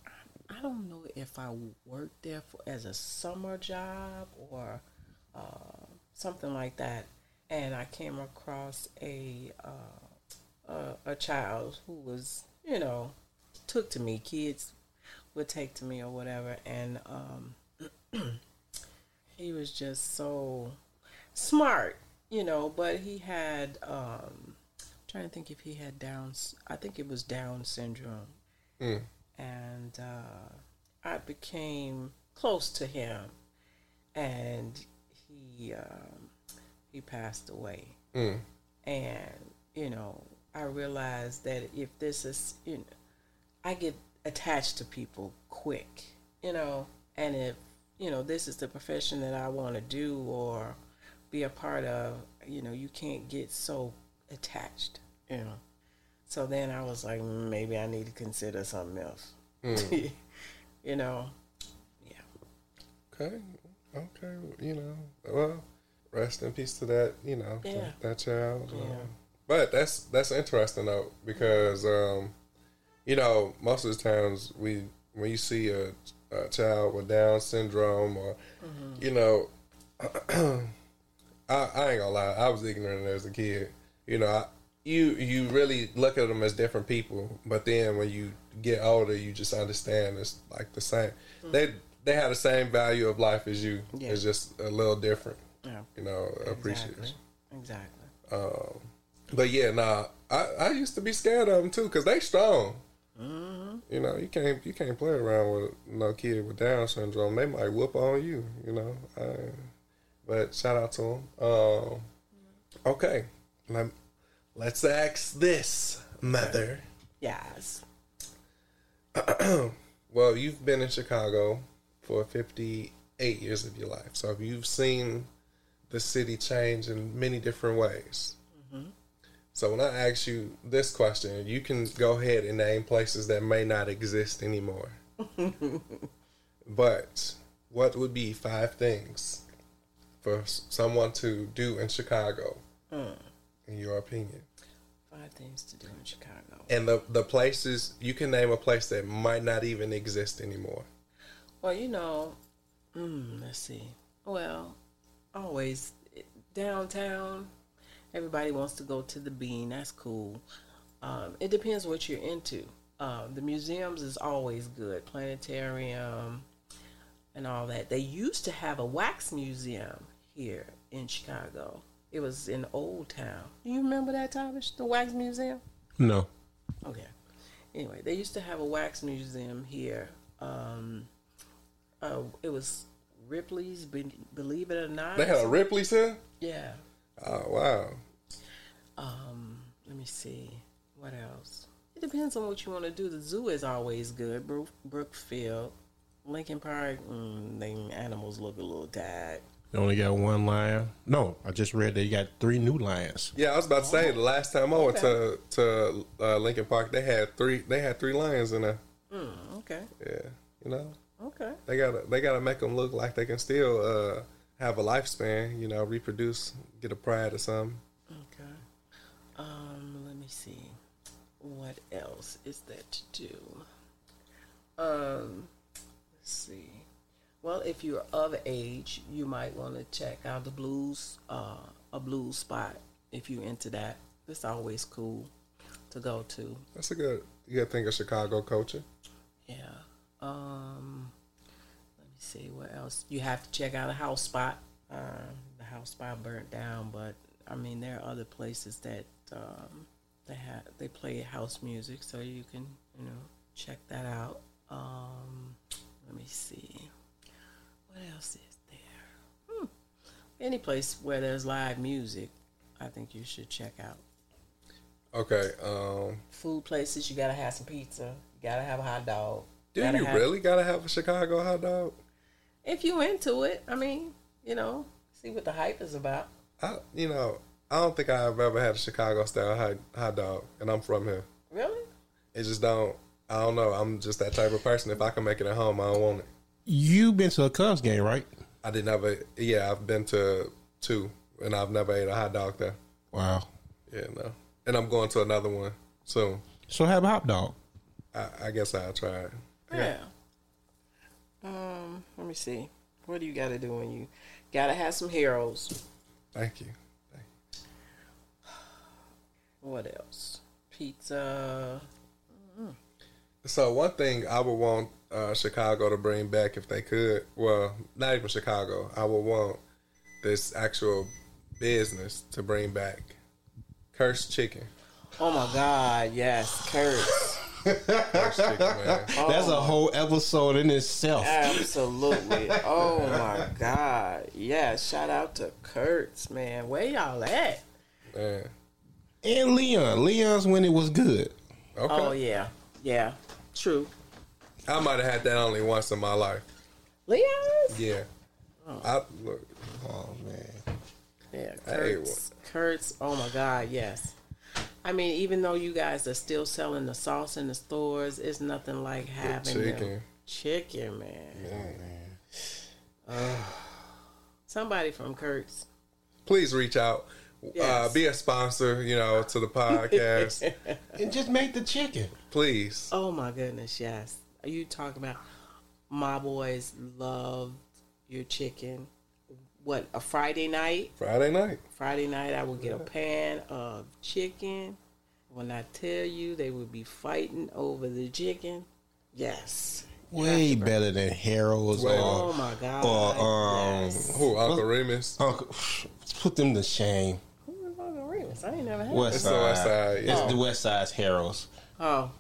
Speaker 4: I don't know if I worked there for as a summer job or uh, something like that. And I came across a uh, a, a child who was, you know, took to me. Kids would take to me or whatever, and um, he was just so smart, you know. But he had, um, trying to think if he had Down's. I think it was Down syndrome,
Speaker 2: Mm.
Speaker 4: and uh, I became close to him, and he um, he passed away
Speaker 2: Mm.
Speaker 4: and you know I realized that if this is, you know, I get attached to people quick, you know, and if, you know, this is the profession that I want to do or be a part of, you know, you can't get so attached, you know. So then I was like, "Mm, maybe I need to consider something else. you know, yeah.
Speaker 2: Okay, okay, you know, well, rest in peace to that, you know,
Speaker 4: Yeah.
Speaker 2: that child.
Speaker 4: Yeah.
Speaker 2: um, but that's that's interesting though because um, you know most of the times we when you see a, a child with Down syndrome or
Speaker 4: Mm-hmm.
Speaker 2: you know, I, I ain't gonna lie, I was ignorant as a kid. You know, I, you you really look at them as different people, but then when you get older, you just understand it's like the same. Hmm. They they have the same value of life as you.
Speaker 4: Yeah.
Speaker 2: It's just a little different.
Speaker 4: Yeah.
Speaker 2: You know, appreciation.
Speaker 4: Exactly. Exactly.
Speaker 2: Um, but yeah, nah, I, I used to be scared of them too because they strong. Mm-hmm. You know, you can't you can't play around with no kid with Down syndrome. They might whoop on you. You know, I, but shout out to them. Um, okay, Let, let's ask this, mother.
Speaker 4: Yes.
Speaker 2: Well, you've been in Chicago for 58 years of your life. So you've seen the city change in many different ways. So when I ask you this question, you can go ahead and name places that may not exist anymore. but what would be five things for someone to do in Chicago, in your opinion?
Speaker 4: Five things to do in Chicago.
Speaker 2: And the, the places, you can name a place that might not even exist anymore.
Speaker 4: Well, you know, mm, let's see. Well, always downtown. Everybody wants to go to the Bean. That's cool. Um, it depends what you're into. Um, the museums is always good. Planetarium and all that. They used to have a wax museum here in Chicago. It was in Old Town. Do you remember that, Thomas? The wax museum?
Speaker 6: No.
Speaker 4: Okay. Anyway, they used to have a wax museum here. Um, uh, it was Ripley's, believe it or not.
Speaker 2: They had a Ripley's here?
Speaker 4: yeah.
Speaker 2: Oh, wow.
Speaker 4: Um, let me see. What else? It depends on what you want to do. The zoo is always good. Brook, Brookfield, Lincoln Park. Mm, them animals look a little tired.
Speaker 6: You only got one lion. No, I just read they got three new lions.
Speaker 2: Yeah, I was about to say the last time I went to to uh, Lincoln Park, they had three. They had three lions in there.
Speaker 4: Mm, okay.
Speaker 2: Yeah, you know,
Speaker 4: Okay.
Speaker 2: they gotta they gotta make them look like they can still uh, have a lifespan. You know, reproduce, get a pride or something.
Speaker 4: Okay. Um, let me see. What else is there to do? Um, let's see. Well, if you're of age, you might want to check out the blues, uh, a blues spot. If you're into that, it's always cool to go to.
Speaker 2: That's a good good thing of Chicago culture.
Speaker 4: Yeah. Um, let me see what else. You have to check out a house spot. Uh, the house spot burnt down, but I mean there are other places that um, they have they play house music, so you can you know check that out. Um, let me see. What else is there? Hmm. Any place where there's live music, I think you should check out.
Speaker 2: Okay. Um,
Speaker 4: Food places, you gotta have some pizza. You gotta have a hot dog.
Speaker 2: do
Speaker 4: gotta
Speaker 2: you
Speaker 4: have-
Speaker 2: really gotta have a Chicago hot dog?
Speaker 4: if you into it, I mean, you know, see what the hype is about.
Speaker 2: I, you know, I don't think I've ever had a Chicago style hot, hot dog, and I'm from here.
Speaker 4: Really?
Speaker 2: It just don't. I don't know. I'm just that type of person. If I can make it at home, I don't want it.
Speaker 6: You been to a Cubs game, right?
Speaker 2: I did never. Yeah, I've been to two, and I've never ate a hot dog there.
Speaker 6: Wow.
Speaker 2: Yeah, no. And I'm going to another one soon.
Speaker 6: So have a hot dog.
Speaker 2: I, I guess I'll try it.
Speaker 4: Yeah. Um, let me see. What do you got to do when you got to have some heroes?
Speaker 2: Thank you. Thank.
Speaker 4: What else? Pizza.
Speaker 2: So one thing I would want uh, Chicago to bring back if they could. Well, not even Chicago. I would want this actual business to bring back Kurt's chicken.
Speaker 4: Oh my God! Yes, Kurt's.
Speaker 2: Cursed chicken, man.
Speaker 6: That's a whole episode in itself.
Speaker 4: Absolutely. Oh my God! Yeah, shout out to Kurt's, man. Where y'all at?
Speaker 2: man.
Speaker 6: And Leon. Leon's when it was good.
Speaker 2: Okay.
Speaker 4: Oh yeah, yeah, true.
Speaker 2: I might have had that only once in my life.
Speaker 4: Leon's.
Speaker 2: Yeah. Oh. I look.
Speaker 6: Oh man.
Speaker 4: Yeah,
Speaker 2: Kurtz.
Speaker 4: Kurt's. Oh my God, yes. I mean, even though you guys are still selling the sauce in the stores, it's nothing like having them-
Speaker 2: chicken.
Speaker 4: Chicken, man. Somebody from Kurtz.
Speaker 2: Please reach out. Uh, be a sponsor, you know, to the podcast.
Speaker 6: And just make the chicken.
Speaker 2: Please.
Speaker 4: Oh my goodness, yes. Are you talking about my boys loved your chicken? What a Friday night?
Speaker 2: Friday night.
Speaker 4: Friday night, I would get a pan of chicken. When I tell you they would be fighting over the chicken, yes.
Speaker 6: Way better than Harold's
Speaker 2: Way
Speaker 6: or,
Speaker 4: Oh my God.
Speaker 6: or um
Speaker 4: yes.
Speaker 2: Who? Uncle Remus.
Speaker 6: Uncle put them to shame.
Speaker 4: Who was Uncle Remus? I ain't never had
Speaker 6: West
Speaker 2: It's the West
Speaker 6: Side.
Speaker 2: Side,
Speaker 6: It's
Speaker 2: yeah.
Speaker 6: the West Side's Harold's.
Speaker 4: Oh,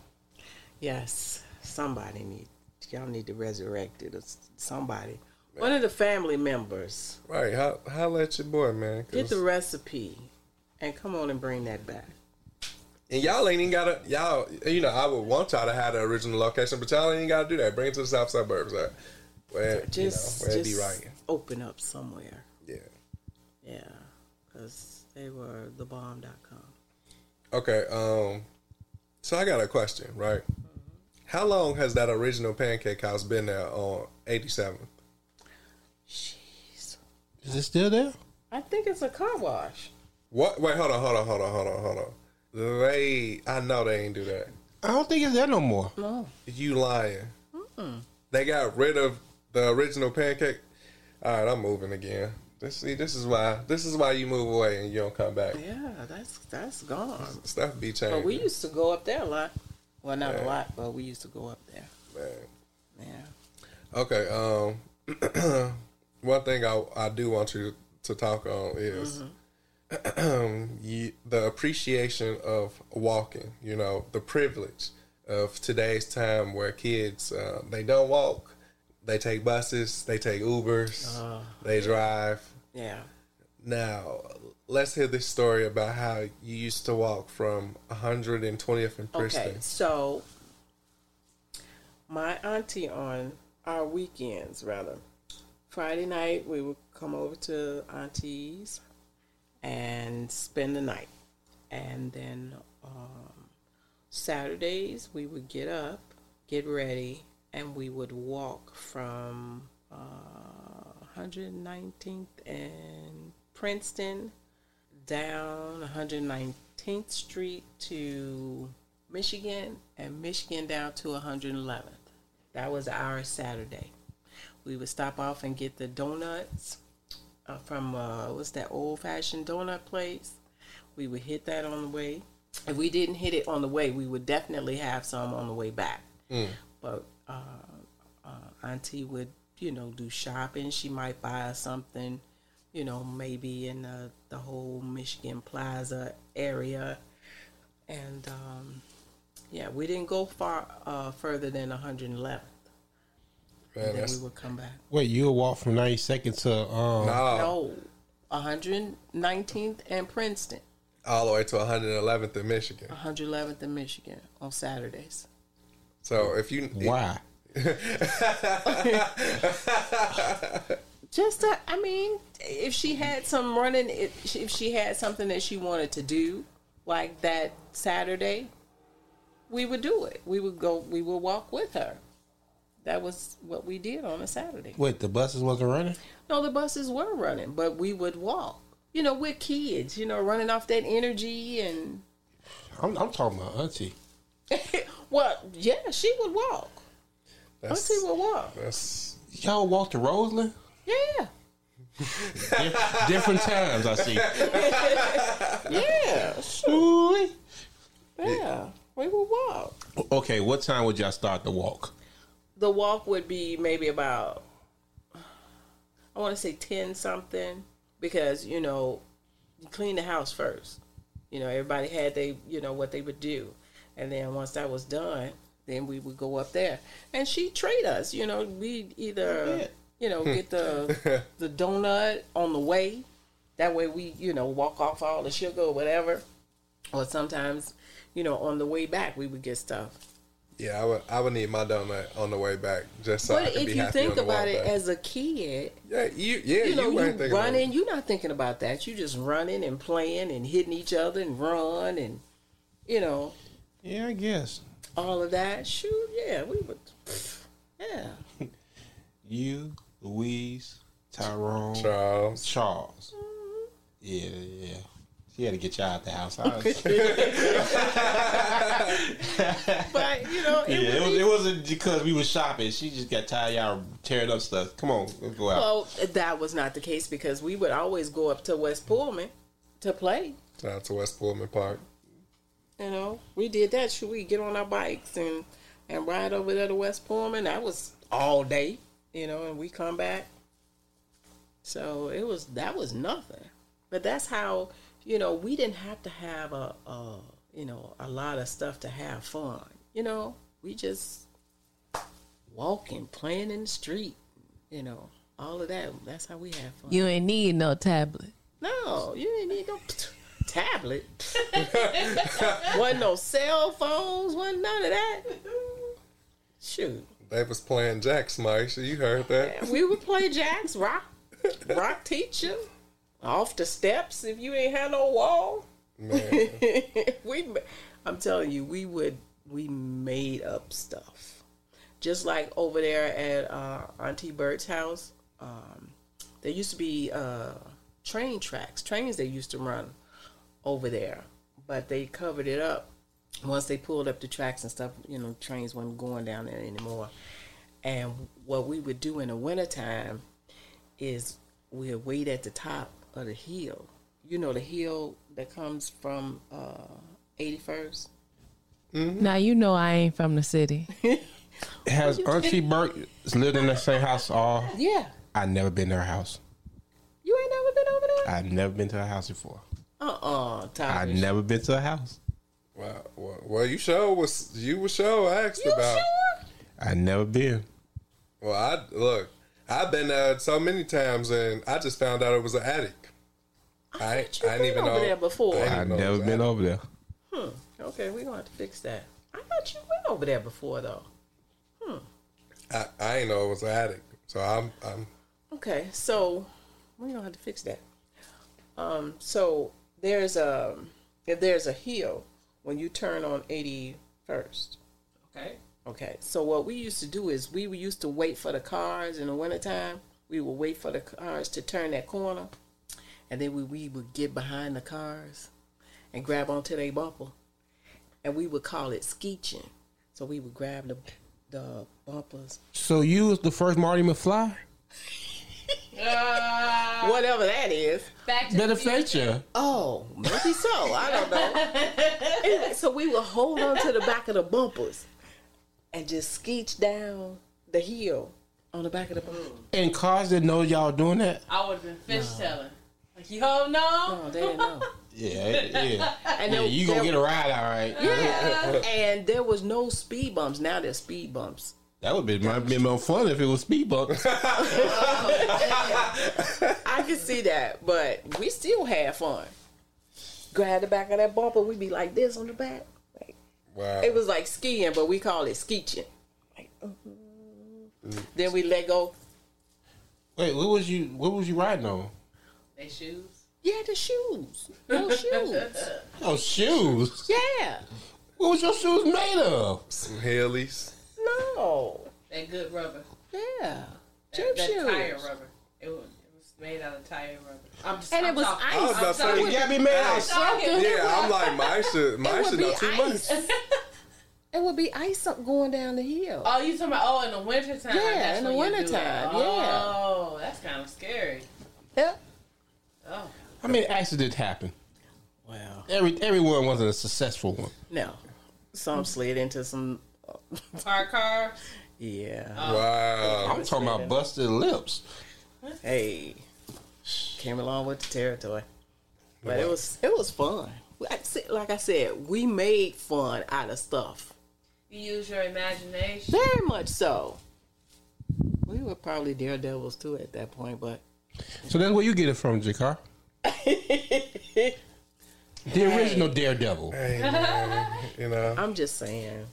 Speaker 4: yes. Somebody need y'all need to resurrect it. Or s- somebody, one of the family members,
Speaker 2: Right. How how at your boy, man? 'cause-
Speaker 4: get the recipe and come on and bring that back.
Speaker 2: and y'all ain't even gotta y'all. You know, I would want y'all to have the original location, but y'all ain't even gotta do that. Bring it to the south suburbs. Uh, where
Speaker 4: Just,
Speaker 2: you know where it
Speaker 4: just
Speaker 2: be right.
Speaker 4: open up somewhere.
Speaker 2: Yeah.
Speaker 4: Yeah, because they were the bomb.com.
Speaker 2: Okay. Um. So I got a question, right? How long has that original pancake house been there on 87th?
Speaker 4: Jeez.
Speaker 6: Is it still there?
Speaker 4: I think it's a car wash.
Speaker 2: What? Wait, hold on, hold on, hold on, hold on, hold on. They, I know they ain't do that.
Speaker 6: I don't think it's there no more.
Speaker 4: No.
Speaker 2: You lying? They got rid of the original pancake. All right, I'm moving again. This, see, this is why. This is why you move away and you don't come back.
Speaker 4: Yeah, that's that's gone.
Speaker 2: Stuff be changing.
Speaker 4: But we used to go up there a lot. Well, not a lot, but we used to go up there.
Speaker 2: Man.
Speaker 4: Yeah.
Speaker 2: Okay. Um, one thing I I do want you to talk on is you, the appreciation of walking. You know, the privilege of today's time where kids uh, they don't walk, they take buses, they take Ubers, they drive.
Speaker 4: Yeah.
Speaker 2: Now, let's hear this story about how you used to walk from 120th and Princeton.
Speaker 4: Okay, so my auntie on our weekends, rather, Friday night we would come over to auntie's and spend the night, and then um, Saturdays we would get up, get ready, and we would walk from uh, 119th and Princeton down 119th Street to Michigan and Michigan down to 111th. That was our Saturday. We would stop off and get the donuts uh, from uh, what's that old fashioned donut place. We would hit that on the way. If we didn't hit it on the way, we would definitely have some on the way back. But uh, uh, Auntie would, you know, do shopping. She might buy something, you know, maybe in the, the whole Michigan Plaza area. And um, yeah, we didn't go far uh, further than 111th.
Speaker 2: Man,
Speaker 4: And then we would come back.
Speaker 6: Wait, you'll walk from 92nd to um
Speaker 2: nah,
Speaker 4: No, 119th and Princeton,
Speaker 2: all the way to 111th in Michigan.
Speaker 4: 111th in Michigan on Saturdays.
Speaker 2: So if you
Speaker 6: why?
Speaker 4: Just to, I mean, if she had some running, if if she had something that she wanted to do, like that Saturday, we would do it. We would go, we would walk with her. That was what we did on a Saturday.
Speaker 6: Wait, the buses wasn't running?
Speaker 4: No, the buses were running, but we would walk. You know, we're kids, you know, running off that energy and,
Speaker 6: I'm, I'm talking about auntie.
Speaker 4: well, yeah, she would walk.
Speaker 2: That's,
Speaker 4: Auntie would walk.
Speaker 2: that's
Speaker 6: Y'all walk to Roseland?
Speaker 4: Yeah.
Speaker 6: Di- different times, I see.
Speaker 4: Yeah.
Speaker 6: Ooh-wee.
Speaker 4: Yeah. We would walk.
Speaker 6: Okay, what time would y'all start the walk?
Speaker 4: the walk would be maybe about I want to say 10 something because you know you clean the house first you know everybody had they you know what they would do and then once that was done then we would go up there and she trade us you know we either oh, you know get the the donut on the way that way we you know walk off all the sugar or whatever or sometimes, you know, on the way back we would get stuff.
Speaker 2: Yeah, I would. I would need my donut on the way back just so I
Speaker 4: but
Speaker 2: could
Speaker 4: if
Speaker 2: be
Speaker 4: you
Speaker 2: happy
Speaker 4: think about it
Speaker 2: back.
Speaker 4: as a kid,
Speaker 2: yeah, you yeah
Speaker 4: you know,
Speaker 2: you,
Speaker 4: you,
Speaker 2: ain't
Speaker 4: running, you're not thinking about that. You just running and playing and hitting each other and run and, you know,
Speaker 6: Yeah, I guess.
Speaker 4: All of that. Shoot, yeah, we would, yeah.
Speaker 6: You, Louise, Tyrone,
Speaker 2: Charles.
Speaker 6: Charles. Mm-hmm. Yeah, yeah. She had to get y'all out the house. I was-
Speaker 4: But you know,
Speaker 6: yeah,
Speaker 4: it
Speaker 6: it, was, it, was, not because we were shopping. She just got tired of y'all tearing up stuff. Come on, let's go out.
Speaker 4: Well, that was not the case because we would always go up to West Pullman to play.
Speaker 2: Shout out to West Pullman Park.
Speaker 4: You know, we did that. Should we get on our bikes and and ride over there to West Pullman? That was all day. You know, and we come back. So it was that was nothing. But that's how you know we didn't have to have a, a you know a lot of stuff to have fun. You know, we just walking, playing in the street. You know, all of that. That's how we have fun.
Speaker 3: You ain't need no tablet.
Speaker 4: No, you didn't need no tablet. wasn't no cell phones, wasn't none of that. Shoot.
Speaker 2: They was playing Jack Smash. You heard that?
Speaker 4: We would play jacks, rock rock teacher, off the steps if you ain't had no wall.
Speaker 2: Man,
Speaker 4: we I'm telling you, we would we made up stuff. Just like over there at uh, Auntie Bert's house, um, there used to be uh, train tracks, trains they used to run over there, but they covered it up. Once they pulled up the tracks and stuff, you know, trains weren't going down there anymore. And what we would do in the wintertime is we'd wait at the top of the hill. You know, the hill that comes from uh, 81st?
Speaker 3: Now you know I ain't from the city.
Speaker 6: Has Auntie Burke lived in the same house all?
Speaker 4: Yeah.
Speaker 6: I never been to her house.
Speaker 4: You ain't never been over there?
Speaker 6: I've never been to her house before.
Speaker 4: Uh-uh,
Speaker 6: I
Speaker 4: Tyler.
Speaker 6: never been to her house.
Speaker 2: wow, well, well, you sure was you were sure asked
Speaker 4: You
Speaker 2: about.
Speaker 4: sure?
Speaker 6: I never been.
Speaker 2: Well, I look. I've been there so many times, and I just found out it was an attic. I,
Speaker 4: thought you
Speaker 2: I didn't
Speaker 4: been
Speaker 2: even
Speaker 4: over
Speaker 2: know
Speaker 4: there before.
Speaker 2: I
Speaker 6: I've never been
Speaker 2: attic.
Speaker 6: over there. Hmm.
Speaker 4: Okay, we're going to have to fix that. I thought you went over there before, though. Hmm.
Speaker 2: I, I ain't know it was an attic, so I'm I'm
Speaker 4: Okay, so we're going to have to fix that. Um, so there's a, if there's a hill when you turn on 81st. Okay. Okay, so what we used to do is we used to wait for the cars in the wintertime. We would wait for the cars to turn that corner, and then we, we would get behind the cars and grab onto their bumper, and we would call it skeeching. So we would grab the the bumpers,
Speaker 6: So you was the first Marty McFly?
Speaker 4: Uh, whatever that is.
Speaker 3: Back to
Speaker 6: the Future.
Speaker 4: Oh, maybe so. I don't know. anyway, so we would hold on to the back of the bumpers and just skeech down the hill on the back of the bumper. Mm.
Speaker 6: And cars didn't know y'all doing that?
Speaker 3: I would have been fish telling. Like, yo, no.
Speaker 4: Oh, they didn't know.
Speaker 6: Yeah, yeah.
Speaker 4: And
Speaker 6: yeah
Speaker 4: there-
Speaker 6: you gonna
Speaker 4: there-
Speaker 6: get a ride, all right.
Speaker 4: Yeah. and there was no speed bumps. Now there's speed bumps.
Speaker 6: That would be might be more fun if it was speed bumps.
Speaker 4: I can see that, but we still had fun. Grab the back of that bumper, we'd be like this on the back. Like,
Speaker 2: wow.
Speaker 4: It was like skiing, but we call it skeeching. Like, mhm. Then we let go.
Speaker 6: Wait, what was you what was you riding on?
Speaker 3: They shoes.
Speaker 4: Yeah, the shoes. No shoes.
Speaker 6: Oh shoes.
Speaker 4: Yeah.
Speaker 6: What was your shoes made of?
Speaker 2: Some Heelys.
Speaker 4: No.
Speaker 3: That good rubber.
Speaker 4: Yeah.
Speaker 3: That,
Speaker 4: Gym
Speaker 3: that
Speaker 4: shoes.
Speaker 3: tire rubber. It was, it was made out of tire rubber. I'm just,
Speaker 4: And
Speaker 3: I'm
Speaker 4: it was
Speaker 3: talking-
Speaker 4: ice.
Speaker 2: I was about to say,
Speaker 3: I'm
Speaker 6: You gotta be made out of something.
Speaker 2: Yeah, I'm like my should my
Speaker 4: would
Speaker 2: should
Speaker 4: be
Speaker 2: know too much.
Speaker 4: ice. It would be ice up going down the hill.
Speaker 3: Oh, you talking about oh in the wintertime?
Speaker 4: Yeah,
Speaker 3: that's
Speaker 4: in the
Speaker 3: when you
Speaker 4: wintertime, yeah.
Speaker 3: Oh, that's kind of scary.
Speaker 4: Yeah.
Speaker 3: Oh,
Speaker 6: I mean accidents happen.
Speaker 4: Wow.
Speaker 6: Every everyone wasn't a successful one.
Speaker 4: no. Some slid into some.
Speaker 3: Park car.
Speaker 4: Yeah. Oh.
Speaker 2: Wow.
Speaker 6: I'm talking about busted lips.
Speaker 4: Hey, came along with the territory, but it was it was fun. Like, I said- like I said, we made fun out of stuff.
Speaker 3: You use your imagination.
Speaker 4: Very much so. We were probably daredevils too at that point, but
Speaker 6: So that's where you get it from, Jakar. The original Daredevil.
Speaker 2: Hey, man, you know,
Speaker 4: I'm just saying,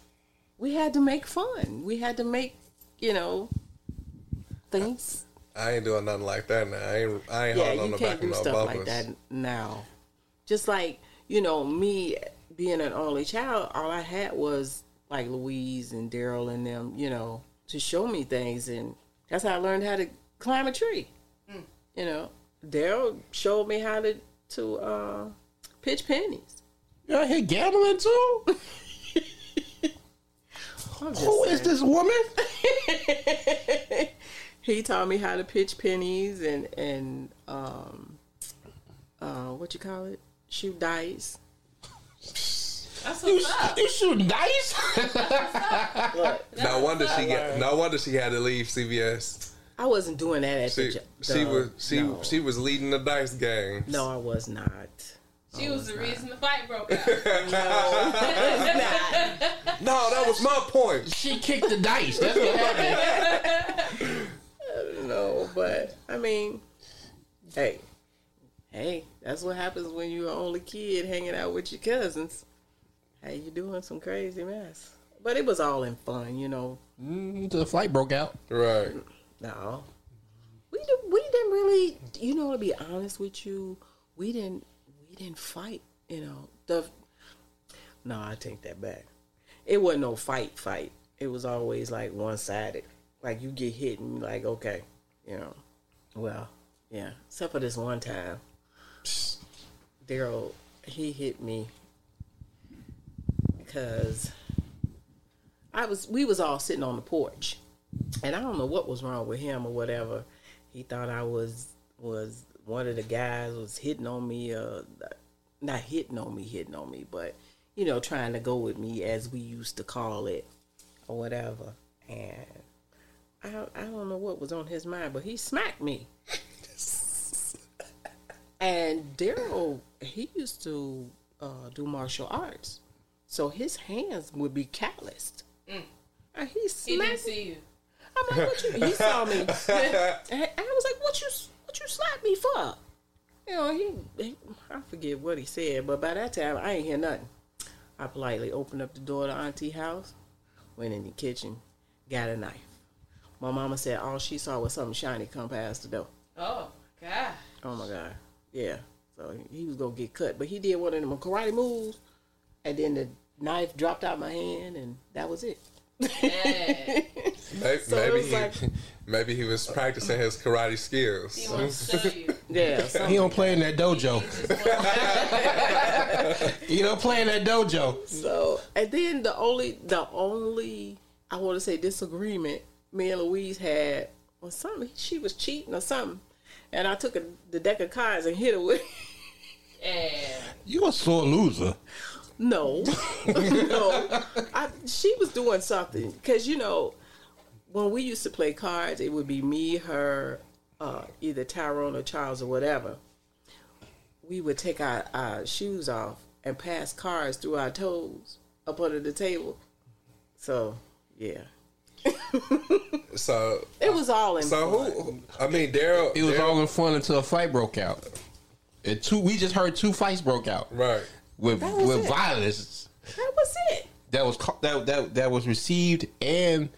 Speaker 4: we had to make fun. We had to make, you know, things.
Speaker 2: I ain't doing nothing like that now. I ain't, I ain't
Speaker 4: Yeah,
Speaker 2: holding on the back of
Speaker 4: do
Speaker 2: no
Speaker 4: stuff
Speaker 2: bumpers.
Speaker 4: like that now. Just like you know, me being an only child, all I had was like Louise and Daryl and them, you know, to show me things, and that's how I learned how to climb a tree. You know, Daryl showed me how to to uh, pitch pennies.
Speaker 6: You out here gambling too?
Speaker 4: I'm just
Speaker 6: Who is this woman?
Speaker 4: he taught me how to pitch pennies and and um uh what you call it shoot dice
Speaker 3: That's
Speaker 6: You,
Speaker 3: what's
Speaker 6: you shooting dice?
Speaker 2: No wonder she got. No wonder she had to leave CVS.
Speaker 4: i wasn't doing that at
Speaker 2: She,
Speaker 4: the, jo-
Speaker 2: she was she
Speaker 4: no.
Speaker 2: she was leading the dice game.
Speaker 4: no i was not
Speaker 3: She oh, was the reason the fight broke out.
Speaker 2: No, that was my point.
Speaker 6: she kicked the dice. That's what happened.
Speaker 4: no but i mean hey hey that's what happens when you're an only kid hanging out with your cousins hey you doing some crazy mess but it was all in fun you know
Speaker 6: Until the fight broke out.
Speaker 2: Right.
Speaker 4: No, we did, we didn't really. You know, to be honest with you, we didn't we didn't fight. You know the. No, I take that back. It wasn't no fight fight. It was always like one sided. Like you get hit and like okay, you know. Well, yeah. Except for this one time, Daryl he hit me because I was we was all sitting on the porch and I don't know what was wrong with him or whatever. He thought I was was one of the guys was hitting on me, uh, not hitting on me, hitting on me, but you know, trying to go with me as we used to call it, or whatever. And I I don't know what was on his mind, but he smacked me. and Daryl, he used to uh, do martial arts, so his hands would be calloused. And he
Speaker 3: He didn't see you.
Speaker 4: I'm like, what you? He saw me, and I was like, what you, you slapped me for? You know, he, he, I forget what he said, but by that time, I ain't hear nothing. I politely opened up the door to Auntie house, went in the kitchen, got a knife. My mama said all she saw was something shiny come past the door.
Speaker 3: Oh God.
Speaker 4: Oh my god, yeah. So he was gonna get cut, but he did one of them karate moves, and then the knife dropped out my hand, and that was it.
Speaker 3: Yeah.
Speaker 2: Maybe,
Speaker 4: So it was
Speaker 2: he
Speaker 4: like-
Speaker 2: maybe he was practicing his karate skills.
Speaker 3: He wants to show you.
Speaker 4: Yeah,
Speaker 6: He don't play in that dojo. he don't play in that dojo.
Speaker 4: So and then the only the only I want to say disagreement me and Louise had was something she was cheating or something, and I took a, the deck of cards and hit her with.
Speaker 3: Yeah.
Speaker 6: You a sore loser.
Speaker 4: No, no, I, she was doing something because you know when we used to play cards, it would be me, her, uh, either Tyrone or Charles or whatever. We would take our, our shoes off and pass cards through our toes up under the table. So yeah,
Speaker 2: So
Speaker 4: it was all in
Speaker 2: so
Speaker 4: fun.
Speaker 2: who? I mean, Daryl.
Speaker 6: It was
Speaker 2: Daryl-
Speaker 6: all in fun until a fight broke out. And two, we just heard two fights broke out
Speaker 2: right.
Speaker 6: with with
Speaker 4: it.
Speaker 6: violence
Speaker 4: That was it.
Speaker 6: that was that that that was received and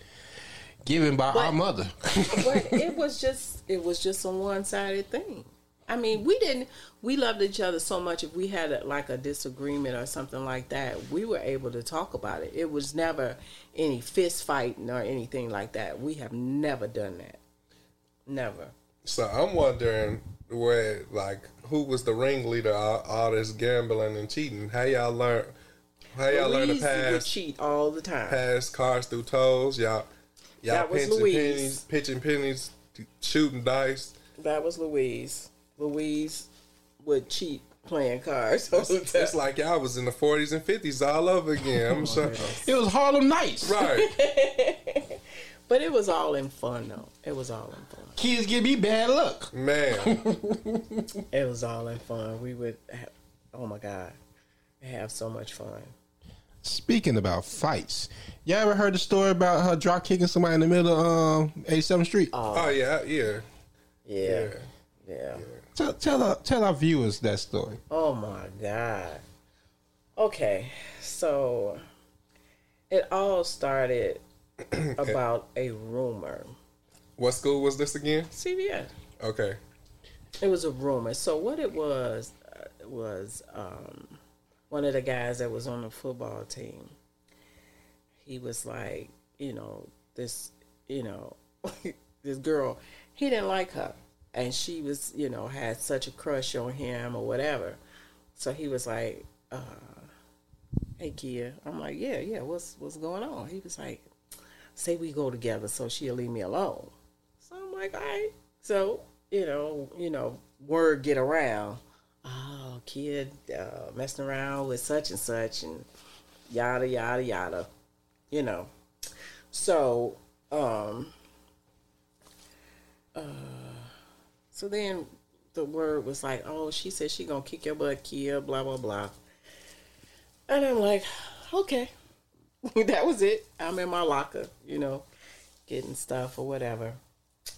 Speaker 6: given by our mother.
Speaker 4: but it was just it was just a one sided thing. I mean, we didn't we loved each other so much. If we had a, like a disagreement or something like that, we were able to talk about it. It was never any fist fighting or anything like that. We have never done that. Never.
Speaker 2: So I'm wondering where, like, who was the ringleader of all, all this gambling and cheating? How y'all learn? How y'all learn to
Speaker 4: Louise would
Speaker 2: pass
Speaker 4: cheat all the time.
Speaker 2: pass cards through toes? Y'all, y'all
Speaker 4: That was Louise.
Speaker 2: pennies, pitching pennies, shooting dice.
Speaker 4: That was Louise. Louise would cheat playing cards all the time.
Speaker 2: It's like y'all was in the 40s and 50s all over again. I'm oh, sure.
Speaker 6: It was Harlem Nights.
Speaker 2: Right,
Speaker 4: But it was all in fun though. It was all in fun.
Speaker 6: Kids give me bad luck.
Speaker 2: man.
Speaker 4: It was all in fun. We would, have, oh my god, have so much fun.
Speaker 6: Speaking about fights, y'all ever heard the story about her drop kicking somebody in the middle of um, 87th Street?
Speaker 2: Oh yeah, yeah,
Speaker 4: Yeah,
Speaker 2: yeah.
Speaker 4: yeah.
Speaker 6: Tell tell our, tell our viewers that story.
Speaker 4: Oh my God. Okay, so it all started about a rumor.
Speaker 2: What school was this again?
Speaker 4: CVS.
Speaker 2: Okay.
Speaker 4: It was a rumor. So what it was uh, was um, one of the guys that was on the football team. He was like, you know, this, you know, this girl. He didn't like her, and she was, you know, had such a crush on him or whatever. So he was like, uh, "Hey, Keya." I'm like, "Yeah, yeah. What's what's going on?" He was like, "Say we go together, so she'll leave me alone." So I'm like, "All right." So you know, you know, word get around. Oh, kid, uh, messing around with such and such, and yada yada yada. You know. So, um, uh, so then the word was like, oh, she said she gonna kick your butt, Keya, blah blah blah. And I'm like, okay, that was it. I'm in my locker, you know, getting stuff or whatever.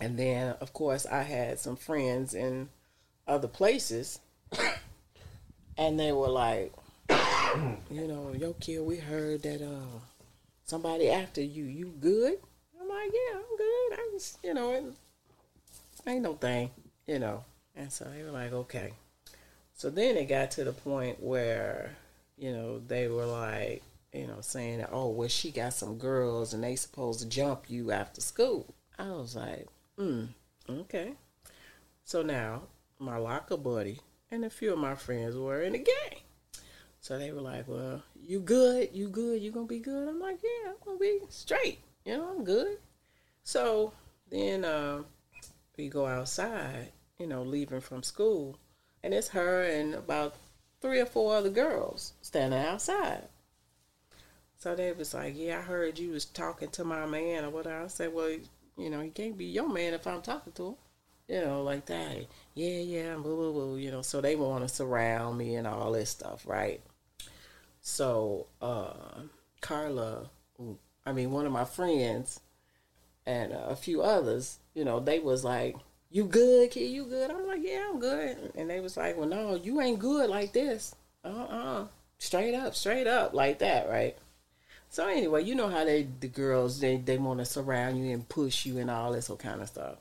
Speaker 4: And then, of course, I had some friends in other places, and they were like, you know, yo, kid, we heard that uh somebody after you. You good? I'm like, yeah, I'm good. I was, you know, it ain't no thing, you know. And so they were like, okay. So then it got to the point where, you know, they were like, you know, saying that, oh, well, she got some girls and they supposed to jump you after school. I was like, mm, okay. So now my locker buddy and a few of my friends were in the game. So they were like, well, you good? You good? You gonna be good? I'm like, yeah, I'm gonna be straight. You know, I'm good. So then um, we go outside, you know, leaving from school, and it's her and about three or four other girls standing outside. So they was like, yeah, I heard you was talking to my man or whatever. I said, well, you know, he can't be your man if I'm talking to him. You know, like that. Yeah, yeah, boo, boo, boo. You know, so they want to surround me and all this stuff, right? So, uh, Carla, I mean, one of my friends and a few others, you know, they was like, "You good, kid? You good?" I'm like, "Yeah, I'm good." And they was like, "Well, no, you ain't good like this. Uh, uh straight up, straight up, like that, right?" So anyway, you know how they the girls they they want to surround you and push you and all this whole kind of stuff.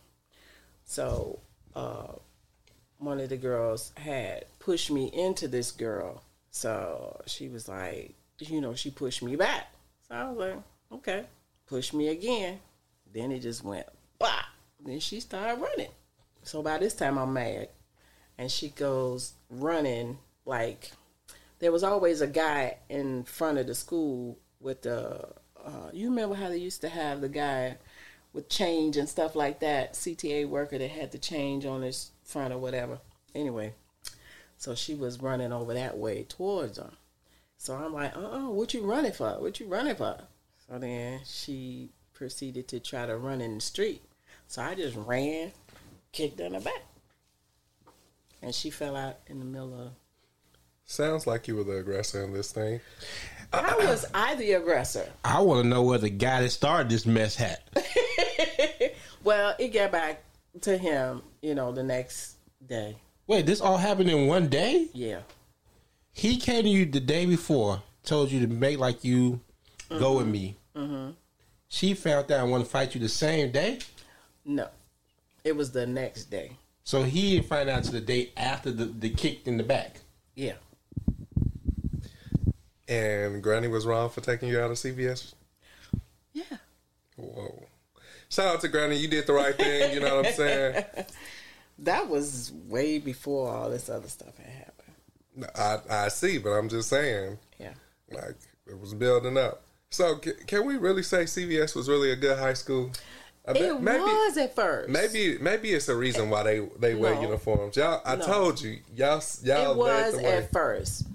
Speaker 4: So, uh, one of the girls had pushed me into this girl. So she was like, you know, she pushed me back. So I was like, okay, push me again. Then it just went, bah. Then she started running. So by this time I'm mad. And she goes running like there was always a guy in front of the school with the uh, you remember how they used to have the guy with change and stuff like that cta worker that had the change on his front or whatever. Anyway so she was running over that way towards her so i'm like uh-uh what you running for? What you running for? So then she proceeded to try to run in the street. So i just ran kicked her in the back. And she fell out in the middle of
Speaker 2: Sounds like you were the aggressor in this thing.
Speaker 4: how was i the aggressor.
Speaker 6: I want to know where the guy that started this mess hat.
Speaker 4: Well, it got back to him, you know, the next day.
Speaker 6: Wait, this all happened in one day?
Speaker 4: Yeah.
Speaker 6: He came to you the day before, told you to make like you go with me. Mm-hmm. She found out and wanted to fight you the same day.
Speaker 4: No. It was the next day.
Speaker 6: So he didn't find out to the day after the, the kick in the back.
Speaker 4: Yeah.
Speaker 2: And Granny was wrong for taking you out of CVS.
Speaker 4: Yeah.
Speaker 2: Whoa. Shout out to Granny. You did the right thing. You know what I'm saying?
Speaker 4: That was way before all this other stuff had happened.
Speaker 2: I, I see, but I'm just saying,
Speaker 4: Yeah.
Speaker 2: like, it was building up. So, can, can we really say CVS was really a good high school? I
Speaker 4: It was at first.
Speaker 2: Maybe maybe it's a reason why they they wear uniforms. Y'all, I
Speaker 4: No.
Speaker 2: told you, y'all y'all
Speaker 4: it was at first.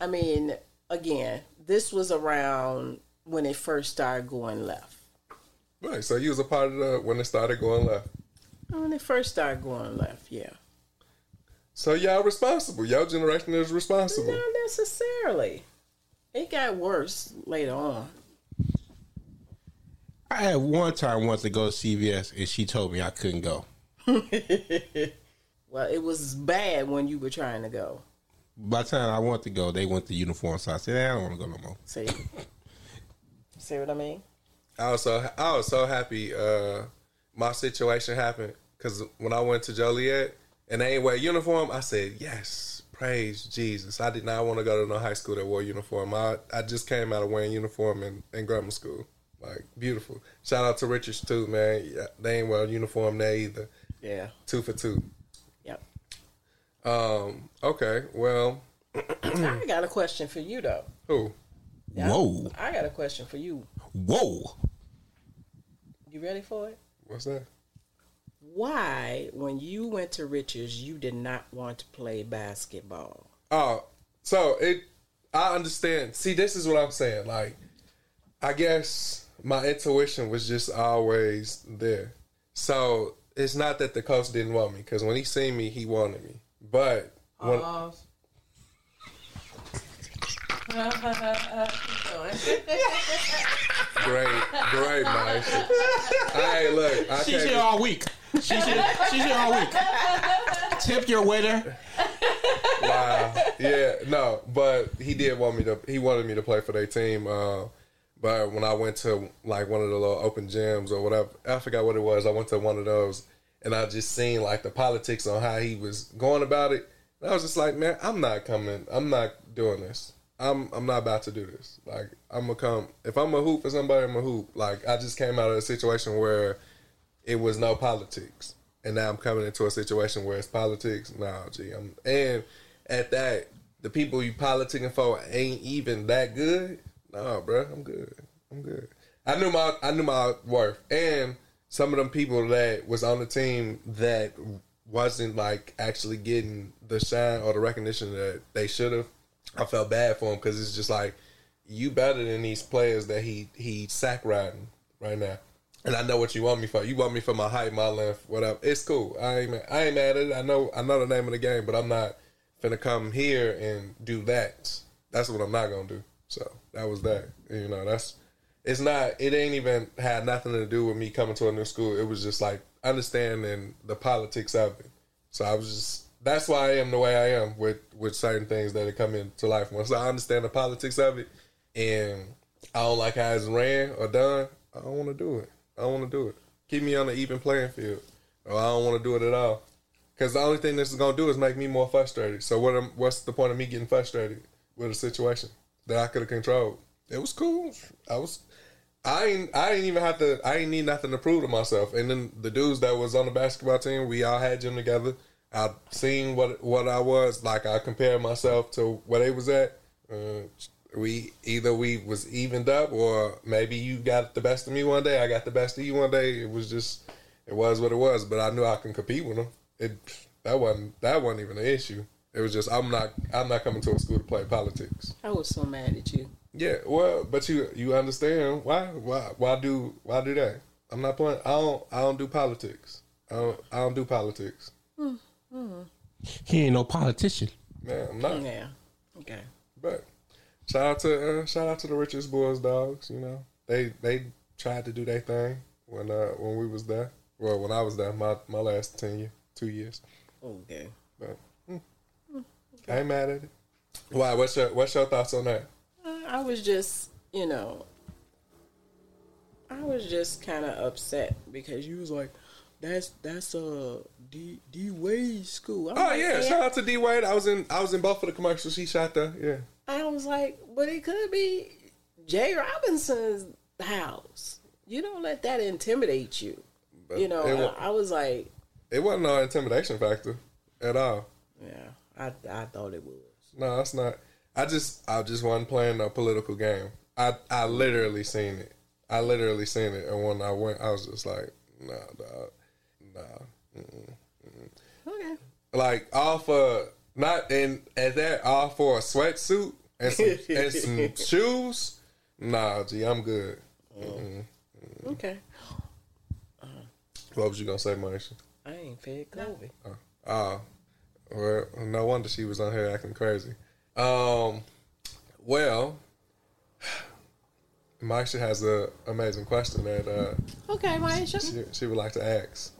Speaker 4: I mean, again, this was around when it first started going left.
Speaker 2: Right, so you was a part of the when it started going left.
Speaker 4: Uh, when it first started going left, yeah.
Speaker 2: So y'all responsible. Y'all generation is responsible.
Speaker 4: Not necessarily. It got worse later on.
Speaker 6: I had one time once to go to CVS and she told me I couldn't go.
Speaker 4: Well, it was bad when you were trying to go.
Speaker 6: By the time I wanted to go, they went to uniform, so I said, "I don't want to go no more."
Speaker 4: See, see what I mean?
Speaker 2: I was so I was so happy. Uh, my situation happened because when I went to Joliet and they ain't wear uniform, I said yes, praise Jesus. I did not want to go to no high school that wore uniform. I I just came out of wearing uniform in, in grammar school. Like beautiful. Shout out to Richards too, man. Yeah, they ain't wear uniform there either.
Speaker 4: Yeah.
Speaker 2: Two for two.
Speaker 4: Yep.
Speaker 2: Um. Okay. Well.
Speaker 4: I got a question for you though.
Speaker 2: Who?
Speaker 6: Whoa,
Speaker 4: I got a question for you.
Speaker 6: Whoa!
Speaker 4: You ready for it?
Speaker 2: What's that?
Speaker 4: Why, when you went to Richards, you did not want to play basketball?
Speaker 2: Oh, so it. I understand. See, this is what I'm saying. Like, I guess my intuition was just always there. So it's not that the coach didn't want me because when he seen me, he wanted me. But when great, great, Mike. Hey, look, I
Speaker 6: She's here all week. She's here. She's here all week. Tip your waiter.
Speaker 2: Wow. Yeah, no, but he did want me to. He wanted me to play for their team. Uh, but when I went to like one of the little open gyms or whatever, I forgot what it was. I went to one of those, and I just seen like the politics on how he was going about it. And I was just like, man, I'm not coming. I'm not doing this. I'm I'm not about to do this. Like I'm gonna come. If I'm a hoop for somebody, I'm a hoop. Like I just came out of a situation where it was no politics, and now I'm coming into a situation where it's politics. Nah, gee, I'm and at that, the people you politicking for ain't even that good. Nah, bro, I'm good. I'm good. I knew my I knew my worth, and some of them people that was on the team that wasn't like actually getting the shine or the recognition that they should have. I felt bad for him because it's just like you better than these players that he he sack riding right now. And I know what you want me for. You want me for my height, my length, whatever. It's cool. I ain't I ain't mad at it. I know I know the name of the game, but I'm not finna come here and do that. That's what I'm not gonna do. So that was that. You know, that's it's not it ain't even had nothing to do with me coming to a new school. It was just like understanding the politics of it. So I was just that's why I am the way I am with with certain things that have come into life. Once I understand the politics of it and I don't like how it's ran or done, I don't want to do it. I don't want to do it. Keep me on an even playing field, or I don't want to do it at all. Because the only thing this is gonna do is make me more frustrated. So what? Am, what's the point of me getting frustrated with a situation that I could have controlled? It was cool. I was. I ain't. I ain't even have to. I ain't need nothing to prove to myself. And then the dudes that was on the basketball team, we all had gym together. I seen what what I was like. I compared myself to where they was at. Uh, we either we was evened up, or maybe you got the best of me one day. I got the best of you one day. It was just. It was what it was. But I knew I can compete with them it that wasn't that wasn't even an issue. It was just I'm not I'm not coming to a school to play politics.
Speaker 4: I was so mad at you.
Speaker 2: Yeah, well, but you you understand why why why do why do that? I'm not playing. I don't I don't do politics. I don't I don't do politics.
Speaker 6: He ain't no politician.
Speaker 2: Man, I'm not.
Speaker 4: Yeah. Okay.
Speaker 2: But shout out to uh, shout out to the richest boys dogs. You know they they tried to do their thing when uh when we was there. Well, when I was there, my my last ten year two years.
Speaker 4: Okay.
Speaker 2: But mm, I ain't mad at it. Why? What's your What's your thoughts on that?
Speaker 4: Uh, I was just, you know, I was just kind of upset because you was like, "That's that's a D D Wade school." I'm
Speaker 2: Oh
Speaker 4: like,
Speaker 2: yeah, shout out to D Wade. I was in I was in both of the commercials. He shot there. Yeah.
Speaker 4: I was like, but it could be Jay Robinson's house. You don't let that intimidate you.
Speaker 2: But
Speaker 4: You know, I, I was like,
Speaker 2: it wasn't no intimidation factor at all.
Speaker 4: yeah, I I thought it was.
Speaker 2: No, that's not. I just I just wasn't playing no political game. I I literally seen it. I literally seen it, and when I went, I was just like, nah, dog, nah.
Speaker 4: Okay.
Speaker 2: Like all for not and at that all for a sweatsuit and some and some shoes. Nah, gee, I'm good.
Speaker 4: Okay.
Speaker 2: What was you gonna say, Maisha?
Speaker 4: I ain't fed Kobe.
Speaker 2: Oh, well, no wonder she was on here acting crazy. Um, well, Maisha has a amazing question that uh,
Speaker 4: Okay, Maisha.
Speaker 2: she, she would like to ask.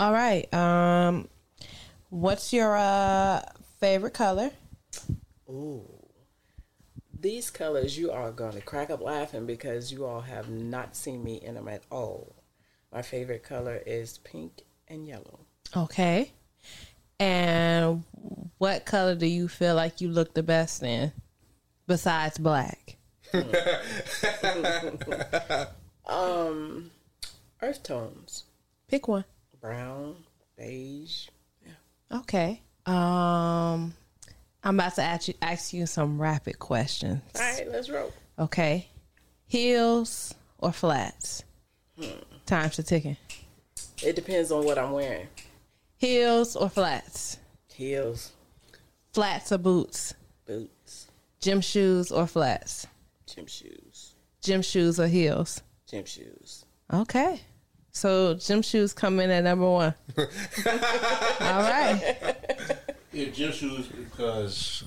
Speaker 3: All right. Um, what's your uh favorite color?
Speaker 4: Ooh. These colors, you are going to crack up laughing because you all have not seen me in them at all. My favorite color is pink and yellow.
Speaker 3: Okay. And what color do you feel like you look the best in besides black?
Speaker 4: Um, earth tones,
Speaker 3: Pick one.
Speaker 4: Brown, beige.
Speaker 3: Okay. Um, I'm about to ask you, ask you some rapid questions.
Speaker 4: All right, let's roll.
Speaker 3: Okay. Heels or flats? Time's a ticking.
Speaker 4: It depends on what I'm wearing.
Speaker 3: Heels or flats?
Speaker 4: Heels,
Speaker 3: Flats or boots?
Speaker 4: boots,
Speaker 3: Gym shoes or flats?
Speaker 4: gym shoes,
Speaker 3: Gym shoes or heels?
Speaker 4: gym shoes.
Speaker 3: Okay. So gym shoes come in at number one. All right.
Speaker 6: Yeah, gym shoes because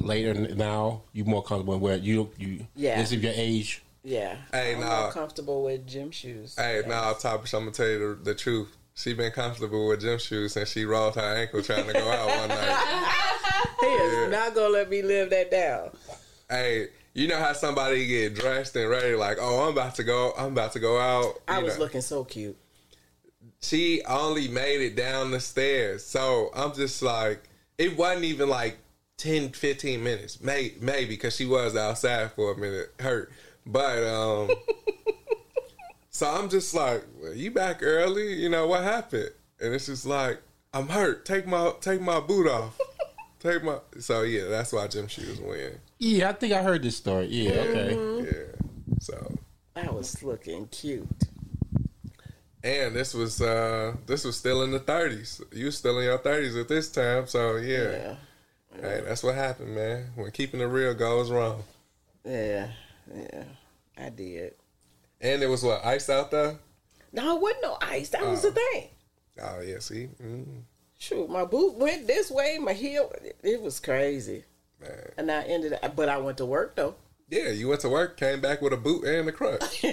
Speaker 6: later now you're more comfortable where you you
Speaker 4: Yeah.
Speaker 6: This is your age.
Speaker 4: Yeah.
Speaker 2: Hey,
Speaker 4: I'm
Speaker 2: nah.
Speaker 4: more comfortable with gym shoes.
Speaker 2: Hey, now, Tavish, I'm gonna tell you the, the truth. She been comfortable with gym shoes since she rolled her ankle trying to go out one night.
Speaker 4: He is not gonna let me live that down.
Speaker 2: Hey, you know how somebody get dressed and ready, like, oh, I'm about to go, I'm about to go out.
Speaker 4: I was
Speaker 2: know.
Speaker 4: looking so cute.
Speaker 2: She only made it down the stairs, so I'm just like, it wasn't even like 10, 15 minutes, may, maybe, because she was outside for a minute, hurt. But um, so I'm just like, well, you back early? You know what happened? And it's just like, I'm hurt. Take my take my boot off. Take my. So yeah, that's why gym shoes win.
Speaker 6: Yeah, I think I heard this story. Yeah, okay.
Speaker 2: Yeah. So
Speaker 4: I was looking cute.
Speaker 2: and this was uh this was still in the 30s. You was still in your 30s at this time. So yeah.
Speaker 4: Yeah.
Speaker 2: Hey, that's what happened, man. When keeping it real goes wrong.
Speaker 4: Yeah. Yeah. I did.
Speaker 2: And it was what ice out there.
Speaker 4: No, it wasn't no ice. That was the thing.
Speaker 2: Oh yeah, see, mm,
Speaker 4: Shoot, my boot went this way, my heel. It was crazy.
Speaker 2: Man.
Speaker 4: And I ended up, but I went to work though.
Speaker 2: Yeah, you went to work, came back with a boot and a crutch.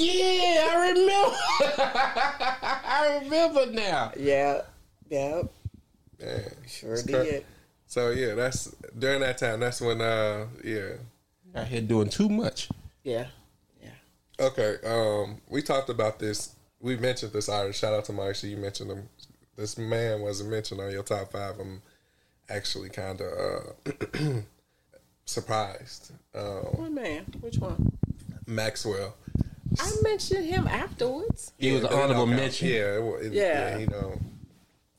Speaker 6: Yeah, I remember. I remember now.
Speaker 4: yeah. Yeah.
Speaker 2: Man,
Speaker 4: Sure
Speaker 2: it's
Speaker 4: did.
Speaker 2: cra- So yeah, that's during that time. That's when uh yeah.
Speaker 6: Out here doing too much.
Speaker 4: Yeah. Yeah.
Speaker 2: Okay, um, we talked about this. We mentioned this already. Shout out to Maisha. You mentioned him. This man wasn't mentioned on your top five. I'm actually kind of uh, surprised. Um,
Speaker 4: What man? Which one?
Speaker 2: Maxwell.
Speaker 4: I mentioned him afterwards.
Speaker 6: It was an honorable
Speaker 2: don't
Speaker 6: mention.
Speaker 2: Yeah, it, it,
Speaker 4: Yeah.
Speaker 2: yeah. You know.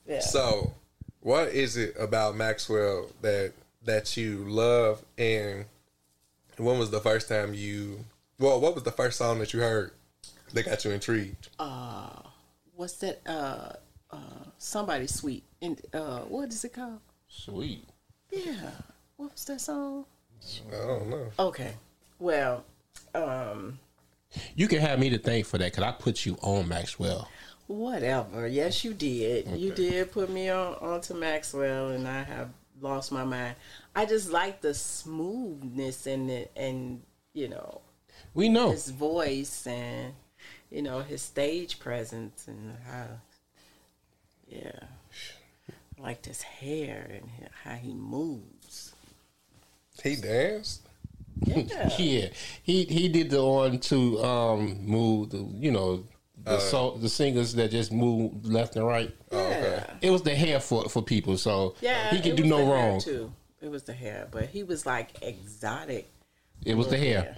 Speaker 4: Yeah.
Speaker 2: So, what is it about Maxwell that that you love, and when was the first time you? Well, what was the first song that you heard that got you intrigued?
Speaker 4: What's that? Uh, uh, somebody sweet. And uh, what is it called?
Speaker 6: Sweet.
Speaker 4: Yeah. What was that song?
Speaker 2: I don't know.
Speaker 4: Okay. Well, um,
Speaker 6: You can have me to thank for that because I put you on Maxwell.
Speaker 4: whatever. Yes, you did. You did put me on onto Maxwell, and I have lost my mind. I just like the smoothness and it, and you know
Speaker 6: We know.
Speaker 4: his voice and you know his stage presence and how yeah I liked his hair and how he moves
Speaker 2: He danced.
Speaker 4: yeah
Speaker 6: Yeah, he he did the on to um move the you know the so, the singers that just move left and right.
Speaker 4: yeah
Speaker 6: It was the hair for for people, so
Speaker 4: yeah
Speaker 6: he could do no wrong.
Speaker 4: too it was the hair but he was like exotic
Speaker 6: It was the hair.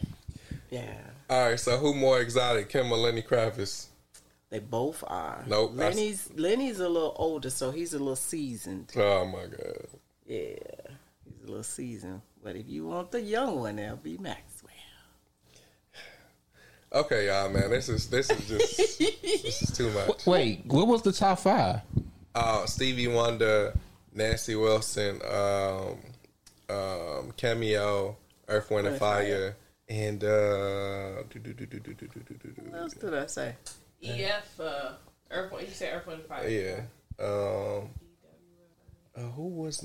Speaker 4: yeah
Speaker 2: All right, so who more exotic, Kim or Lenny Kravitz?
Speaker 4: They both are
Speaker 2: Nope, that's-
Speaker 4: Lenny's Lenny's a little older so he's a little seasoned
Speaker 2: Oh my god.
Speaker 4: yeah he's a little seasoned but if you want the young one that'll be Maxwell
Speaker 2: Okay, y'all, man, this is this is just this is too much.
Speaker 6: Wait, what was the top five?
Speaker 2: Uh, Stevie Wonder, Nancy Wilson, um, um, Cameo, Earth, Wind, and
Speaker 4: Wind and
Speaker 2: Fire, and uh, do, do, do, do, do, do, do, do, do,
Speaker 4: what else did I say
Speaker 3: EF, uh, Earth, you said Earth, Wind, Fire.
Speaker 2: yeah. Um, uh, who was?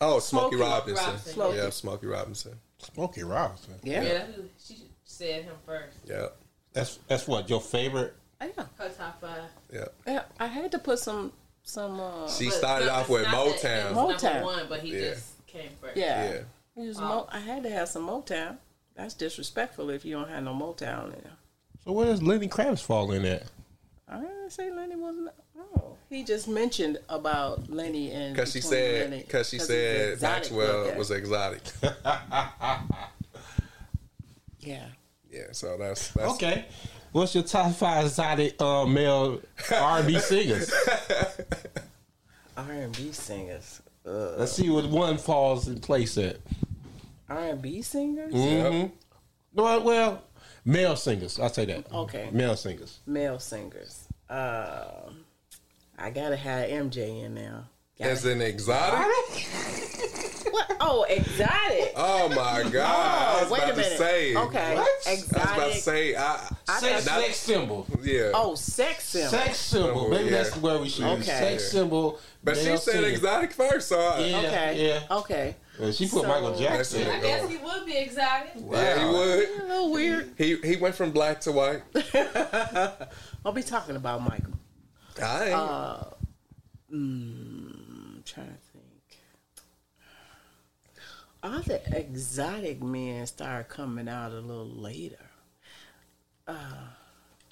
Speaker 2: Oh, Smokey,
Speaker 4: Smokey
Speaker 2: Robinson.
Speaker 3: Robinson.
Speaker 4: Smokey.
Speaker 2: Yeah, Smokey Robinson.
Speaker 6: Smokey Robinson.
Speaker 4: yeah
Speaker 3: Yeah, that's who, she said him first.
Speaker 2: Yeah.
Speaker 6: That's that's what your favorite
Speaker 4: yeah,
Speaker 3: Her top five.
Speaker 2: Yeah.
Speaker 4: yeah, I had to put some some. Uh,
Speaker 2: She started off with
Speaker 3: it's not that it
Speaker 2: Motown.
Speaker 4: Motown.
Speaker 3: Number one, but he
Speaker 2: Yeah.
Speaker 3: just came first.
Speaker 4: yeah,
Speaker 2: Yeah.
Speaker 4: It was Mo- I had to have some Motown. That's disrespectful if you don't have no Motown in there.
Speaker 6: So where does Lenny Kravitz fall in at?
Speaker 4: I didn't say Lenny wasn't. Oh, he just mentioned about Lenny and
Speaker 2: Because she
Speaker 4: between
Speaker 2: said,
Speaker 4: Lenny-
Speaker 2: because she
Speaker 4: 'cause
Speaker 2: said Maxwell
Speaker 4: looking.
Speaker 2: was exotic.
Speaker 4: Yeah.
Speaker 2: Yeah, so that's, that's
Speaker 6: Okay. What's your top five exotic uh, male R&B singers?
Speaker 4: R and B singers. Uh,
Speaker 6: Let's see what one falls in place at.
Speaker 4: R and B singers.
Speaker 6: Mm-hmm. Well, well, male singers. I'll say that.
Speaker 4: Okay.
Speaker 6: Male singers.
Speaker 4: Male singers. Um, I gotta have MJ in there. Gotta-
Speaker 2: as an exotic.
Speaker 4: what? Oh, exotic.
Speaker 2: Oh my god! I was
Speaker 4: wait
Speaker 2: about
Speaker 4: a
Speaker 2: to
Speaker 4: minute.
Speaker 2: say.
Speaker 4: Okay,
Speaker 2: I was about
Speaker 4: exotic.
Speaker 2: to say. I,
Speaker 4: I
Speaker 6: Sex,
Speaker 4: thought-
Speaker 6: sex symbol.
Speaker 2: yeah.
Speaker 4: oh, sex symbol.
Speaker 6: Sex symbol.
Speaker 2: Oh,
Speaker 6: Maybe
Speaker 2: yeah.
Speaker 6: that's where we should. use.
Speaker 4: Okay.
Speaker 6: Sex symbol.
Speaker 2: but she
Speaker 6: male
Speaker 2: said
Speaker 6: singer.
Speaker 2: exotic first, so I,
Speaker 6: Yeah.
Speaker 4: Okay.
Speaker 6: Yeah.
Speaker 4: Okay.
Speaker 6: Well, she put
Speaker 4: So-
Speaker 6: Michael
Speaker 2: That's
Speaker 6: Jackson.
Speaker 2: it.
Speaker 3: I guess he would be exotic.
Speaker 2: yeah, he would.
Speaker 4: A little weird.
Speaker 2: He he went from black to white.
Speaker 4: I'll be talking about Michael.
Speaker 2: I ain't.
Speaker 4: Uh, mm. Uh, I'm trying to think. All the exotic men started coming out a little later. Uh,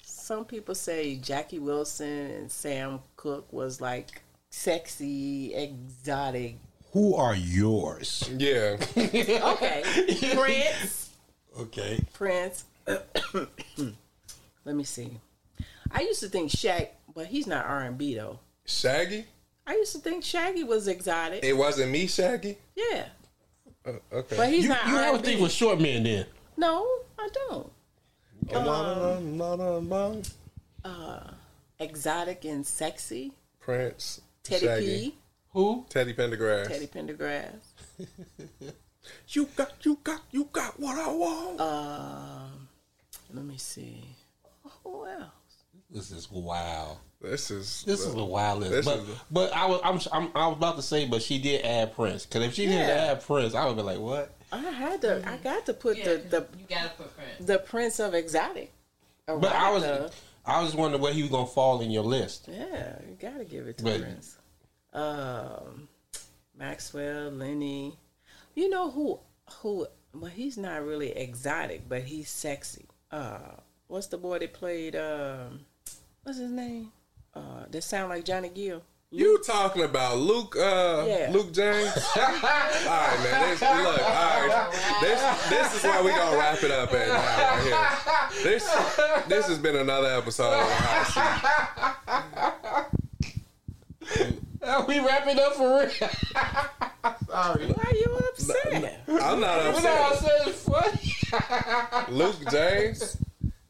Speaker 4: some people say Jackie Wilson and Sam Cooke was like sexy, exotic.
Speaker 6: Who are yours?
Speaker 2: yeah.
Speaker 4: Okay, Prince.
Speaker 6: Okay.
Speaker 4: Prince. Let me see. I used to think Shaq, but he's not R and B though.
Speaker 2: Shaggy.
Speaker 4: I used to think Shaggy was exotic.
Speaker 2: It wasn't me, Shaggy.
Speaker 4: Yeah,
Speaker 2: Uh, okay.
Speaker 4: but he's
Speaker 6: You,
Speaker 4: not
Speaker 6: you have a
Speaker 4: R&B.
Speaker 6: thing with short men then.
Speaker 4: No, I don't. Exotic and sexy.
Speaker 2: Prince.
Speaker 4: Teddy
Speaker 2: Shaggy.
Speaker 4: P.
Speaker 6: Who?
Speaker 2: Teddy Pendergrass.
Speaker 4: Teddy Pendergrass.
Speaker 2: You got, you got, you got what I want.
Speaker 4: Um, let me see. Who else?
Speaker 6: This is wow.
Speaker 2: This is
Speaker 6: This is the wildest.
Speaker 2: This
Speaker 6: But
Speaker 2: the-
Speaker 6: but I was I'm, I'm I was about to say, but she did add Prince. Because if she didn't add Prince, I would be like, what?
Speaker 4: I had to. I got to put
Speaker 3: Yeah,
Speaker 4: the, the
Speaker 3: you gotta put Prince.
Speaker 4: the Prince of Exotic.
Speaker 6: But I was
Speaker 4: Erotica.
Speaker 6: I was wondering where he was gonna fall in your list.
Speaker 4: Yeah, you gotta give it to
Speaker 6: But-
Speaker 4: Prince. Um, Maxwell, Lenny. You know who? Who? Well, he's not really exotic, but he's sexy. Uh, what's the boy that played? Um, what's his name? Uh, that sound like Johnny Gill.
Speaker 2: You talking about Luke? Uh,
Speaker 4: Yeah.
Speaker 2: Luke James. all right, man. This, look, all right. This this is why we gonna wrap it up at now right here. This this has been another episode of the Hot Seat.
Speaker 6: we wrapping up for real. Sorry.
Speaker 4: Why are you upset?
Speaker 2: I'm not
Speaker 6: But no, I
Speaker 2: upset.
Speaker 6: said it's funny.
Speaker 2: Luke James.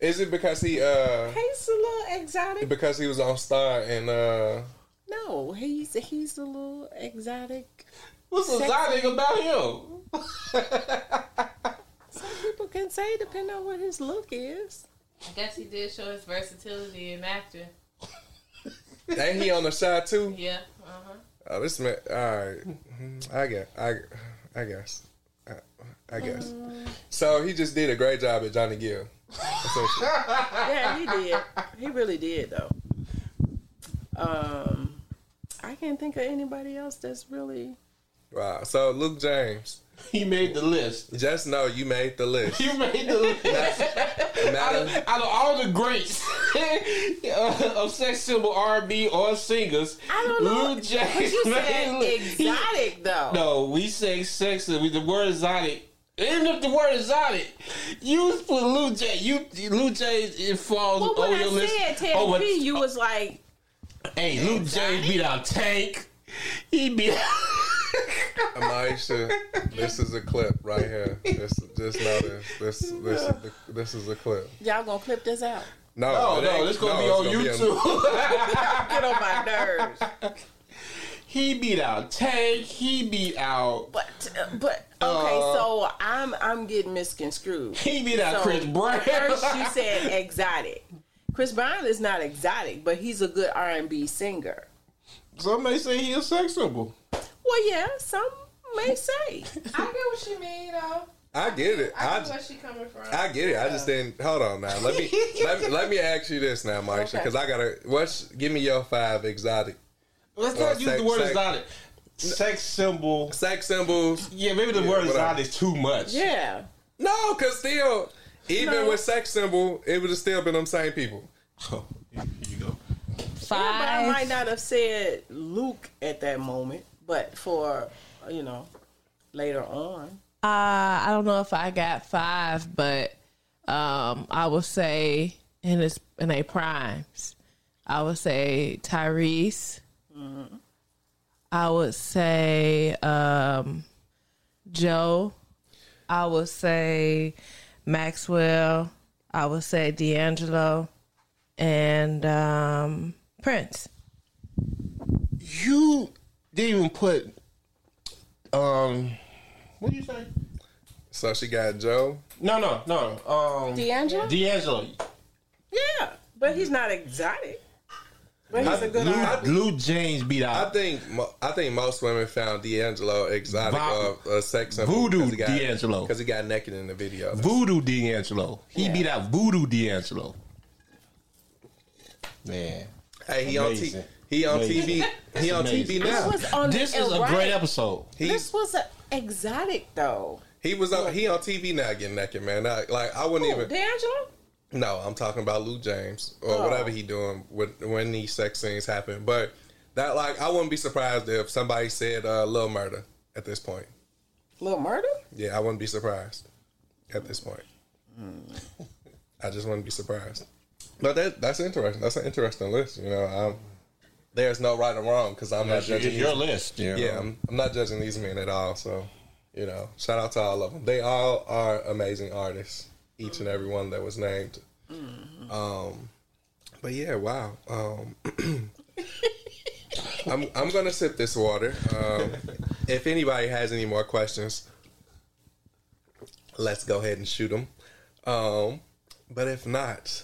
Speaker 2: Is it because he uh
Speaker 4: he's a little exotic.
Speaker 2: because he was on Star and uh
Speaker 4: No, he's he's a little exotic.
Speaker 6: What's
Speaker 4: Sexy.
Speaker 6: exotic about him?
Speaker 4: Some people can say depending on what his look is.
Speaker 3: I guess he did show his versatility in acting.
Speaker 2: ain't he on the shot too?
Speaker 3: Yeah. Uh huh.
Speaker 2: Oh, this man. All right, I guess. I, I guess. I, I guess. So he just did a great job at Johnny Gill. Essentially.
Speaker 4: Yeah, he did. He really did though. Um, I can't think of anybody else that's really.
Speaker 2: wow. So Luke James,
Speaker 6: He made the list.
Speaker 2: just know you made the list.
Speaker 6: You made the list. out,
Speaker 2: Matter,
Speaker 6: of, out of all the greats of sex symbol R&B or singers,
Speaker 4: I don't know.
Speaker 6: Lou James
Speaker 4: But you
Speaker 6: made
Speaker 4: said
Speaker 6: the list. He-
Speaker 4: exotic though.
Speaker 6: No, we say sex. The word exotic. Even if the word exotic, you put Lou J. You Lou J. It falls
Speaker 4: Well, when
Speaker 6: over your
Speaker 4: I
Speaker 6: list.
Speaker 4: said Teddy
Speaker 6: over- oh,
Speaker 4: P, you was like,
Speaker 6: hey, Lou J. beat out Tank. He beat.
Speaker 2: Maisha, this is a clip right here. This, just know this. This, this, is this is a clip.
Speaker 4: y'all gonna clip this out.
Speaker 2: No,
Speaker 6: Oh
Speaker 2: it
Speaker 6: no, this gonna
Speaker 2: no,
Speaker 6: be on
Speaker 2: gonna
Speaker 6: YouTube.
Speaker 4: Get on my nerves.
Speaker 6: he beat out Tank. He beat out.
Speaker 4: But but okay,
Speaker 6: Uh,
Speaker 4: so I'm I'm getting misconstrued.
Speaker 6: He beat out
Speaker 4: So,
Speaker 6: Chris Brown.
Speaker 4: First, you said exotic. Chris Brown is not exotic, but he's a good R and B singer.
Speaker 6: Some may say he a sex symbol.
Speaker 4: Well, yeah, some may say.
Speaker 3: I get what you mean, though.
Speaker 2: I get it. I,
Speaker 3: where she coming from.
Speaker 2: I get it. I just didn't. Hold on now. Let me let me, let me ask you this now, Maisha,
Speaker 4: Okay.
Speaker 2: because I gotta. What's give me your five exotic
Speaker 6: Let's
Speaker 2: Well,
Speaker 6: not use
Speaker 2: sex-
Speaker 6: the word
Speaker 2: sex-
Speaker 6: exotic. Sex symbol.
Speaker 2: sex symbols?
Speaker 6: Yeah, maybe the
Speaker 2: Yeah,
Speaker 6: word
Speaker 2: whatever.
Speaker 6: exotic is too much.
Speaker 4: Yeah.
Speaker 2: No, because still, even
Speaker 4: No.
Speaker 2: with sex symbol, it would have still been them same people.
Speaker 6: Oh, here you go.
Speaker 4: Yeah, but I might not have said Luke at that moment, but for you know later on.
Speaker 3: Uh, I don't know if I got five, but um, I would say in its in a primes, I would say Tyrese. I would say um, Joe. I would say Maxwell. I would say D'Angelo, and um, Prince.
Speaker 6: You didn't even put. Um, what do you say?
Speaker 2: So she got Joe.
Speaker 6: No, no, no. Um,
Speaker 4: D'Angelo?
Speaker 6: D'Angelo.
Speaker 4: Yeah, but he's not exotic. But he's a good
Speaker 6: Lou,
Speaker 4: artist.
Speaker 6: Lou James beat
Speaker 2: I think I think most women found D'Angelo exotic
Speaker 6: Va-
Speaker 2: or a sex symbol.
Speaker 6: Voodoo
Speaker 2: 'cause he got-
Speaker 6: D'Angelo.
Speaker 2: because he got naked in the video.
Speaker 6: Voodoo D'Angelo. He
Speaker 4: Yeah.
Speaker 6: beat out Voodoo D'Angelo. Man,
Speaker 2: Hey, he on T- he on
Speaker 6: Amazing.
Speaker 2: TV. He on TV
Speaker 6: amazing.
Speaker 2: now.
Speaker 4: was on
Speaker 6: this
Speaker 4: the
Speaker 6: is a
Speaker 4: right.
Speaker 6: great episode.
Speaker 2: He
Speaker 4: This was a exotic though.
Speaker 2: he was on he on TV now getting naked, man. Not- like I wouldn't
Speaker 4: Who,
Speaker 2: even.
Speaker 4: D'Angelo?
Speaker 2: No, I'm talking about Lou James or
Speaker 4: Oh.
Speaker 2: whatever he doing with, when these sex scenes happen. But that like I wouldn't be surprised if somebody said uh, Lil Murder at this point.
Speaker 4: Little murder?
Speaker 2: Yeah, I wouldn't be surprised at this point. I just wouldn't be surprised. But that that's interesting. That's an interesting list. You know, um, there's no right or wrong because I'm not judging.
Speaker 6: it's your
Speaker 2: these-
Speaker 6: list. You know?
Speaker 2: Yeah, I'm, I'm not judging these men at all. So, you know, shout out to all of them. They all are amazing artists, each and every one that was named. Um, but yeah, wow. Um, I'm I'm gonna sip this water. Um, if anybody has any more questions, let's go ahead and shoot them. Um, but if not,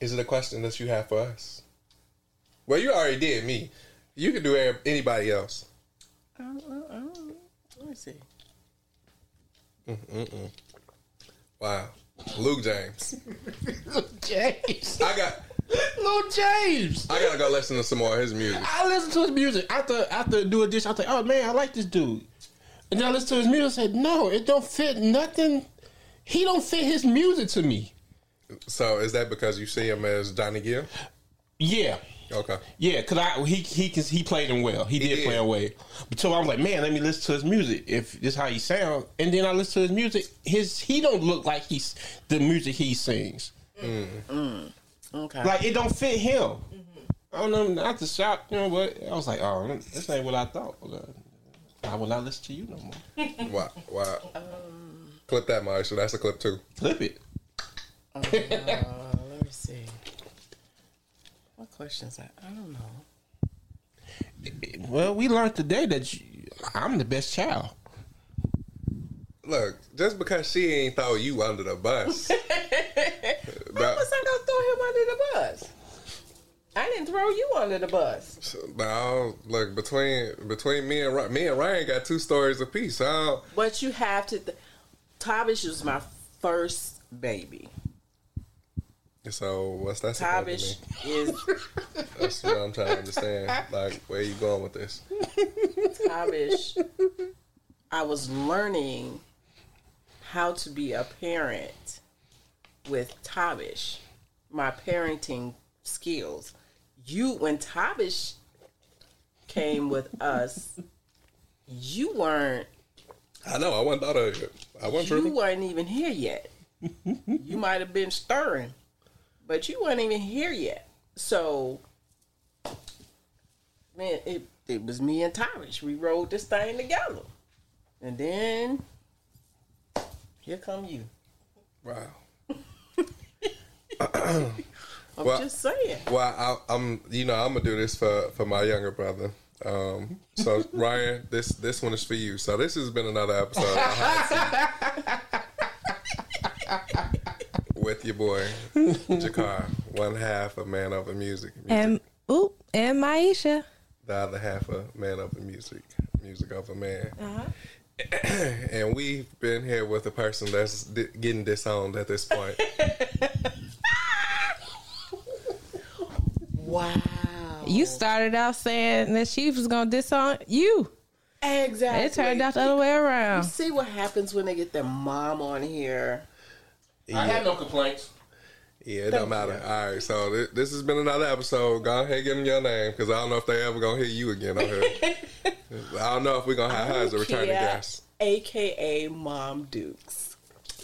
Speaker 2: is it a question that you have for us? Well, you already did me. You can do anybody else.
Speaker 4: Uh, Let me see.
Speaker 2: Wow, Luke James.
Speaker 6: Luke James.
Speaker 2: I got.
Speaker 6: Lou James.
Speaker 2: I gotta go listen to some more of his music.
Speaker 6: I listen to his music after after do a dish. I think, oh man, I like this dude. And then I listen to his music. I said, no, it don't fit nothing. He don't fit his music to me.
Speaker 2: So is that because you see him as Johnny Gill?
Speaker 6: Yeah,
Speaker 2: Okay.
Speaker 6: yeah, cause I he he can- he played him well. He, did,
Speaker 2: did.
Speaker 6: play him well. But so I was like, man, let me listen to his music. If this how he sounds, and then I listen to his music. His he don't look like he's the music he sings.
Speaker 4: Okay.
Speaker 6: Like it don't fit him. I don't know, not to shout, you know, what? I was like, oh, this ain't what I thought. I will not listen to you no more.
Speaker 2: Wow. Wow. clip that, Maisha. That's a clip too.
Speaker 6: Clip it.
Speaker 4: Uh, let me see. Questions? I, I don't know.
Speaker 6: Well, we learned today that you, I'm the best child.
Speaker 2: Look, just because she ain't throw you under the bus.
Speaker 4: How was I gonna throw him under the bus? I didn't throw you under the bus.
Speaker 2: No, look between between me and Ryan, me and Ryan got two stories apiece. So
Speaker 4: But you have to. Th- Tavish was my first baby.
Speaker 2: So what's that? supposed
Speaker 4: Tavish
Speaker 2: to
Speaker 4: is
Speaker 2: mean? That's what I'm trying to understand. Like where you going with this?
Speaker 4: Tavish. I was learning how to be a parent with Tavish, my parenting skills. You, when Tavish came with us, you weren't
Speaker 2: I know I wasn't thought of it. I wasn't
Speaker 4: you
Speaker 2: tripping.
Speaker 4: weren't even here yet. you might have been stirring, but you weren't even here yet. So, man, it it was me and Tyrus. We rode this thing together, and then here come you.
Speaker 2: Wow.
Speaker 4: I'm
Speaker 2: Well-
Speaker 4: just saying.
Speaker 2: Well, I, I'm you know I'm gonna do this for for my younger brother. Um, so Ryan, this this one is for you. So this has been another episode of Hot Seat with your boy Jakar, one half of Man Over Music, music
Speaker 3: And oop, and Maisha.
Speaker 2: the other half of Man Over Music, music over man. Uh-huh. and we've been here with a person that's di- getting disowned at this point.
Speaker 4: Wow.
Speaker 3: You started out saying that she was gonna disown you.
Speaker 4: Exactly.
Speaker 3: It turned out the other way around.
Speaker 4: You see what happens when they get their mom on here.
Speaker 5: I had no complaints.
Speaker 2: Yeah, it don't matter. All right, so th- this has been another episode. Go ahead, and give them your name because I don't know if they ever gonna hear you again on here. I don't know if we're gonna have her as a returning
Speaker 4: Keya,
Speaker 2: guest.
Speaker 4: AKA Mom Dukes.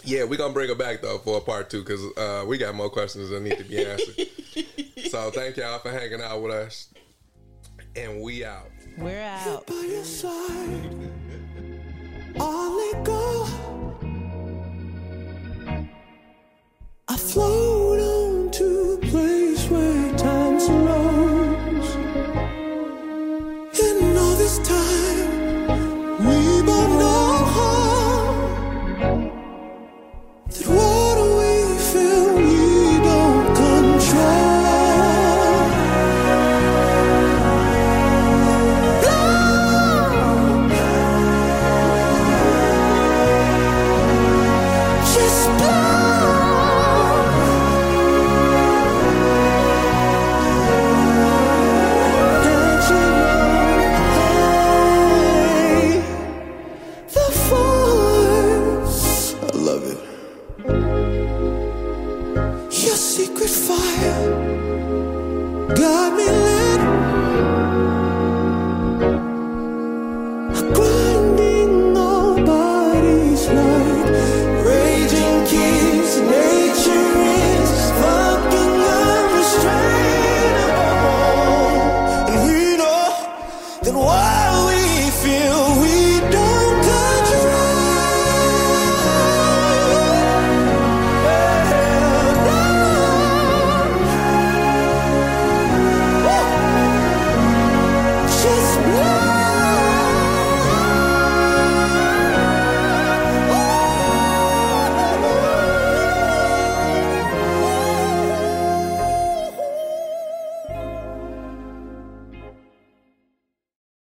Speaker 2: Yeah, we're gonna bring her back though for a part two because uh, we got more questions that need to be answered. so thank y'all for hanging out with us, and we out.
Speaker 3: We're out.
Speaker 7: I float on to a place where time slows. All this time,